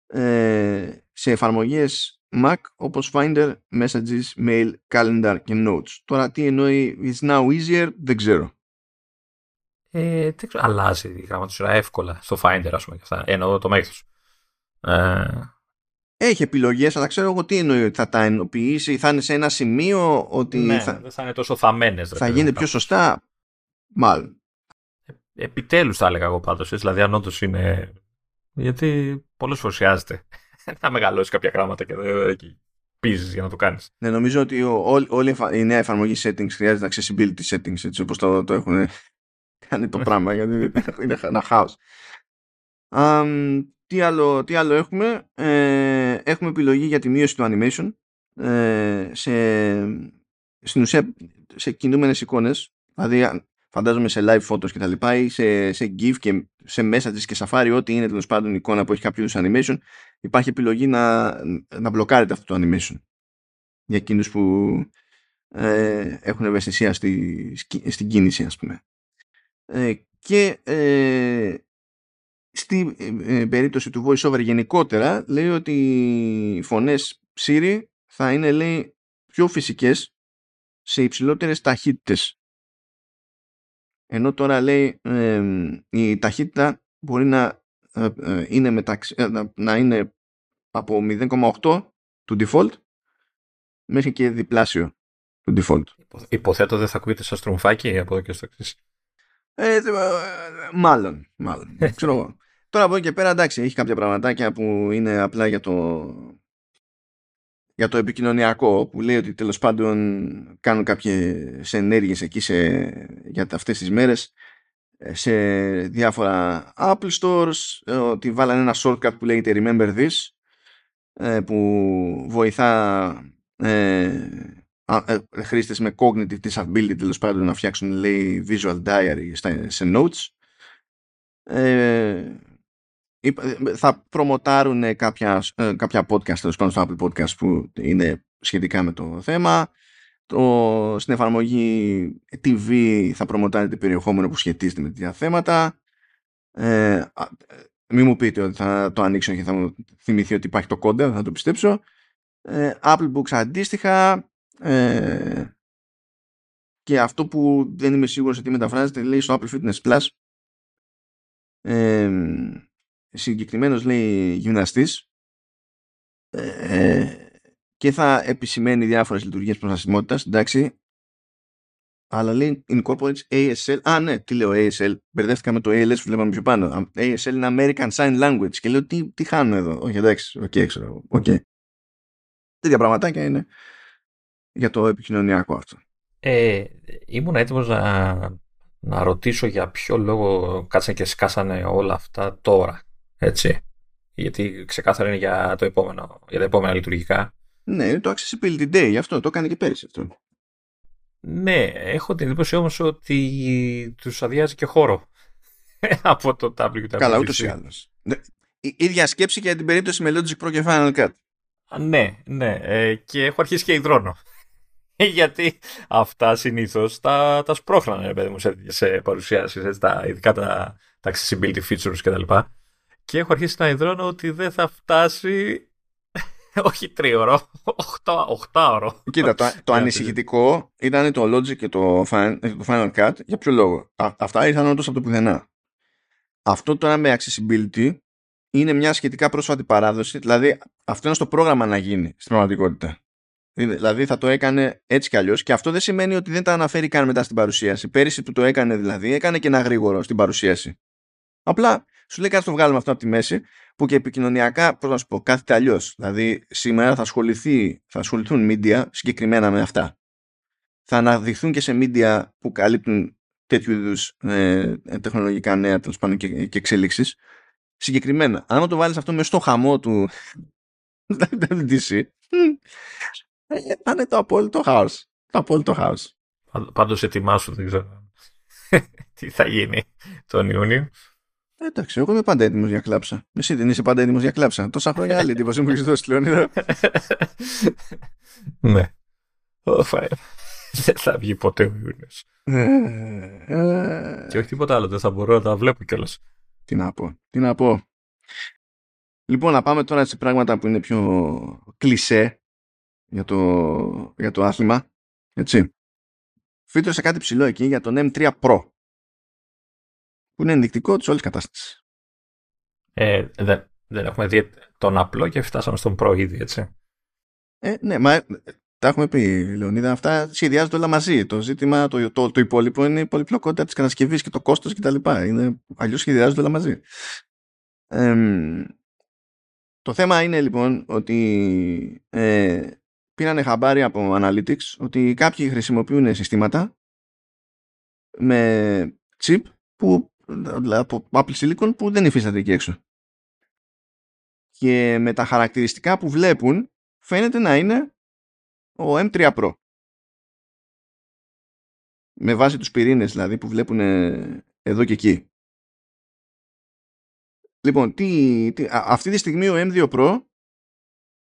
ε, σε εφαρμογές Mac όπως Finder, Messages, Mail, Calendar και Notes. Τώρα τι εννοεί It's now easier δεν ξέρω. Ε, δεν ξέρω, αλλάζει η γραμματοσύρα εύκολα στο Finder ας πούμε και αυτά. Εννοώ το μέγεθος. Ε, έχει επιλογές, αλλά ξέρω εγώ τι εννοεί ότι θα τα ενοποιήσει, θα είναι σε ένα σημείο ότι. Ναι, θα, δεν θα είναι τόσο θαμμένες. Θα γίνεται πιο σωστά. Μάλλον. Επιτέλους θα έλεγα εγώ πάντως. Δηλαδή, αν όντως είναι. Γιατί πολλές φορές χρειάζεται να μεγαλώσεις κάποια γράμματα και δεν πίζεις για να το κάνεις. Ναι, νομίζω ότι όλη, όλη η νέα εφαρμογή settings χρειάζεται accessibility settings έτσι όπως το, το έχουν κάνει το πράγμα γιατί είναι ένα χάος. Um, τι άλλο, τι άλλο έχουμε; Ε, έχουμε επιλογή για τη μείωση του animation ε, σε, στην ουσία σε κινούμενες εικόνες. Δηλαδή φαντάζομαι σε live photos και τα λοιπά ή σε, σε GIF και σε messages και Safari ό,τι είναι τέλος πάντων εικόνα που έχει κάποιο animation υπάρχει επιλογή να, να μπλοκάρετε αυτό το animation για εκείνους που ε, έχουν ευαισθησία στη, στην κίνηση ας πούμε. Ε, και ε, Στη ε, ε, περίπτωση του voiceover γενικότερα λέει ότι οι φωνές Siri θα είναι λέει πιο φυσικές σε υψηλότερες ταχύτητες. Ενώ τώρα λέει η ταχύτητα μπορεί να ε, είναι, μεταξύ, να, είναι από 0,8 του default μέχρι και διπλάσιο του default. Υποθέτω δεν θα ακούγεται σαν στρομφάκι από εδώ και στο εξής. Ε, μάλλον, μάλλον. Ξέρω εγώ. Τώρα από εκεί και πέρα εντάξει έχει κάποια πραγματάκια που είναι απλά για το για το επικοινωνιακό που λέει ότι τέλος πάντων κάνουν κάποιες ενέργειες εκεί σε, για αυτές τις μέρες ε, σε διάφορα Apple Stores ε, ότι βάλανε ένα shortcut που λέγεται Remember This ε, που βοηθά ε, χρήστες με cognitive disability τέλος πάντων να φτιάξουν λέει visual diary σε notes θα προμοτάρουν κάποια, ε, κάποια podcast τέλος πάντων στο Apple Podcast που είναι σχετικά με το θέμα. Το, στην εφαρμογή TV θα προμοτάρετε περιεχόμενο που σχετίζεται με τέτοια θέματα. Ε, ε, μην μου πείτε ότι θα το ανοίξω και θα μου θυμηθεί ότι υπάρχει το κόντα, θα το πιστέψω. Ε, Apple Books αντίστοιχα. Ε, και αυτό που δεν είμαι σίγουρος ότι μεταφράζεται λέει στο Apple Fitness Plus ε, συγκεκριμένος λέει γυμναστής ε, και θα επισημαίνει διάφορες λειτουργίες προσβασιμότητας, εντάξει, αλλά λέει incorporates ASL. Α, ναι, τι λέω ASL. Μπερδεύτηκα με το ALS που βλέπαμε πιο πάνω. ASL είναι American Sign Language. Και λέω τι, τι χάνω εδώ; Όχι, εντάξει, OK, okay, ξέρω. Okay. Τέτοια πραγματάκια είναι για το επικοινωνιακό αυτό. Ε, ήμουν έτοιμος να, να ρωτήσω για ποιο λόγο κάτσανε και σκάσανε όλα αυτά τώρα. Έτσι. Γιατί ξεκάθαρα είναι για, το επόμενο, για τα επόμενα λειτουργικά. Ναι, είναι το Accessibility Day, γι' αυτό το έκανε και πέρυσι αυτό. Ναι, έχω την εντύπωση όμως ότι τους αδειάζει και χώρο από το WWDC. Καλά, ούτως ή άλλως. Ναι, η ίδια σκέψη και για την περίπτωση με Logic Pro και Final Cut. Ναι, ναι. Ε, και έχω αρχίσει και υδρώνω. Γιατί αυτά συνήθως τα, τα σπρώχνανε, παιδί μου, σε, σε παρουσιάσεις, ειδικά τα, τα accessibility features κτλ. Και έχω αρχίσει να υδρώνω ότι δεν θα φτάσει όχι τρίωρο, οχτάωρο. Κοίτα, το, το ανησυχητικό ήταν το Logic και το, το Final Cut. Για ποιο λόγο; αυτά ήρθαν όντως από το πουθενά. Αυτό τώρα με accessibility είναι μια σχετικά πρόσφατη παράδοση. Δηλαδή, αυτό είναι στο πρόγραμμα να γίνει στην πραγματικότητα. Δηλαδή θα το έκανε έτσι κι αλλιώς και αυτό δεν σημαίνει ότι δεν τα αναφέρει καν μετά στην παρουσίαση. Πέρυσι που το έκανε δηλαδή, έκανε και ένα γρήγορο στην παρουσίαση. Απλά σου λέει κάτι το βγάλουμε αυτό από τη μέση, που και επικοινωνιακά, πώς να σου πω, κάθεται αλλιώς. Δηλαδή, σήμερα θα, ασχοληθεί, θα ασχοληθούν media συγκεκριμένα με αυτά. Θα αναδειχθούν και σε media που καλύπτουν τέτοιου είδους ε, τεχνολογικά νέα τέλος πάντων και, και εξέλιξει. Συγκεκριμένα, αν το βάλεις αυτό μέσα στο χαμό του WWDC, θα είναι το απόλυτο χάος. Το απόλυτο χάος. Πάντως ετοιμάσου, δεν ξέρω τι θα γίνει τον Ιούνιο. Ε, εντάξει, εγώ είμαι πάντα έτοιμος για κλάψα. Εσύ δεν είσαι πάντα έτοιμος για κλάψα. Τόσα χρόνια άλλη εντύπωση μου έχεις δώσει, Λεωνίδα. ναι. Δεν θα βγει ποτέ ο Ιούνιος. Ε, ε. Και όχι τίποτα άλλο, δεν θα μπορώ να τα βλέπω κιόλας. Τι να πω, τι να πω. Λοιπόν, να πάμε τώρα σε πράγματα που είναι πιο κλισέ για το, για το άθλημα. Έτσι. Φύτρωσε κάτι ψηλό εκεί για τον M3 Pro. Που είναι ενδεικτικό της όλης κατάστασης. Ε, δεν, δεν έχουμε δει τον απλό και φτάσαμε στον Pro ήδη, έτσι. Ε, ναι, μα ε, τα έχουμε πει, Λεωνίδα. Αυτά σχεδιάζονται όλα μαζί. Το ζήτημα, το, το, το υπόλοιπο είναι η πολυπλοκότητα της κατασκευής και το κόστος κτλ. Αλλιώς σχεδιάζονται όλα μαζί. το θέμα είναι λοιπόν ότι ε, πήρανε χαμπάρι από Analytics ότι κάποιοι χρησιμοποιούν συστήματα με chip που, από Apple Silicon που δεν υφίσταται εκεί έξω. Και με τα χαρακτηριστικά που βλέπουν φαίνεται να είναι ο M3 Pro. Με βάση τους πυρήνες δηλαδή που βλέπουν εδώ και εκεί. Λοιπόν, τι, τι, αυτή τη στιγμή ο M2 Pro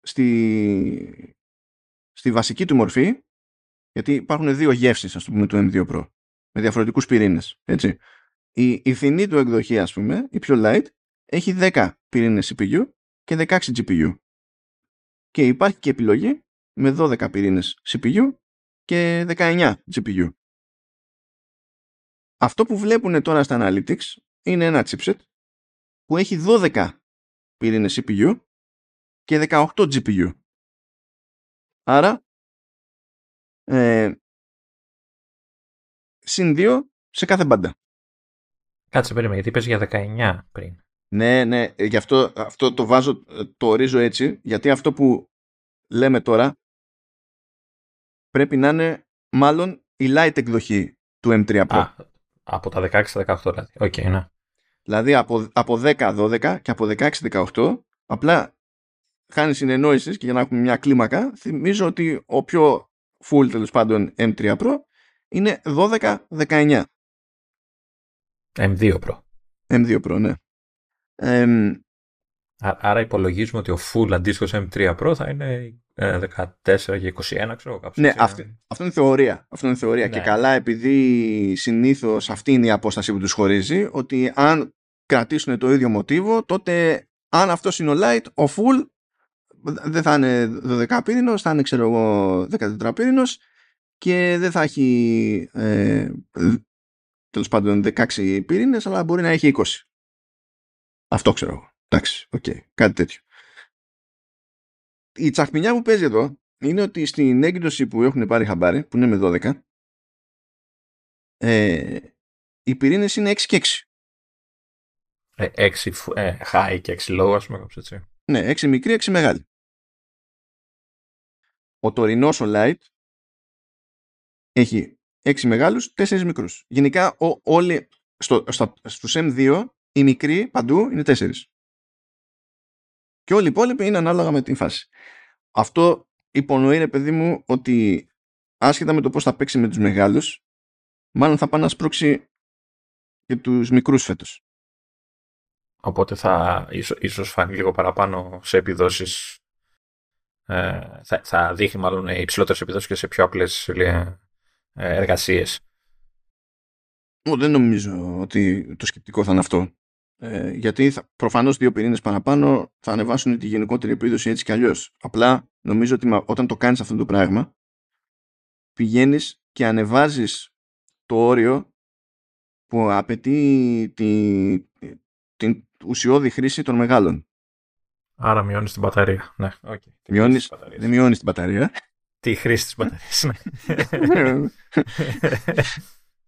στη, στη βασική του μορφή, γιατί υπάρχουν δύο γεύσεις, ας το πούμε, του M2 Pro, με διαφορετικούς πυρήνες, έτσι. Η, η φθηνή του εκδοχή, ας πούμε, η πιο light, έχει 10 πυρήνες CPU και 16 GPU. Και υπάρχει και επιλογή με 12 πυρήνες CPU και 19 GPU. Αυτό που βλέπουν τώρα στα Analytics είναι ένα chipset που έχει 12 πυρήνες CPU και 18 GPU. Άρα ε, συν 2 σε κάθε μπάντα. Κάτσε περίμενε, γιατί είπες για 19 πριν. Ναι, ναι, ε, γι' αυτό, αυτό το βάζω, ε, το ορίζω έτσι, γιατί αυτό που λέμε τώρα πρέπει να είναι μάλλον η light εκδοχή του M3 Pro. Α, από τα 16 στα 18 δηλαδή. OK, okay, ναι. Δηλαδή από, από 10-12 και από 16-18 απλά χάνει συνεννόησης και για να έχουμε μια κλίμακα θυμίζω ότι ο πιο full τέλος πάντων M3 Pro είναι 12-19. M2 Pro. M2 Pro, ναι. Άρα υπολογίζουμε ότι ο full αντίστοιχος M3 Pro θα είναι 14 ε, και 21, ξέρω κάπως. Ναι, αυτή, αυτό είναι θεωρία. Αυτό είναι θεωρία. Και ναι. καλά, επειδή συνήθως αυτή είναι η απόσταση που τους χωρίζει, ότι αν κρατήσουν το ίδιο μοτίβο, τότε αν αυτός είναι ο light, ο full δεν θα είναι 12 πύρηνο, θα είναι ξέρω εγώ 14 πύρηνο και δεν θα έχει ε, τέλος πάντων 16 πύρηνε, αλλά μπορεί να έχει 20. Αυτό ξέρω εγώ. Εντάξει, OK, okay, κάτι τέτοιο. Η τσαχπινιά που παίζει εδώ είναι ότι στην έκδοση που έχουν πάρει χαμπάρι, που είναι με 12, ε, οι πυρήνες είναι 6 και 6. Ε, 6 ε, high και 6 low, ας πούμε, έτσι. Ναι, 6 μικρή, 6 μεγάλη. Ο τωρινός ο light έχει 6 μεγάλους, 4 μικρούς. Γενικά ο, όλοι στο, στο, στους M2 οι μικροί παντού είναι 4. Και όλοι οι υπόλοιποι είναι ανάλογα με την φάση. Αυτό υπονοεί, ρε παιδί μου, ότι άσχετα με το πώς θα παίξει με τους μεγάλους, μάλλον θα πάει να σπρώξει και τους μικρούς φέτος. Οπότε θα ίσως, ίσως φανεί λίγο παραπάνω σε επιδόσεις ε, θα, θα δείχνει μάλλον υψηλότερες επιδόσεις και σε πιο απλές ε, εργασίες. Δεν νομίζω ότι το σκεπτικό θα είναι αυτό. Ε, γιατί θα, προφανώς δύο πυρήνες παραπάνω θα ανεβάσουν τη γενικότερη επίδοση έτσι κι αλλιώς. Απλά νομίζω ότι όταν το κάνεις αυτό το πράγμα πηγαίνεις και ανεβάζεις το όριο που απαιτεί τη, την ουσιώδη χρήση των μεγάλων. Άρα μειώνεις την μπαταρία. Ναι, okay. Μειώνεις, δεν μειώνεις την μπαταρία. Τη χρήση της μπαταρίας, ναι.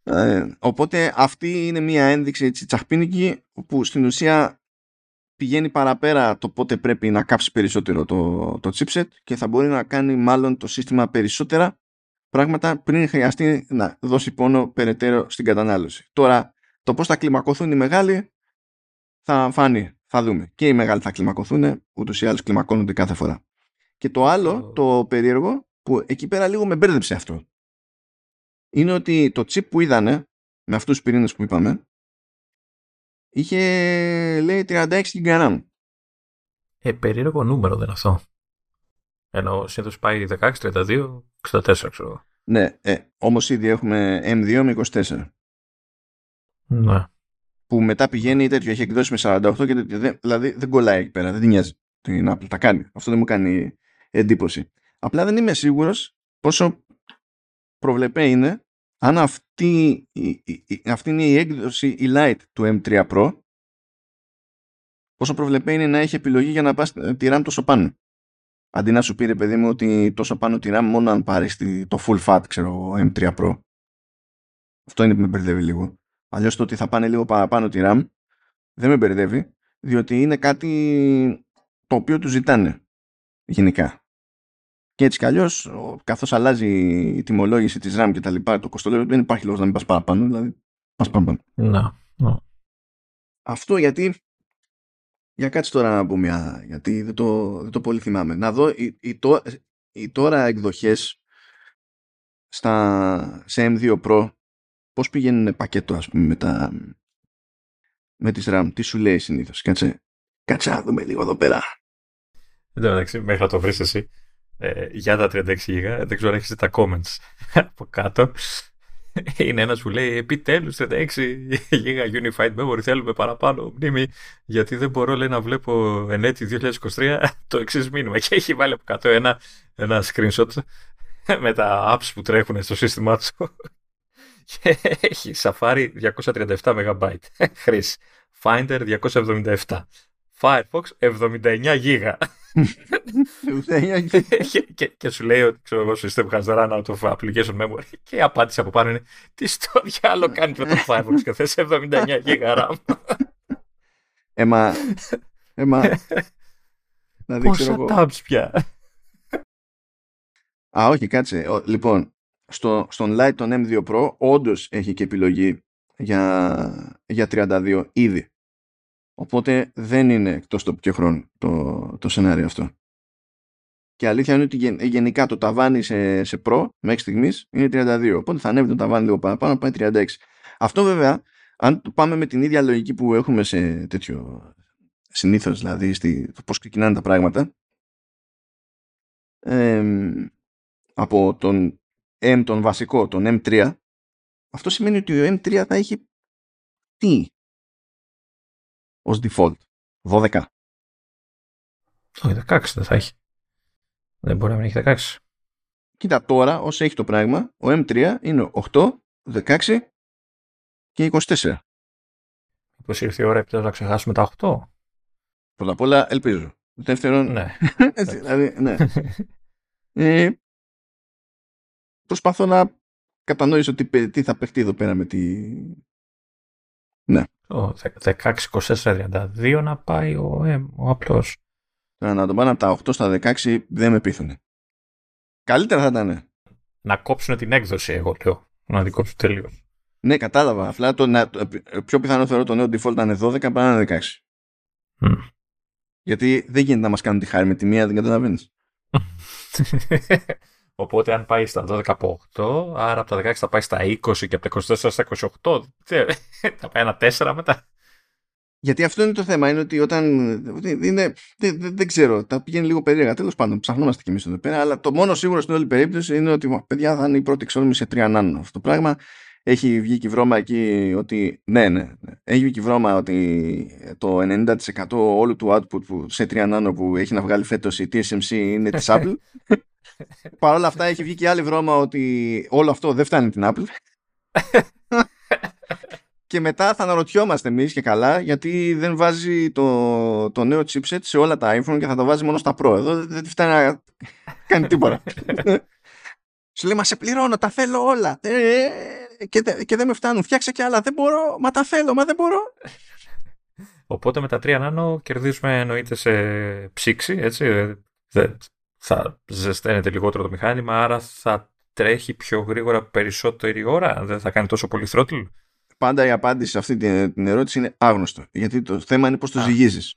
Ε, οπότε αυτή είναι μια ένδειξη έτσι, τσαχπίνικη που στην ουσία πηγαίνει παραπέρα το πότε πρέπει να κάψεις περισσότερο το, το chipset και θα μπορεί να κάνει μάλλον το σύστημα περισσότερα πράγματα πριν χρειαστεί να δώσει πόνο περαιτέρω στην κατανάλωση. Τώρα το πώς θα κλιμακωθούν οι μεγάλοι θα φανεί, θα δούμε. Και οι μεγάλοι θα κλιμακωθούν, ούτως ή άλλως κλιμακώνονται κάθε φορά. Και το άλλο, το περίεργο, που εκεί πέρα λίγο με μπέρδεψε αυτό είναι ότι το chip που είδανε με αυτούς τους πυρήνες που είπαμε είχε λέει 36 GB Ε, περίεργο νούμερο δεν είναι αυτό. Ενώ συνήθως πάει 16, 32, 64 ξέρω. Ναι, ε, όμως ήδη έχουμε M2 με 24. Ναι. που μετά πηγαίνει τέτοιο, έχει εκδώσει με 48 και τέτοιο. Δηλαδή δεν κολλάει εκεί πέρα, δεν την νοιάζει την Apple. Τα κάνει. Αυτό δεν μου κάνει εντύπωση. Απλά δεν είμαι σίγουρος πόσο προβλεπέ είναι αν αυτή, αυτή είναι η έκδοση η Lite του M3 Pro πόσο προβλεπέ είναι να έχει επιλογή για να πας τη RAM τόσο πάνω. Αντί να σου πει ρε παιδί μου ότι τόσο πάνω τη RAM μόνο αν πάρεις το full fat ξέρω M3 Pro. Αυτό είναι που με μπερδεύει λίγο. Αλλιώς το ότι θα πάνε λίγο παραπάνω τη RAM δεν με μπερδεύει διότι είναι κάτι το οποίο τους ζητάνε γενικά. Και έτσι κι αλλιώς, καθώς αλλάζει η τιμολόγηση της RAM και τα λοιπά, το κοστολόγιο δεν υπάρχει λόγος να μην πας παραπάνω. Δηλαδή, πας παραπάνω. Να, να. Αυτό γιατί. Για κάτσε τώρα να πω μια. Γιατί δεν το, δεν το πολύ θυμάμαι. Να δω οι, οι, το, οι τώρα εκδοχές στα, σε M2 Pro πώς πηγαίνουν πακέτο ας πούμε με, τα, με τις RAM. Τι σου λέει συνήθως. Κάτσε, κάτσε να δούμε λίγο εδώ πέρα. Εν τω μεταξύ, μέχρι να το βρεις εσύ, ε, για τα 36 GB, δεν ξέρω αν έχεις τα comments από κάτω. Είναι ένας που λέει επιτέλους 36 GB Unified Memory θέλουμε παραπάνω μνήμη γιατί δεν μπορώ λέει, να βλέπω ενέτη 2023 το εξής μήνυμα και έχει βάλει από κάτω ένα, ένα screenshot με τα apps που τρέχουν στο σύστημά του. Και έχει Safari 237 MB χρήση. Finder 277 Firefox 79 GB και, και, σου λέει ότι ξέρω εγώ system has run out of application memory. Και η απάντηση από πάνω είναι τι στο διάλογο κάνει με το Firefox και θες 79 GB RAM Έμα Έμα Πόσα tabs πια. Α όχι κάτσε. Λοιπόν στο, στον Lite τον M2 Pro όντως έχει και επιλογή για, για 32 ήδη Οπότε δεν είναι εκτός το πιο χρόνο το, το σενάριο αυτό. Και αλήθεια είναι ότι γενικά το ταβάνι σε, σε Pro μέχρι στιγμής είναι 32. Οπότε θα ανέβει το ταβάνι λίγο παραπάνω, πάει 36. Αυτό βέβαια, αν πάμε με την ίδια λογική που έχουμε σε τέτοιο συνήθως, δηλαδή στη, το πώς ξεκινάνε τα πράγματα, από τον M, τον βασικό, τον M3, αυτό σημαίνει ότι ο M3 θα έχει τι, ως default. 12. Όχι, 16 δεν θα έχει. Δεν μπορεί να μην έχει 16. Κοίτα τώρα, όσο έχει το πράγμα, ο M3 είναι 8, 16 και 24. Μήπως ήρθε η ώρα επιτέλους να ξεχάσουμε τα 8. Πρώτα απ' όλα ελπίζω. Δεύτερον, ναι. έτσι, δηλαδή, ναι. ε, προσπαθώ να κατανοήσω τι, τι θα παιχτεί εδώ πέρα με τη, ναι. Το 16-24-32 να πάει ο, ε, ο απλός. να τον πάνε από τα 8 στα 16 δεν με πείθουνε. Καλύτερα θα ήταν. Να κόψουν την έκδοση, εγώ λέω. Να την κόψουν τελείως. Ναι, κατάλαβα. Απλά το, να, το, πιο πιθανό θεωρώ το νέο default να είναι 12 παρά να είναι 16. Mm. Γιατί δεν γίνεται να μας κάνουν τη χάρη με τη μία, δεν καταλαβαίνει. Οπότε αν πάει στα 12 από 8, άρα από τα 16 θα πάει στα 20 και από τα 24 στα 28, θα πάει ένα 4 μετά. Γιατί αυτό είναι το θέμα, είναι ότι όταν. Είναι, δεν, δεν, δεν ξέρω, τα πηγαίνει λίγο περίεργα. Τέλος πάντων, ψαχνόμαστε κι εμείς εδώ πέρα. Αλλά το μόνο σίγουρο στην όλη περίπτωση είναι ότι παιδιά θα είναι η πρώτη εξόρμηση σε 3 νάνο. Αυτό το πράγμα έχει βγει και βρώμα εκεί ότι. Ναι, ναι, ναι. Έχει βγει και βρώμα ότι το 90% όλου του output που, σε 3 νάνο που έχει να βγάλει φέτος η TSMC είναι της Apple. Παρ' όλα αυτά έχει βγει και άλλη βρώμα ότι όλο αυτό δεν φτάνει την Apple. και μετά θα αναρωτιόμαστε εμείς και καλά γιατί δεν βάζει το, το νέο chipset σε όλα τα iPhone και θα το βάζει μόνο στα Pro. Εδώ δεν φτάνει να κάνει τίποτα. Σου λέει, μα σε πληρώνω, τα θέλω όλα. Ε, και, και δεν με φτάνουν. Φτιάξε και άλλα. Δεν μπορώ, μα τα θέλω, μα δεν μπορώ. Οπότε με τα 3 νάνο κερδίζουμε εννοείται σε ψήξη, έτσι θα ζεσταίνεται λιγότερο το μηχάνημα, άρα θα τρέχει πιο γρήγορα περισσότερη ώρα, δεν θα κάνει τόσο πολύ throttle; Πάντα η απάντηση σε αυτή την ερώτηση είναι άγνωστο. Γιατί το θέμα είναι πώς το ζυγίζεις.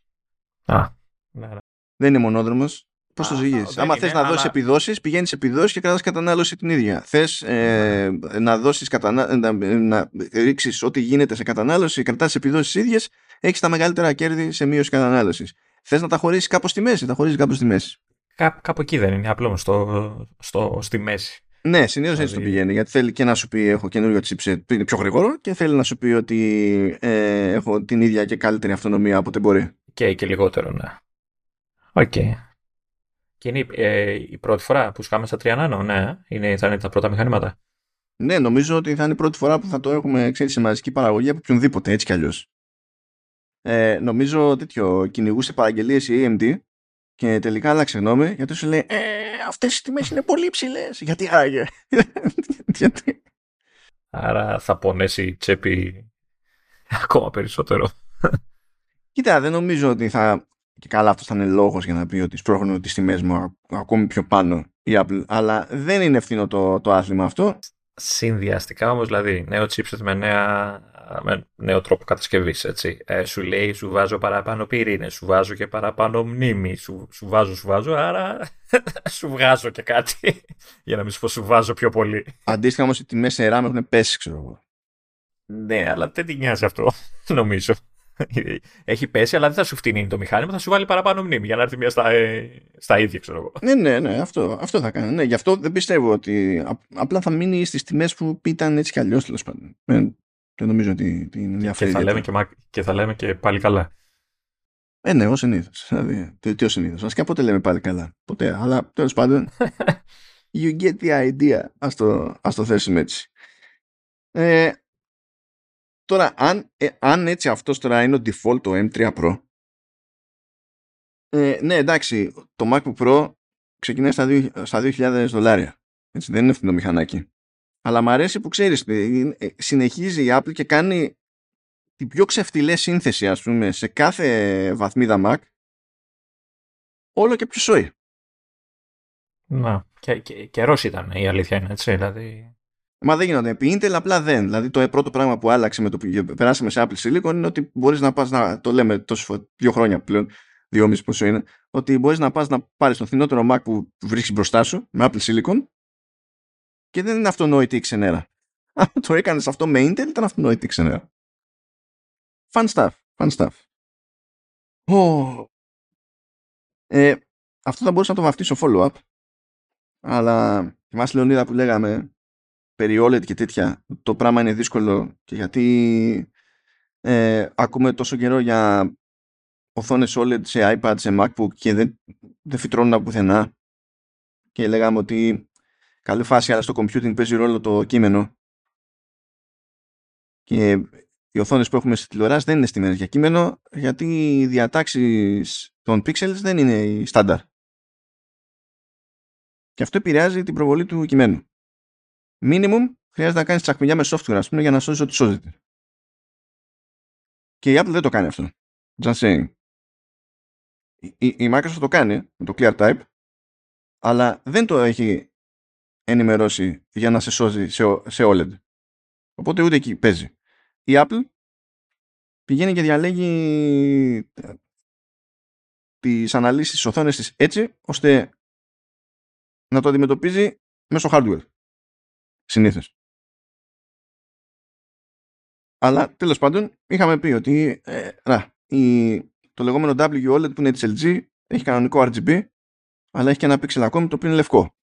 Α, ναι, ναι. Δεν είναι μονόδρομος. Πώς το ζυγίζεις. Άμα θες να αλλά... δώσει επιδόσεις, πηγαίνεις επιδόσεις και κρατάς κατανάλωση την ίδια. Θες ε, να δώσεις κατανα... να, να ρίξεις ό,τι γίνεται σε κατανάλωση, κρατάς επιδόσεις ίδιες, έχεις τα μεγαλύτερα κέρδη σε μείωση κατανάλωσης. Θες να τα χωρίσεις κάπως στη μέση, τα χωρίζει κάπως στη μέση. Κά, κάπου εκεί δεν είναι, απλό στο, στο, στη μέση. Ναι, συνήθως έτσι το δηλαδή- πηγαίνει. Γιατί θέλει και να σου πει: Έχω καινούριο chipset που είναι πιο γρήγορο και θέλει να σου πει ότι ε, έχω την ίδια και καλύτερη αυτονομία από την μπορεί. Και, και λιγότερο, ναι. OK. Okay. Και είναι ε, η πρώτη φορά που σκάμε στα 3 νάνο, ναι. Είναι, θα είναι τα πρώτα μηχανήματα. Ναι, νομίζω ότι θα είναι η πρώτη φορά που θα το έχουμε ξέρεις, σε μαζική παραγωγή από οποιονδήποτε, έτσι κι αλλιώς. Ε, νομίζω τέτοιο κυνηγούσε παραγγελίες η AMD και τελικά άλλαξε γνώμη γιατί σου λέει ε, αυτές οι τιμές είναι πολύ ψηλέ. Γιατί άραγε. γιατί... Άρα θα πονέσει η τσέπη ακόμα περισσότερο. Κοίτα, δεν νομίζω ότι θα. Και καλά, αυτός θα είναι λόγος για να πει ότι σπρώχνω τις τιμές μου ακόμη πιο πάνω η Apple. Αλλά δεν είναι ευθύνο το, το άθλημα αυτό. Συνδυαστικά όμως, δηλαδή, νέο chipset με, νέα, με νέο τρόπο κατασκευής. Ε, σου λέει, σου βάζω παραπάνω πυρήνες, σου βάζω και παραπάνω μνήμη, σου, σου βάζω, σου βάζω, άρα σου βγάζω και κάτι. για να μην σου πω, σου βάζω πιο πολύ. Αντίστοιχα όμως οι τιμές σε RAM έχουν πέσει, ξέρω εγώ. Ναι, αλλά δεν την νοιάζει αυτό, νομίζω. Έχει πέσει, αλλά δεν θα σου φτύνει το μηχάνημα, θα σου βάλει παραπάνω μνήμη για να έρθει μια στα, ε, στα ίδια, ξέρω εγώ. Ναι, ναι, ναι, αυτό, αυτό θα κάνει. Ναι, γι' αυτό δεν πιστεύω ότι. απλά θα μείνει στις τιμές που ήταν έτσι κι αλλιώς τέλος πάντων. Δεν, δεν νομίζω ότι την ενδιαφέρει. Και θα, λέμε και, και θα λέμε και πάλι καλά. Ε, ναι, ως συνήθως. Δηλαδή, τι ως συνήθως. Βασικά πότε λέμε πάλι καλά. Ποτέ. Αλλά τέλος πάντων. you get the idea. Α το, ας το θέσουμε έτσι. Ε, Τώρα, αν, ε, αν έτσι αυτός τώρα είναι ο default το M3 Pro, ε, ναι, εντάξει, το MacBook Pro ξεκινάει στα, 2.000 δολάρια. Έτσι, δεν είναι φθηνό μηχανάκι. Αλλά μου αρέσει που ξέρεις, ε, ε, συνεχίζει η Apple και κάνει την πιο ξεφτιλέ σύνθεση, ας πούμε, σε κάθε βαθμίδα Mac, όλο και πιο σόι. Να, και, και, καιρός ήταν η αλήθεια είναι, έτσι, δηλαδή... Μα δεν γίνονται. Επί Intel απλά δεν. Δηλαδή το πρώτο πράγμα που άλλαξε με το που περάσαμε σε Apple Silicon είναι ότι μπορείς να πας να. Το λέμε τόσο δύο χρόνια πλέον, δυόμιση πόσο είναι, ότι μπορείς να πας να πάρεις τον φθηνότερο Mac που βρίσκεις μπροστά σου με Apple Silicon και δεν είναι αυτονόητη η ξενέρα. Αν το έκανες αυτό με Intel, ήταν αυτονόητη η ξενέρα. Fun stuff. Fun stuff. Oh. Ε, αυτό θα μπορούσα να το βαφτίσω follow-up. Αλλά θυμάσαι Λεωνίδα που λέγαμε περί OLED και τέτοια το πράγμα είναι δύσκολο. Και γιατί ε, ακούμε τόσο καιρό για οθόνες OLED σε iPad, σε MacBook και δεν, δεν φυτρώνουν από πουθενά. Και λέγαμε ότι καλή φάση αλλά στο computing παίζει ρόλο το κείμενο. Και οι οθόνες που έχουμε στη τηλεοράση δεν είναι στημένες για κείμενο γιατί οι διατάξεις των pixels δεν είναι η στάνταρ. Και αυτό επηρεάζει την προβολή του κειμένου minimum χρειάζεται να κάνεις τσακμιλιά με software, ας πούμε, για να σώσει ό,τι σώζεται. Και η Apple δεν το κάνει αυτό. Just saying. Η, η Microsoft το κάνει με το ClearType, αλλά δεν το έχει ενημερώσει για να σε σώζει σε, σε OLED. Οπότε ούτε εκεί παίζει. Η Apple πηγαίνει και διαλέγει ε, τις αναλύσεις της οθόνες της έτσι, ώστε να το αντιμετωπίζει μέσω hardware συνήθως. Αλλά τέλος πάντων είχαμε πει ότι ε, να, η, το λεγόμενο WOLED που είναι της LG έχει κανονικό RGB αλλά έχει και ένα pixel ακόμη το οποίο είναι λευκό.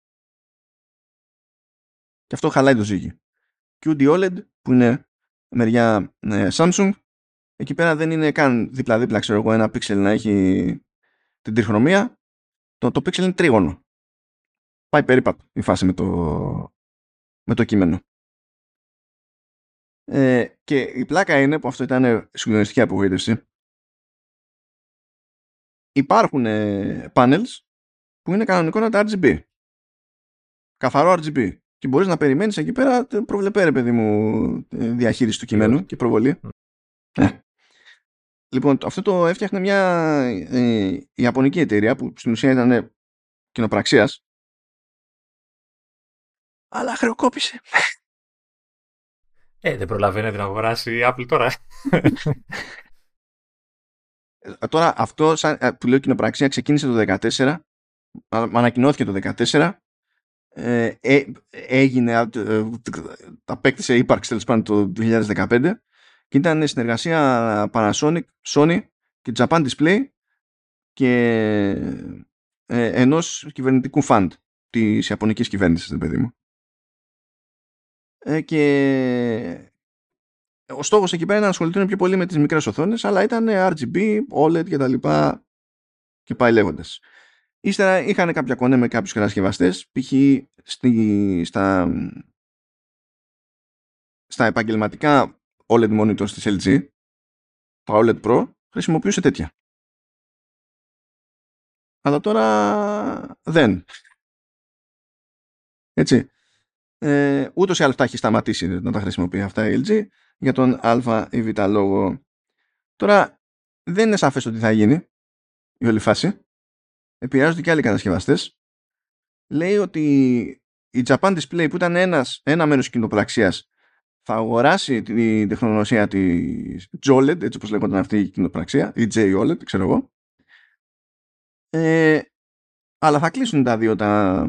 Και αυτό χαλάει το ζύγι. QD OLED που είναι μεριά ε, Samsung εκεί πέρα δεν είναι καν δίπλα-δίπλα ξέρω εγώ ένα pixel να έχει την τριχρονομία το, το pixel είναι τρίγωνο. Πάει περίπατο η φάση με το, με το κείμενο. Ε, και η πλάκα είναι που αυτό ήταν συγκλονιστική απογοήτευση. Υπάρχουν ε, panels που είναι κανονικό να τα RGB. Καθαρό RGB. Και μπορείς να περιμένεις εκεί πέρα προβλεπέ παιδί μου ε, διαχείριση του κειμένου και προβολή. Ε. Λοιπόν, αυτό το έφτιαχνε μια ε, Ιαπωνική εταιρεία που στην ουσία ήταν κοινοπραξίας αλλά χρεοκόπησε. Ε, δεν προλαβαίνει να αγοράσει η Apple τώρα. Ε, τώρα αυτό σαν, ε, που λέω κοινοπραξία ξεκίνησε το 2014 ανακοινώθηκε το 2014 ε, ε, έγινε ε, απέκτησε ύπαρξη τέλος πάντων το 2015 και ήταν συνεργασία Panasonic, Sony και Japan Display και ε, ενός κυβερνητικού φαντ της Ιαπωνικής κυβέρνησης, παιδί μου. Ε, και ο στόχος εκεί πέρα είναι να ασχοληθούν πιο πολύ με τις μικρές οθόνες αλλά ήταν RGB, OLED και τα λοιπά και πάει λέγοντας. Ύστερα είχαν κάποια κονέ με κάποιους κατασκευαστές π.χ. στα, στα επαγγελματικά OLED monitors της LG τα OLED Pro χρησιμοποιούσε τέτοια. Αλλά τώρα δεν. Έτσι. Ε, ούτως ή άλλως τα έχει σταματήσει να τα χρησιμοποιεί αυτά η LG για τον α ή β λόγο. Τώρα δεν είναι σαφές ότι θα γίνει η όλη φάση. Επηρεάζονται και άλλοι κατασκευαστές. Λέει ότι η Japan Display που ήταν ένας, ένα μέρος κοινοπραξίας θα αγοράσει την τεχνολογία της JOLED, έτσι όπως λέγονταν αυτή η κοινοπραξία, η JOLED, ξέρω εγώ. Ε, αλλά θα κλείσουν τα δύο τα,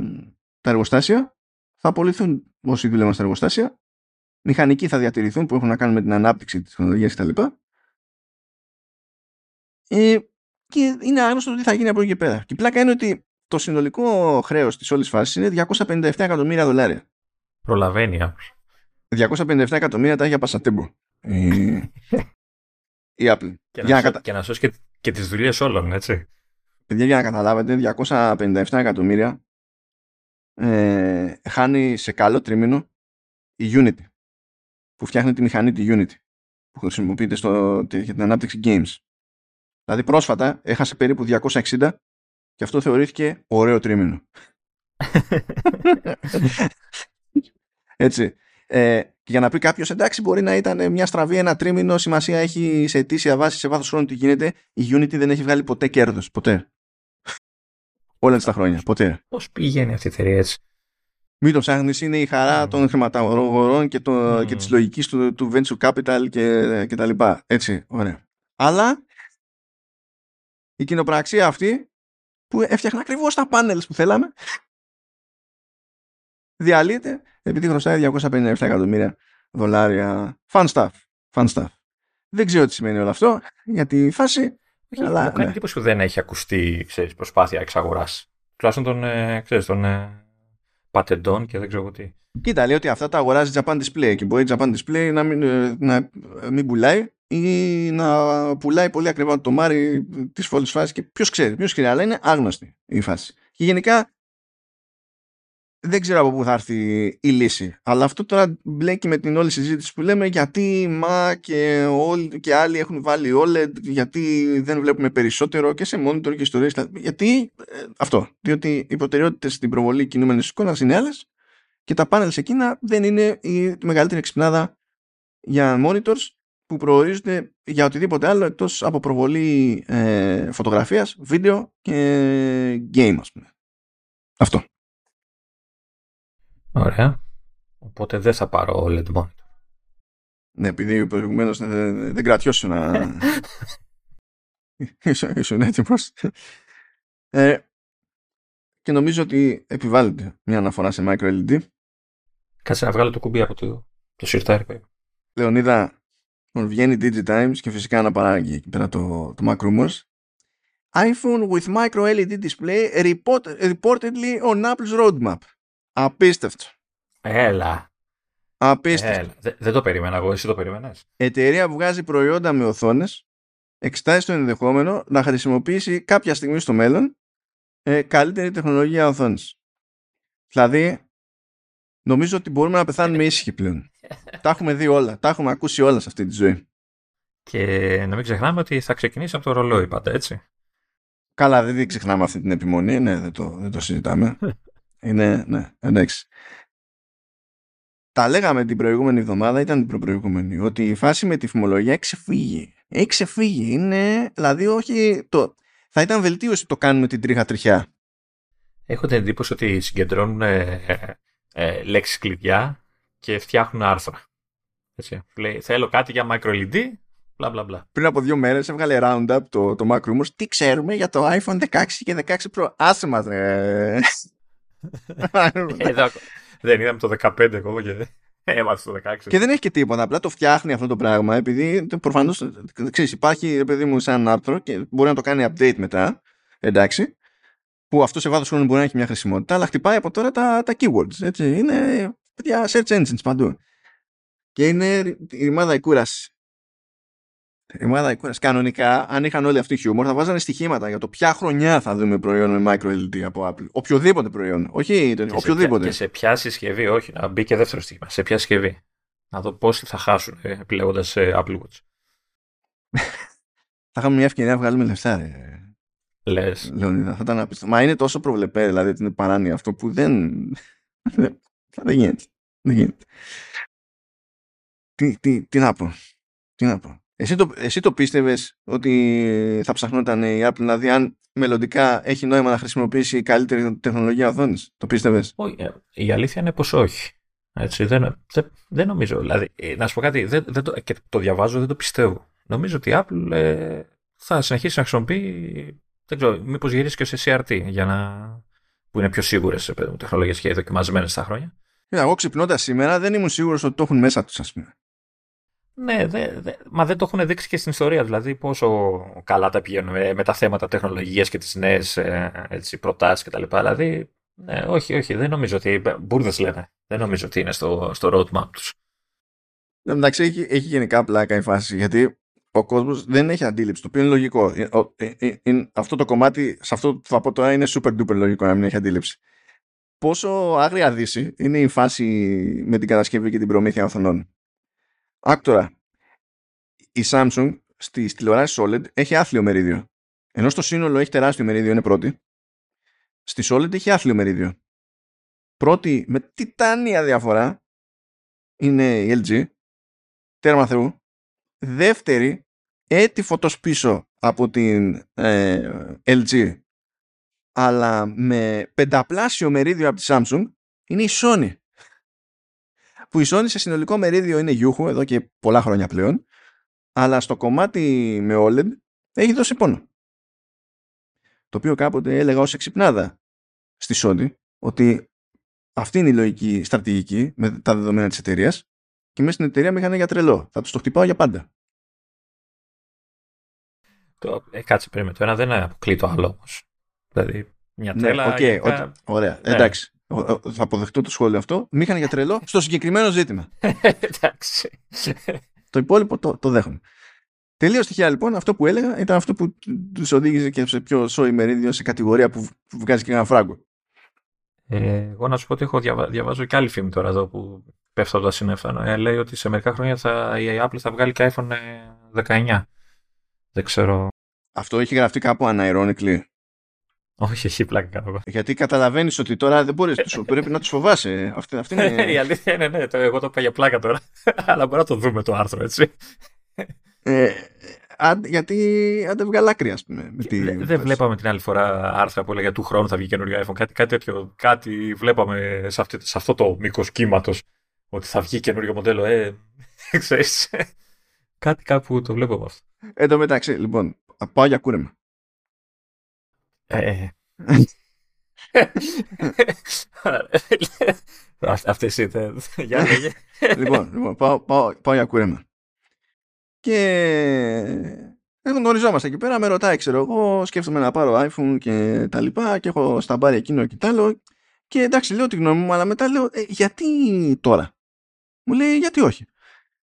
τα εργοστάσια, θα απολυθούν όσοι δουλεύουν στα εργοστάσια, μηχανικοί θα διατηρηθούν που έχουν να κάνουν με την ανάπτυξη της τεχνολογίας κτλ. Ε, και είναι άγνωστο τι θα γίνει από εκεί και πέρα. Και η πλάκα είναι ότι το συνολικό χρέος της όλης φάσης είναι 257 εκατομμύρια δολάρια. Προλαβαίνει 257 εκατομμύρια τα έχει για πασατέμπο. η Apple. Και, για να, κατα... και να σώσει και, και τις δουλειές όλων, έτσι. Παιδιά, για να καταλάβετε, 257 εκατομμύρια ε, χάνει σε καλό τρίμηνο η Unity που φτιάχνει τη μηχανή τη Unity που χρησιμοποιείται στο, για την ανάπτυξη games. Δηλαδή πρόσφατα έχασε περίπου 260 και αυτό θεωρήθηκε ωραίο τρίμηνο. Έτσι. Ε, και για να πει κάποιος, εντάξει, μπορεί να ήταν μια στραβή, ένα τρίμηνο, σημασία έχει σε αιτήσια βάση, σε βάθος χρόνου τι γίνεται. Η Unity δεν έχει βγάλει ποτέ κέρδος. Ποτέ. Όλα τα χρόνια. Ποτέ. Πώς πηγαίνει αυτή η εταιρεία έτσι; Μην το ψάχνεις, είναι η χαρά mm. των χρηματαγορών και, το, mm. και της λογικής του, του venture capital και, και τα λοιπά. Έτσι, ωραία. Αλλά η κοινοπραξία αυτή που έφτιαχνα ακριβώς τα πάνελς που θέλαμε διαλύεται επειδή χρωστάει 257 εκατομμύρια δολάρια. Fun stuff. Fun stuff. Δεν ξέρω τι σημαίνει όλο αυτό για τη φάση. Όχι, αλλά, μου κάνει ναι. εντύπωση που δεν έχει ακουστεί ξέρεις, προσπάθεια εξαγοράς. Τουλάχιστον των, ε, ξέρεις, των ε, πατεντών και δεν ξέρω τι. Κοίτα, λέει ότι αυτά τα αγοράζει Japan Display και μπορεί η Japan Display να μην, ε, να μην πουλάει ή να πουλάει πολύ ακριβά το μάρι της φόλη φάση και ποιος ξέρει, ποιος ξέρει, αλλά είναι άγνωστη η φάση. Και γενικά δεν ξέρω από πού θα έρθει η λύση. Αλλά αυτό τώρα μπλέκει με την όλη συζήτηση που λέμε γιατί μα και, όλοι, και άλλοι έχουν βάλει OLED, γιατί δεν βλέπουμε περισσότερο και σε monitor και ιστορίες. Γιατί ε, αυτό. Διότι οι προτεραιότητες στην προβολή κινούμενης εικόνας είναι άλλες και τα πάνελ σε εκείνα δεν είναι η μεγαλύτερη εξυπνάδα για monitors που προορίζονται για οτιδήποτε άλλο εκτός από προβολή ε, φωτογραφίας, βίντεο και game ας πούμε. Αυτό. Ωραία. Οπότε δεν θα πάρω OLED monitor. Ναι, επειδή προηγουμένως δεν, δεν κρατιώσω να. Ήσουν έτοιμος. Ε, και νομίζω ότι επιβάλλεται μια αναφορά σε micro LED. Κάτσε να βγάλω το κουμπί από το, το σιρτάρι. Λεωνίδα, βγαίνει DigiTimes και φυσικά να παράγει εκεί πέρα το, το Mac Rumors. iPhone with micro LED display report, reportedly on Apple's roadmap. Απίστευτο. Έλα. Απίστευτο. Έλα. Δεν το περίμενα εγώ, εσύ το περίμενες; Εταιρεία που βγάζει προϊόντα με οθόνες εξετάζει το ενδεχόμενο να χρησιμοποιήσει κάποια στιγμή στο μέλλον ε, καλύτερη τεχνολογία οθόνης. Δηλαδή, νομίζω ότι μπορούμε να πεθάνουμε ήσυχοι πλέον. τα έχουμε δει όλα. Τα έχουμε ακούσει όλα σε αυτή τη ζωή. Και να μην ξεχνάμε ότι θα ξεκινήσει από το ρολόι πάντα, έτσι; Καλά, δεν ξεχνάμε αυτή την επιμονή. Ναι, δεν το, δεν το συζητάμε. Είναι, ναι, εντάξει. Τα λέγαμε την προηγούμενη εβδομάδα, ήταν την προπροηγούμενη, ότι η φάση με τη φημολογία έχει ξεφύγει. Έχει ξεφύγει. Είναι, δηλαδή, όχι. Το, θα ήταν βελτίωση το κάνουμε την τρίχα τριχιά. Έχω την εντύπωση ότι συγκεντρώνουν ε, ε, λέξεις κλειδιά και φτιάχνουν άρθρα. Έτσι. Λέει, θέλω κάτι για microLED, μπλα μπλα μπλα. Πριν από δύο μέρες έβγαλε Roundup το, το Mac Rumors. Τι ξέρουμε για το iPhone 16 και 16 Pro. Άσε μας, ρε. Εδώ, δεν είδαμε το 15 εγώ και έμαθα το 16. Και δεν έχει και τίποτα. Απλά το φτιάχνει αυτό το πράγμα επειδή προφανώς υπάρχει παιδί μου σαν άρθρο και μπορεί να το κάνει update μετά. Εντάξει. Που αυτό σε βάθος χρόνου μπορεί να έχει μια χρησιμότητα, αλλά χτυπάει από τώρα τα, τα keywords. Έτσι. Είναι παιδιά search engines παντού. Και είναι η ρημάδα η κούραση. Η ρημάδα η κούραση. Κανονικά, αν είχαν όλοι αυτοί χιούμορ, θα βάζανε στοιχήματα για το ποια χρονιά θα δούμε προϊόν με micro LED από Apple. Οποιοδήποτε προϊόν. Όχι, και οποιοδήποτε. Σε και σε ποια συσκευή, όχι, να μπει και δεύτερο στοιχήμα. Σε ποια συσκευή. Να δω πόσοι θα χάσουν ε, επιλέγοντα ε, Apple Watch. θα είχαμε μια ευκαιρία να βγάλουμε λεφτά, ρε. Λες. Λεωνίδα, θα ήταν απίστευτο. Μα είναι τόσο προβλεπέ, δηλαδή ότι είναι παράνοια αυτό που δεν. δεν γίνεται. Δεν γίνεται. Τι, τι, τι να πω. Τι να πω. Εσύ το, εσύ το πίστευες ότι θα ψαχνόταν η Apple να δει αν μελλοντικά έχει νόημα να χρησιμοποιήσει καλύτερη τεχνολογία οθόνης; Το πίστευες; Όχι, ε, η αλήθεια είναι πως όχι. Έτσι, δεν, δεν, δεν νομίζω. Δηλαδή, ε, να σου πω κάτι, δεν, δεν το, και το διαβάζω, δεν το πιστεύω. Νομίζω ότι η Apple ε, θα συνεχίσει να χρησιμοποιεί δεν ξέρω, μήπως γυρίσει και σε CRT για να... που είναι πιο σίγουρες τεχνολογίες και δοκιμασμένες στα χρόνια. Κοίτα, εγώ ξυπνώντας σήμερα δεν ήμουν σίγουρος ότι το έχουν μέσα τους, ας πούμε. Ναι, δε, δε, μα δεν το έχουν δείξει και στην ιστορία. Δηλαδή, πόσο καλά τα πηγαίνουν με, με τα θέματα τεχνολογίας και τις νέες προτάσεις κτλ. Δηλαδή, ναι, όχι, όχι, δεν νομίζω ότι. Μπούρδε λένε. Δεν νομίζω ότι είναι στο, στο roadmap τους. Εντάξει, έχει, έχει γενικά πλάκα η φάση γιατί ο κόσμος δεν έχει αντίληψη, το οποίο είναι λογικό. Ε, ε, ε, αυτό το κομμάτι, σε αυτό που θα πω τώρα, είναι super duper λογικό να μην έχει αντίληψη. Πόσο άγρια δύση είναι η φάση με την κατασκευή και την προμήθεια οθονών; Άκτορα, η Samsung στι τηλεοράσει OLED έχει άθλιο μερίδιο. Ενώ στο σύνολο έχει τεράστιο μερίδιο, είναι πρώτη. Στη OLED έχει άθλιο μερίδιο. Πρώτη με τιτάνια διαφορά είναι η LG. Τέρμα Θεού δεύτερη έτη φωτός πίσω από την ε, LG αλλά με πενταπλάσιο μερίδιο από τη Samsung είναι η Sony που η Sony σε συνολικό μερίδιο είναι γιούχου εδώ και πολλά χρόνια πλέον αλλά στο κομμάτι με OLED έχει δώσει πόνο το οποίο κάποτε έλεγα ως εξυπνάδα στη Sony ότι αυτή είναι η λογική στρατηγική με τα δεδομένα της εταιρείας και μέσα στην εταιρεία με είχαν για τρελό. Θα τους το χτυπάω για πάντα. Το, ε, κάτσε περίμενε. Το ένα δεν αποκλεί το άλλο όμως. Δηλαδή, μια ναι, τρέλα. Ναι, okay, γενικά... ωραία. Ναι. Εντάξει. Θα αποδεχτώ το σχόλιο αυτό. Μη είχαν για τρελό στο συγκεκριμένο ζήτημα. Εντάξει. το υπόλοιπο το, το δέχομαι. Τελείως στοιχεία λοιπόν, αυτό που έλεγα ήταν αυτό που τους οδήγησε και σε πιο σόι μερίδιο σε κατηγορία που βγάζει και ένα φράγκο. Ε, εγώ να σου πω ότι έχω διαβα... διαβάζω και άλλη φήμη τώρα εδώ που πέφτω από τα σύννεφα. Ε, λέει ότι σε μερικά χρόνια θα, η Apple θα βγάλει και iPhone 19. Ε, Δεν ξέρω. Αυτό έχει γραφτεί κάπου unironically. Όχι, έχει πλάκα κάπου. Γιατί καταλαβαίνεις ότι τώρα δεν μπορείς, πρέπει να τους φοβάσαι. Αυτή, αυτή είναι... η αλήθεια είναι, ναι, το, εγώ το είπα για πλάκα τώρα. Αλλά μπορεί να το δούμε το άρθρο, έτσι. Ε, γιατί αντεβγαλά άκρη, ας πούμε. δεν δε βλέπαμε την άλλη φορά άρθρα που έλεγε του χρόνου θα βγει καινούριο iPhone. Κάτι, κάτι τέτοιο. Κάτι βλέπαμε σε, αυτή, σε αυτό το μήκος κύματος ότι θα βγει καινούριο μοντέλο. Ε, ξέρεις. κάτι κάπου το βλέπω αυτό. Εν τω μεταξύ, λοιπόν, πάω για κούρεμα. Ε. Αυτές ήταν. Για λέγε. Λοιπόν, λοιπόν πάω, πάω, πάω για κούρεμα. Και γνωριζόμαστε εκεί πέρα, με ρωτάει, ξέρω εγώ, σκέφτομαι να πάρω iPhone και τα λοιπά και έχω στα μπάρια εκείνο και τ' άλλο. Και εντάξει, λέω τη γνώμη μου, αλλά μετά λέω, ε, γιατί τώρα; Μου λέει, γιατί όχι;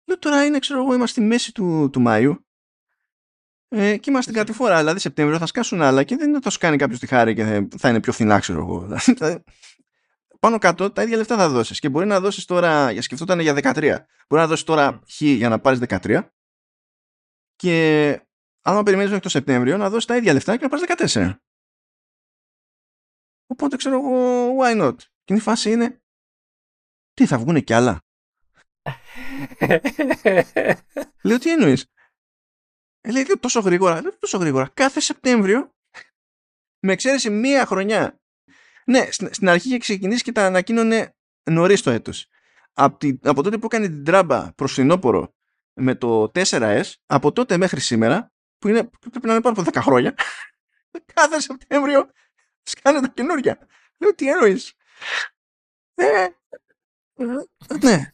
Λέω τώρα είναι, ξέρω εγώ, είμαστε στη μέση του, του Μάιου ε, και είμαστε την φορά, δηλαδή Σεπτέμβριο θα σκάσουν άλλα και δεν θα σου κάνει κάποιος τη χάρη και θα είναι πιο φθηνά, ξέρω εγώ. Πάνω κάτω τα ίδια λεφτά θα δώσεις. Και μπορεί να δώσεις τώρα, για σκεφτόταν για 13. Μπορεί να δώσεις τώρα χ για να πάρεις 13 και άμα περιμένεις μέχρι το Σεπτέμβριο να δώσεις τα ίδια λεφτά και να πάρεις 14. Οπότε ξέρω εγώ, why not; Και η φάση είναι, τι θα βγούνε κι άλλα; Λέω, τι εννοείς; Ε, λέει, τόσο γρήγορα. Λέω, τόσο γρήγορα. Κάθε Σεπτέμβριο, με εξαίρεση μία χρονιά. Ναι, στην αρχή είχε ξεκινήσει και τα ανακοίνωνε νωρίς το έτος. Από, από τότε που έκανε την τράμπα προς φθινόπωρο με το 4S από τότε μέχρι σήμερα, που είναι, πρέπει να είναι πάνω από 10 χρόνια, κάθε Σεπτέμβριο σκάνε τα καινούργια. Λέω τι εννοείς; Ε, ναι.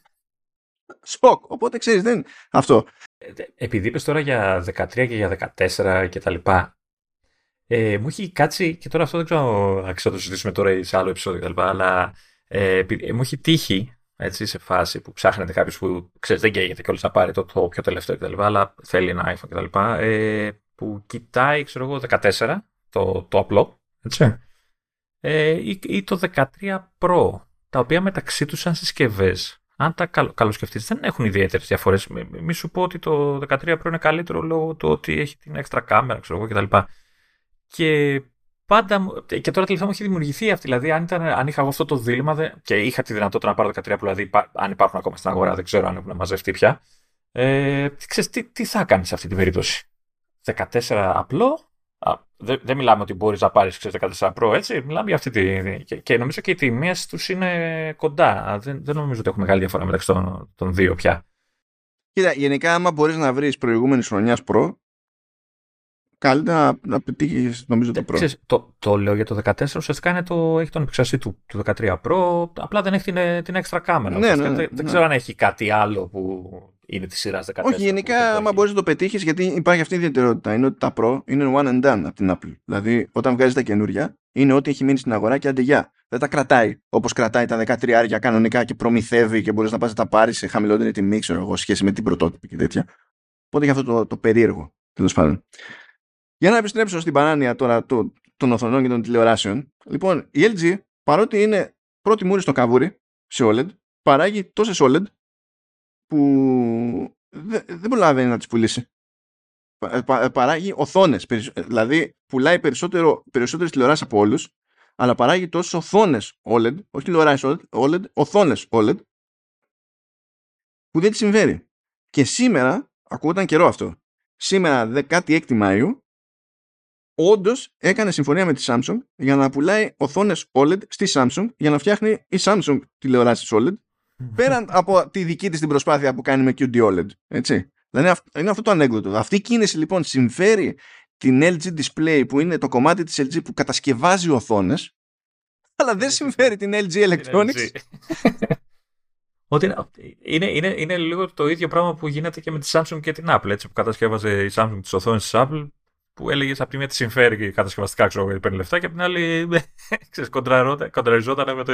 Σποκ. Οπότε ξέρεις, δεν. Αυτό. Επειδή είπες τώρα για 13 και για 14 και τα λοιπά, ε, μου έχει κάτσει, και τώρα αυτό δεν ξέρω αν θα το συζητήσουμε τώρα σε άλλο επεισόδιο κτλ. Αλλά ε, ε, μου έχει τύχει έτσι, σε φάση που ψάχνετε κάποιος που ξέρεις, δεν καίγεται κιόλας να πάρει το, το πιο τελευταίο κτλ. Αλλά θέλει ένα iPhone κτλ. Ε, που κοιτάει, ξέρω εγώ, 14, το, το απλό, έτσι. Ε, ή, ή το 13 Pro, τα οποία μεταξύ τους σαν συσκευές, αν τα καλο, καλοσκεφτείς, δεν έχουν ιδιαίτερες διαφορές. Μη, σου πω ότι το 13 Pro είναι καλύτερο λόγω του ότι έχει την έξτρα κάμερα, ξέρω εγώ κτλ. Και πάντα. Και τώρα τελευταία μου έχει δημιουργηθεί αυτή. Δηλαδή, αν, ήταν, αν είχα εγώ αυτό το δίλημα δε, και είχα τη δυνατότητα να πάρω 13 Pro, δηλαδή αν υπάρχουν ακόμα στην αγορά, δεν ξέρω αν έχουν μαζευτεί πια. Ε, ξέρεις, τι, τι θα κάνεις σε αυτή την περίπτωση. 14 απλό. Δεν, δεν μιλάμε ότι μπορείς να πάρεις 14 Pro, έτσι. Μιλάμε για αυτή τη. Και, και νομίζω και οι τιμές τους είναι κοντά. Δεν, δεν νομίζω ότι έχουμε μεγάλη διαφορά μεταξύ των, των δύο πια. Κοίτα, γενικά, άμα μπορείς να βρεις προηγούμενης χρονιάς Pro, καλύτερα να, να πετύχει νομίζω το Pro. Ξέρεις, το, το λέω για το 14, ουσιαστικά είναι το, έχει τον επεξεργαστή του, του 13 Pro, απλά δεν έχει την, την έξτρα κάμερα. Ναι, ναι, ναι, δεν, ναι. ξέρω αν έχει κάτι άλλο που είναι της σειράς 14. Όχι, γενικά, άμα μπορείς να το πετύχεις, γιατί υπάρχει αυτή η ιδιαιτερότητα. Είναι ότι τα Pro είναι one and done από την Apple. Δηλαδή, όταν βγάζει τα καινούρια, είναι ό,τι έχει μείνει στην αγορά και αντεγιά. Δεν τα κρατάει όπως κρατάει τα 13 άρια κανονικά και προμηθεύει και μπορείς να πας να τα πάρεις σε χαμηλότερη τιμή, ξέρω εγώ, σχέση με την πρωτότυπη και τέτοια. Οπότε έχει αυτό το, το περίεργο, τέλος πάντων. Για να επιστρέψω στην παράνοια τώρα των οθονών και των τηλεοράσεων. Λοιπόν, η LG, παρότι είναι πρώτη μούρη στο καβούρι σε OLED, παράγει τόσες OLED που δεν προλαβαίνει να τις πουλήσει. παράγει οθόνες, δηλαδή πουλάει περισσότερο, περισσότερες τηλεοράσεις από όλους, αλλά παράγει τόσες οθόνες OLED, όχι τηλεοράσεις OLED, οθόνες OLED, που δεν τη συμβαίνει. Και σήμερα, ακούγονταν καιρό αυτό, σήμερα 16 Μαΐου, όντως έκανε συμφωνία με τη Samsung για να πουλάει οθόνες OLED στη Samsung για να φτιάχνει η Samsung τηλεοράσεις OLED πέραν από τη δική της την προσπάθεια που κάνει με QD OLED. Έτσι. Δηλαδή είναι αυτό το ανέκδοτο. Αυτή η κίνηση λοιπόν συμφέρει την LG Display που είναι το κομμάτι της LG που κατασκευάζει οθόνες αλλά δεν συμφέρει την LG Electronics. Ότι είναι, είναι, είναι, λίγο το ίδιο πράγμα που γίνεται και με τη Samsung και την Apple. Έτσι, που κατασκεύαζε η Samsung τις οθόνες της Apple που έλεγες από τη μία τη συμφέρει και κατασκευαστικά ξέρω γιατί παίρνει λεφτά και από την άλλη ξέρεις, κοντραριζόταν με το,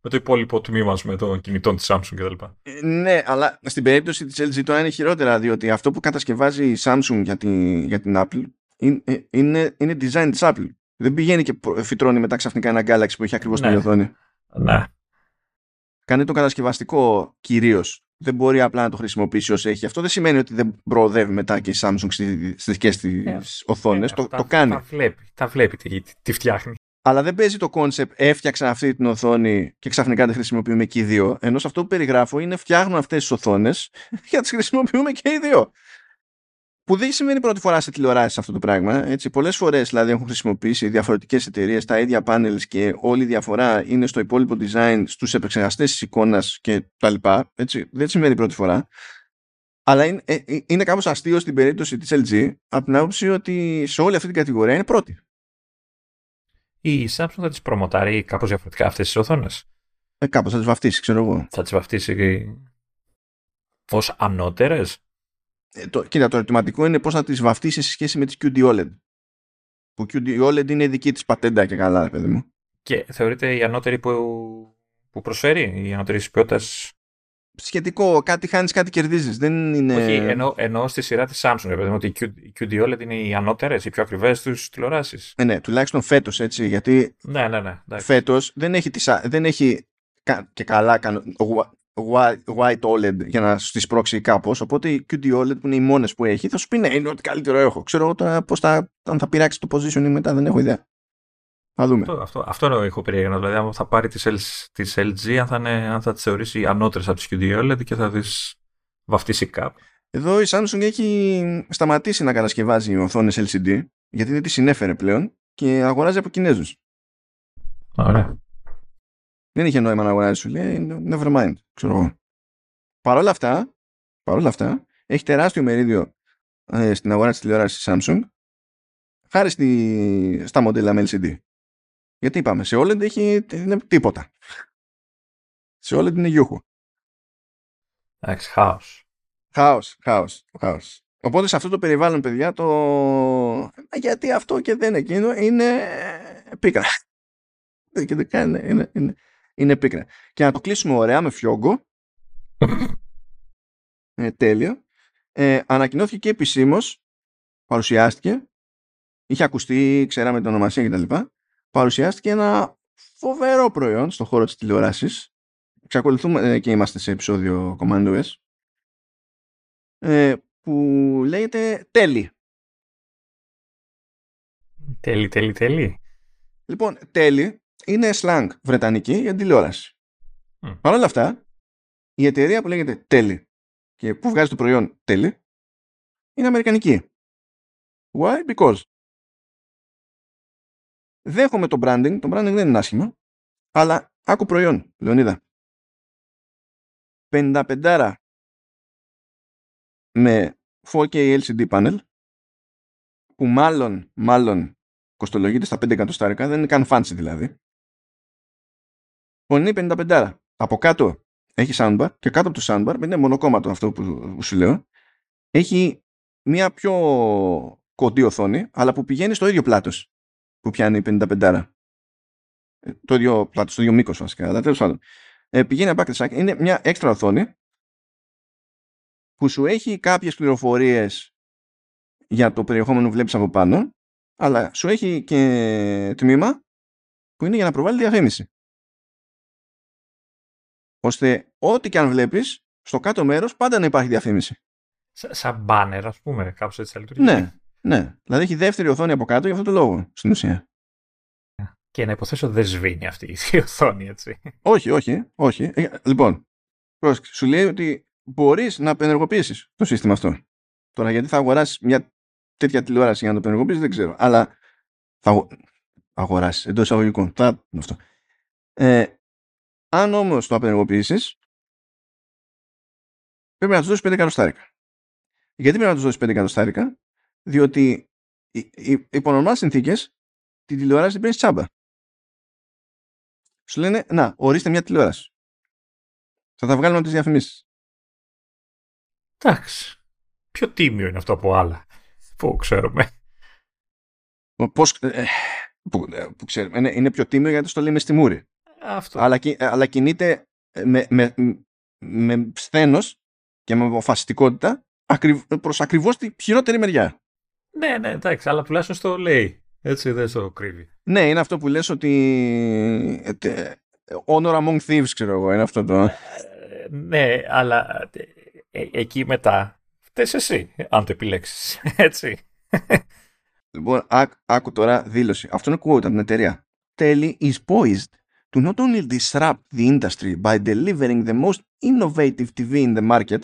με το υπόλοιπο τμήμα με των κινητών της Samsung κτλ. Ε, ναι, αλλά στην περίπτωση της LG τώρα είναι χειρότερα διότι αυτό που κατασκευάζει η Samsung για, τη, για την Apple είναι, είναι, είναι design της Apple. Δεν πηγαίνει και φυτρώνει μετά ξαφνικά ένα Galaxy που έχει ακριβώς ναι. την οθόνη. Ναι. Κάνει το κατασκευαστικό κυρίως δεν μπορεί απλά να το χρησιμοποιήσει όσο έχει. Αυτό δεν σημαίνει ότι δεν προοδεύει μετά και η Samsung στις δικέ τη yeah. οθόνες. το, το κάνει. Τα βλέπει, τα βλέπει τι, τι φτιάχνει. Αλλά δεν παίζει το κόνσεπτ έφτιαξα αυτή την οθόνη και ξαφνικά δεν χρησιμοποιούμε και οι δύο. Ενώ σε αυτό που περιγράφω είναι φτιάχνουν αυτές τις οθόνες για να τις χρησιμοποιούμε και οι δύο. Που δεν σημαίνει πρώτη φορά σε τηλεοράσεις αυτό το πράγμα. Έτσι, πολλές φορές δηλαδή έχουν χρησιμοποιήσει διαφορετικές εταιρείες τα ίδια πάνελς και όλη η διαφορά είναι στο υπόλοιπο design, στους επεξεργαστές της εικόνας και τα λοιπά. Έτσι, δεν σημαίνει πρώτη φορά. Αλλά είναι, ε, ε, είναι κάπως αστείο στην περίπτωση της LG από την άποψη ότι σε όλη αυτή την κατηγορία είναι πρώτη. Η Samsung θα τις προμοτάρει κάπως διαφορετικά αυτές τις οθόνες; Ε, κάπως θα τις βαφτίσει, ξέρω εγώ. Θα τις βαφτίσει ως ανώτερες; Ε, το, κοίτα, το ερωτηματικό είναι πώς θα τις βαφτίσεις σε σχέση με τις QD OLED. Που QD OLED είναι δική της πατέντα και καλά, παιδί μου. Και θεωρείται η ανώτερη που, που προσφέρει, η ανώτερη της ποιότητας; Σχετικό, κάτι χάνεις, κάτι κερδίζεις. Δεν είναι. Όχι, ενώ, ενώ στη σειρά της Samsung, επειδή ότι η QD OLED είναι οι ανώτερες, οι πιο ακριβές τους τηλεοράσεις. Ναι, ναι, τουλάχιστον φέτος έτσι. Γιατί ναι, ναι, ναι, φέτος δεν έχει, τις, δεν έχει και καλά white OLED για να τη πρόξει κάπως. Οπότε η QD OLED που είναι οι μόνες που έχει θα σου πει ναι, είναι ό,τι καλύτερο έχω. Ξέρω εγώ τώρα πώς θα, αν θα πειράξει το positioning μετά, δεν έχω ιδέα. Θα δούμε. Αυτό, αυτό, αυτό έχω περίεργα. Δηλαδή, αν θα πάρει τις LG, αν θα, είναι, αν θα τις θεωρήσει ανώτερες από τις QD OLED και θα τις βαφτίσει κάπου. Εδώ η Samsung έχει σταματήσει να κατασκευάζει οθόνες LCD γιατί δεν τη συνέφερε πλέον και αγοράζει από Κινέζους. Ωραία. Δεν είχε νόημα να αγοράζει, σου λέει, never mind, ξέρω εγώ. Παρ' όλα αυτά, παρόλα αυτά, έχει τεράστιο μερίδιο ε, στην αγορά της τηλεόρασης Samsung χάρη στη, στα μοντέλα με LCD. Γιατί είπαμε, σε OLED έχει είναι τίποτα. Σε OLED είναι γιούχο. Εντάξει, χάος. Χάος, χάος, χάος. Οπότε σε αυτό το περιβάλλον, παιδιά, το γιατί αυτό και δεν εκείνο είναι πίκρα. Και δεν κάνει, είναι, είναι, είναι πίκρα. Και να το κλείσουμε ωραία με φιόγκο. ε, τέλειο. Ε, ανακοινώθηκε και επισήμως, παρουσιάστηκε, είχε ακουστεί, ξέραμε την ονομασία κτλ. Παρουσιάστηκε ένα φοβερό προϊόν στον χώρο της τηλεόρασης. Εξακολουθούμε ε, και είμαστε σε επεισόδιο Command OS. Ε, που λέγεται τέλει. Τέλει, τέλει, τέλει. Λοιπόν, τέλει είναι slang βρετανική για τηλεόραση. Mm. Παρ' όλα αυτά, η εταιρεία που λέγεται τέλει και που βγάζει το προϊόν τέλει είναι αμερικανική. Why? Because. Δέχομαι το branding, το branding δεν είναι άσχημα, αλλά άκου προϊόν, Λεωνίδα. 55 με 4K LCD panel που μάλλον, μάλλον κοστολογείται στα 5 εκατοστάρικα, δεν είναι καν fancy δηλαδή. Πονεί 55. Από κάτω έχει soundbar και κάτω από το soundbar, είναι μονοκόμματο αυτό που, σου λέω, έχει μια πιο κοντή οθόνη, αλλά που πηγαίνει στο ίδιο πλάτος που πιάνει η 55. Ε, το ίδιο πλάτος, το ίδιο μήκος βασικά, αλλά τέλος πάντων. Ε, πηγαίνει από άκρη Είναι μια έξτρα οθόνη που σου έχει κάποιες πληροφορίες για το περιεχόμενο που βλέπεις από πάνω, αλλά σου έχει και τμήμα που είναι για να προβάλλει διαφήμιση. Ώστε ό,τι και αν βλέπεις, στο κάτω μέρος πάντα να υπάρχει διαφήμιση. Σαν μπάνερ, ας πούμε, κάπως έτσι θα λειτουργεί. Ναι, ναι. Δηλαδή έχει δεύτερη οθόνη από κάτω για αυτό το λόγο, στην ουσία. Και να υποθέσω δεν σβήνει αυτή η οθόνη, έτσι. Όχι, όχι, όχι. Ε, λοιπόν, σου λέει ότι μπορείς να απενεργοποιήσεις το σύστημα αυτό. Τώρα γιατί θα αγοράσεις μια τέτοια τηλεόραση για να το απενεργοποιήσεις δεν ξέρω. Αλλά θα αγοράσεις εντός εισαγωγικών. Θα... Αυτό. Ε, αν όμως το απενεργοποιήσεις πρέπει να του δώσεις 5 εκατοστάρικα. Γιατί πρέπει να τους δώσεις 5 εκατοστάρικα; Διότι υπό νορμάλ συνθήκες την τηλεόραση την παίρνεις τσάμπα. Σου λένε, να, ορίστε μια τηλεόραση. Θα τα βγάλουμε από τις διαφημίσεις. Εντάξει. Πιο τίμιο είναι αυτό από άλλα που ξέρουμε. Πώς, ε, που, ε, που ξέρουμε. Είναι, είναι πιο τίμιο γιατί το λέμε στη μούρη. Αυτό. Αλλά, αλλά κινείται με, με, με σθένος και με αποφασιστικότητα προς ακριβώς τη χειρότερη μεριά. Ναι, ναι, εντάξει, αλλά τουλάχιστον στο λέει. Έτσι δεν στο κρύβει. Ναι, είναι αυτό που λες ότι ε, honor among thieves, ξέρω εγώ, είναι αυτό το... ναι, αλλά ε, εκεί μετά φταίς εσύ, αν το επιλέξεις. Έτσι. Λοιπόν, άκου τώρα δήλωση. Αυτό είναι quote από την εταιρεία. Telly is poised to not only disrupt the industry by delivering the most innovative TV in the market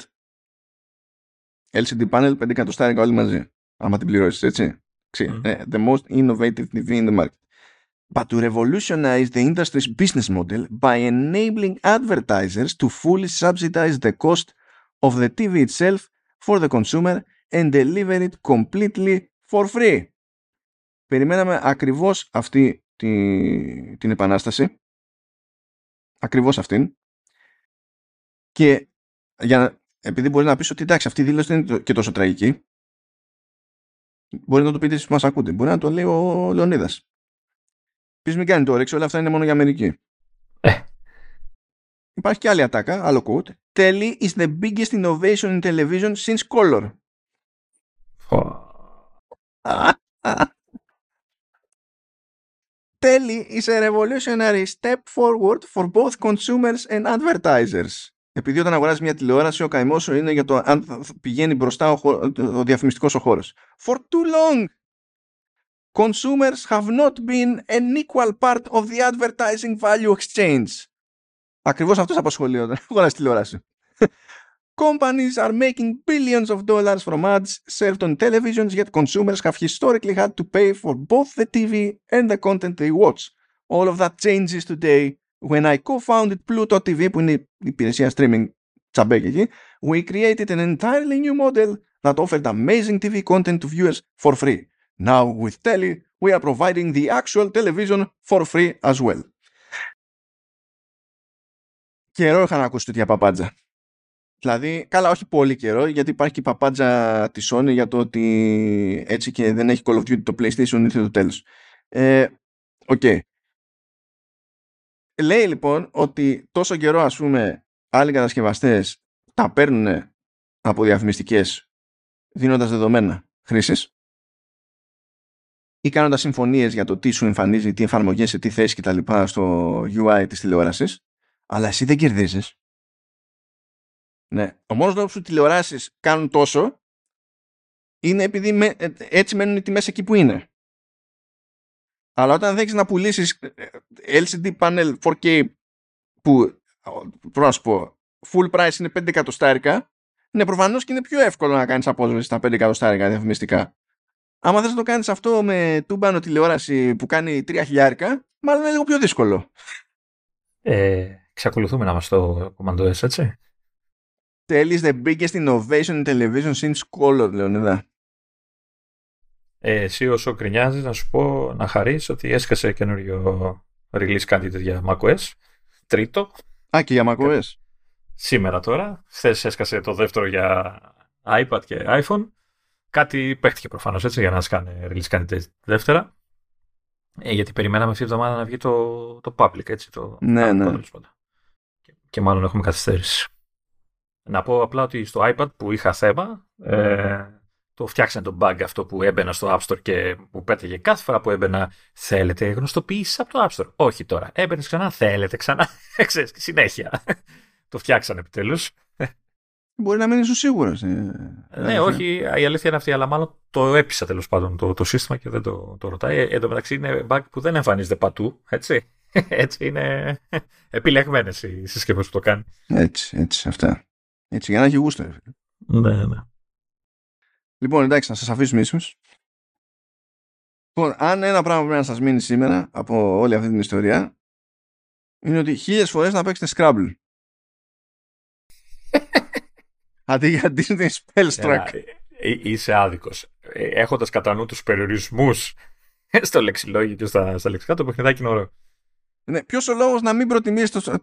LCD panel 5 εκατοστάρικα όλοι μαζί. Άμα την πληρώσεις, έτσι. Mm. The most innovative TV in the market. But to revolutionize the industry's business model by enabling advertisers to fully subsidize the cost of the TV itself for the consumer and deliver it completely for free. Περιμέναμε ακριβώς αυτή τη, την επανάσταση. Ακριβώς αυτήν. Και για να, επειδή μπορείς να πεις ότι εντάξει αυτή η δήλωση δεν είναι και τόσο τραγική μπορεί να το πείτε εσείς που μας ακούτε. Μπορεί να το λέει ο Λεωνίδας. Πεις μην κάνει το όρεξη, όλα αυτά είναι μόνο για Αμερική. Ε. Υπάρχει και άλλη ατάκα, άλλο quote. Telly is the biggest innovation in television since color. Telly is a revolutionary step forward for both consumers and advertisers. Επειδή όταν αγοράζει μια τηλεόραση, ο καημό σου είναι για το αν πηγαίνει μπροστά ο, ο διαφημιστικό ο χώρο. For too long, consumers have not been an equal part of the advertising value exchange. Ακριβώς αυτός απασχολεί όταν αγοράζει τηλεόραση. Companies are making billions of dollars from ads served on televisions, yet consumers have historically had to pay for both the TV and the content they watch. All of that changes today when I co-founded Pluto TV, που είναι η υπηρεσία streaming τσαμπέκ εκεί, we created an entirely new model that offered amazing TV content to viewers for free. Now with Telly, we are providing the actual television for free as well. Καιρό είχα να ακούσει τέτοια παπάντζα. Δηλαδή, καλά, όχι πολύ καιρό, γιατί υπάρχει και η παπάντζα της Sony για το ότι έτσι και δεν έχει Call of Duty το PlayStation ήρθε το τέλος. Ε, OK. Okay. λέει λοιπόν ότι τόσο καιρό ας πούμε άλλοι κατασκευαστές τα παίρνουν από διαφημιστικές δίνοντας δεδομένα χρήσης ή κάνοντας συμφωνίες για το τι σου εμφανίζει, τι εφαρμογές, σε τι θέση κτλ. στο UI της τηλεόρασης, αλλά εσύ δεν κερδίζεις. Ναι. Ο μόνος λόγος που οι τηλεοράσεις κάνουν τόσο είναι επειδή με, ε, έτσι μένουν οι τιμές εκεί που είναι. Αλλά όταν δεν να πουλήσεις ε, ε, LCD panel 4K που, πρέπει να σου πω, full price είναι 5 εκατοστάρικα, ναι, προφανώς και είναι πιο εύκολο να κάνεις απόσβεση στα 5 εκατοστάρικα διαφημιστικά. Άμα θες να το κάνεις αυτό με τούμπανο τηλεόραση που κάνει 3 χιλιάρικα, μάλλον είναι λίγο πιο δύσκολο. Ε, εξακολουθούμε να είμαστε στο κομμαντό έτσι. Tell is the biggest innovation in television since color, Λεωνίδα. Ε, εσύ όσο κρινιάζεις να σου πω να χαρείς ότι έσκασε καινούριο release candidate για macOS. Τρίτο. Α, και για macOS. Σήμερα τώρα. Χθες έσκασε το δεύτερο για iPad και iPhone. Κάτι παίχτηκε προφανώς έτσι για να σκάνε release candidate δεύτερα. Ε, γιατί περιμέναμε αυτή τη εβδομάδα να βγει το, το public, έτσι. Το, ναι, ναι. Και, και μάλλον έχουμε καθυστέρηση. Να πω απλά ότι στο iPad που είχα θέμα, ε, το φτιάξανε το bug αυτό που έμπαινα στο App Store και που πέταγε κάθε φορά που έμπαινα. Θέλετε γνωστοποιήσει από το App Store; Όχι τώρα. Έμπαινες ξανά, θέλετε ξανά; Ξέρεις, συνέχεια. το φτιάξανε επιτέλους. Μπορεί να μην είσαι σίγουρος. Ε, ναι, όχι, η αλήθεια είναι αυτή, αλλά μάλλον το έπεισα τέλος πάντων το, το σύστημα και δεν το, το ρωτάει. Ε, εν τω μεταξύ είναι bug που δεν εμφανίζεται πατού, έτσι. έτσι είναι επιλεγμένες οι συσκευές που το κάνει. Έτσι, έτσι, αυτά. Έτσι, για να έχει γούστο. Ναι, ναι. Λοιπόν, εντάξει, να σας αφήσουμε ίσου. Λοιπόν, αν ένα πράγμα πρέπει να σας μείνει σήμερα από όλη αυτή την ιστορία, είναι ότι χίλιες φορές να παίξετε Scrabble. Αντί για Disney Spellstruck. Ε, ε, είσαι άδικος. Ε, Έχοντας κατά νου τους περιορισμούς στο λεξιλόγιο και στα, στα λεξικά, το παιχνιδάκι είναι ωραίο. Ναι, ποιος ο λόγος να μην προτιμήσει το.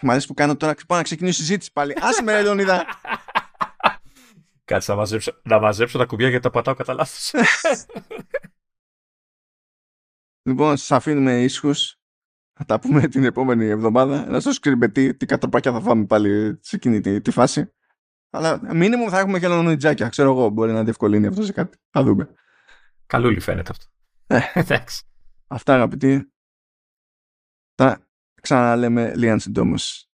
Μ' αρέσει που κάνω τώρα. Πάω να ξεκινήσω συζήτηση πάλι. Άσε με, Λεωνίδα. Κάτσε να μαζέψω, να μαζέψω τα κουμπιά γιατί τα πατάω κατά λάθος. λοιπόν, σας αφήνουμε ήσυχους. Θα τα πούμε την επόμενη εβδομάδα. Να σας κρυμπετεί τι κατροπάκια θα φάμε πάλι σε εκείνη τη, τη φάση. Αλλά μήνυμο θα έχουμε και λονιτζάκια. Ξέρω εγώ, μπορεί να διευκολύνει αυτό σε κάτι. Θα δούμε. Καλούλη φαίνεται αυτό. Ε, Αυτά αγαπητοί. Τα ξαναλέμε λίγαν συντόμως.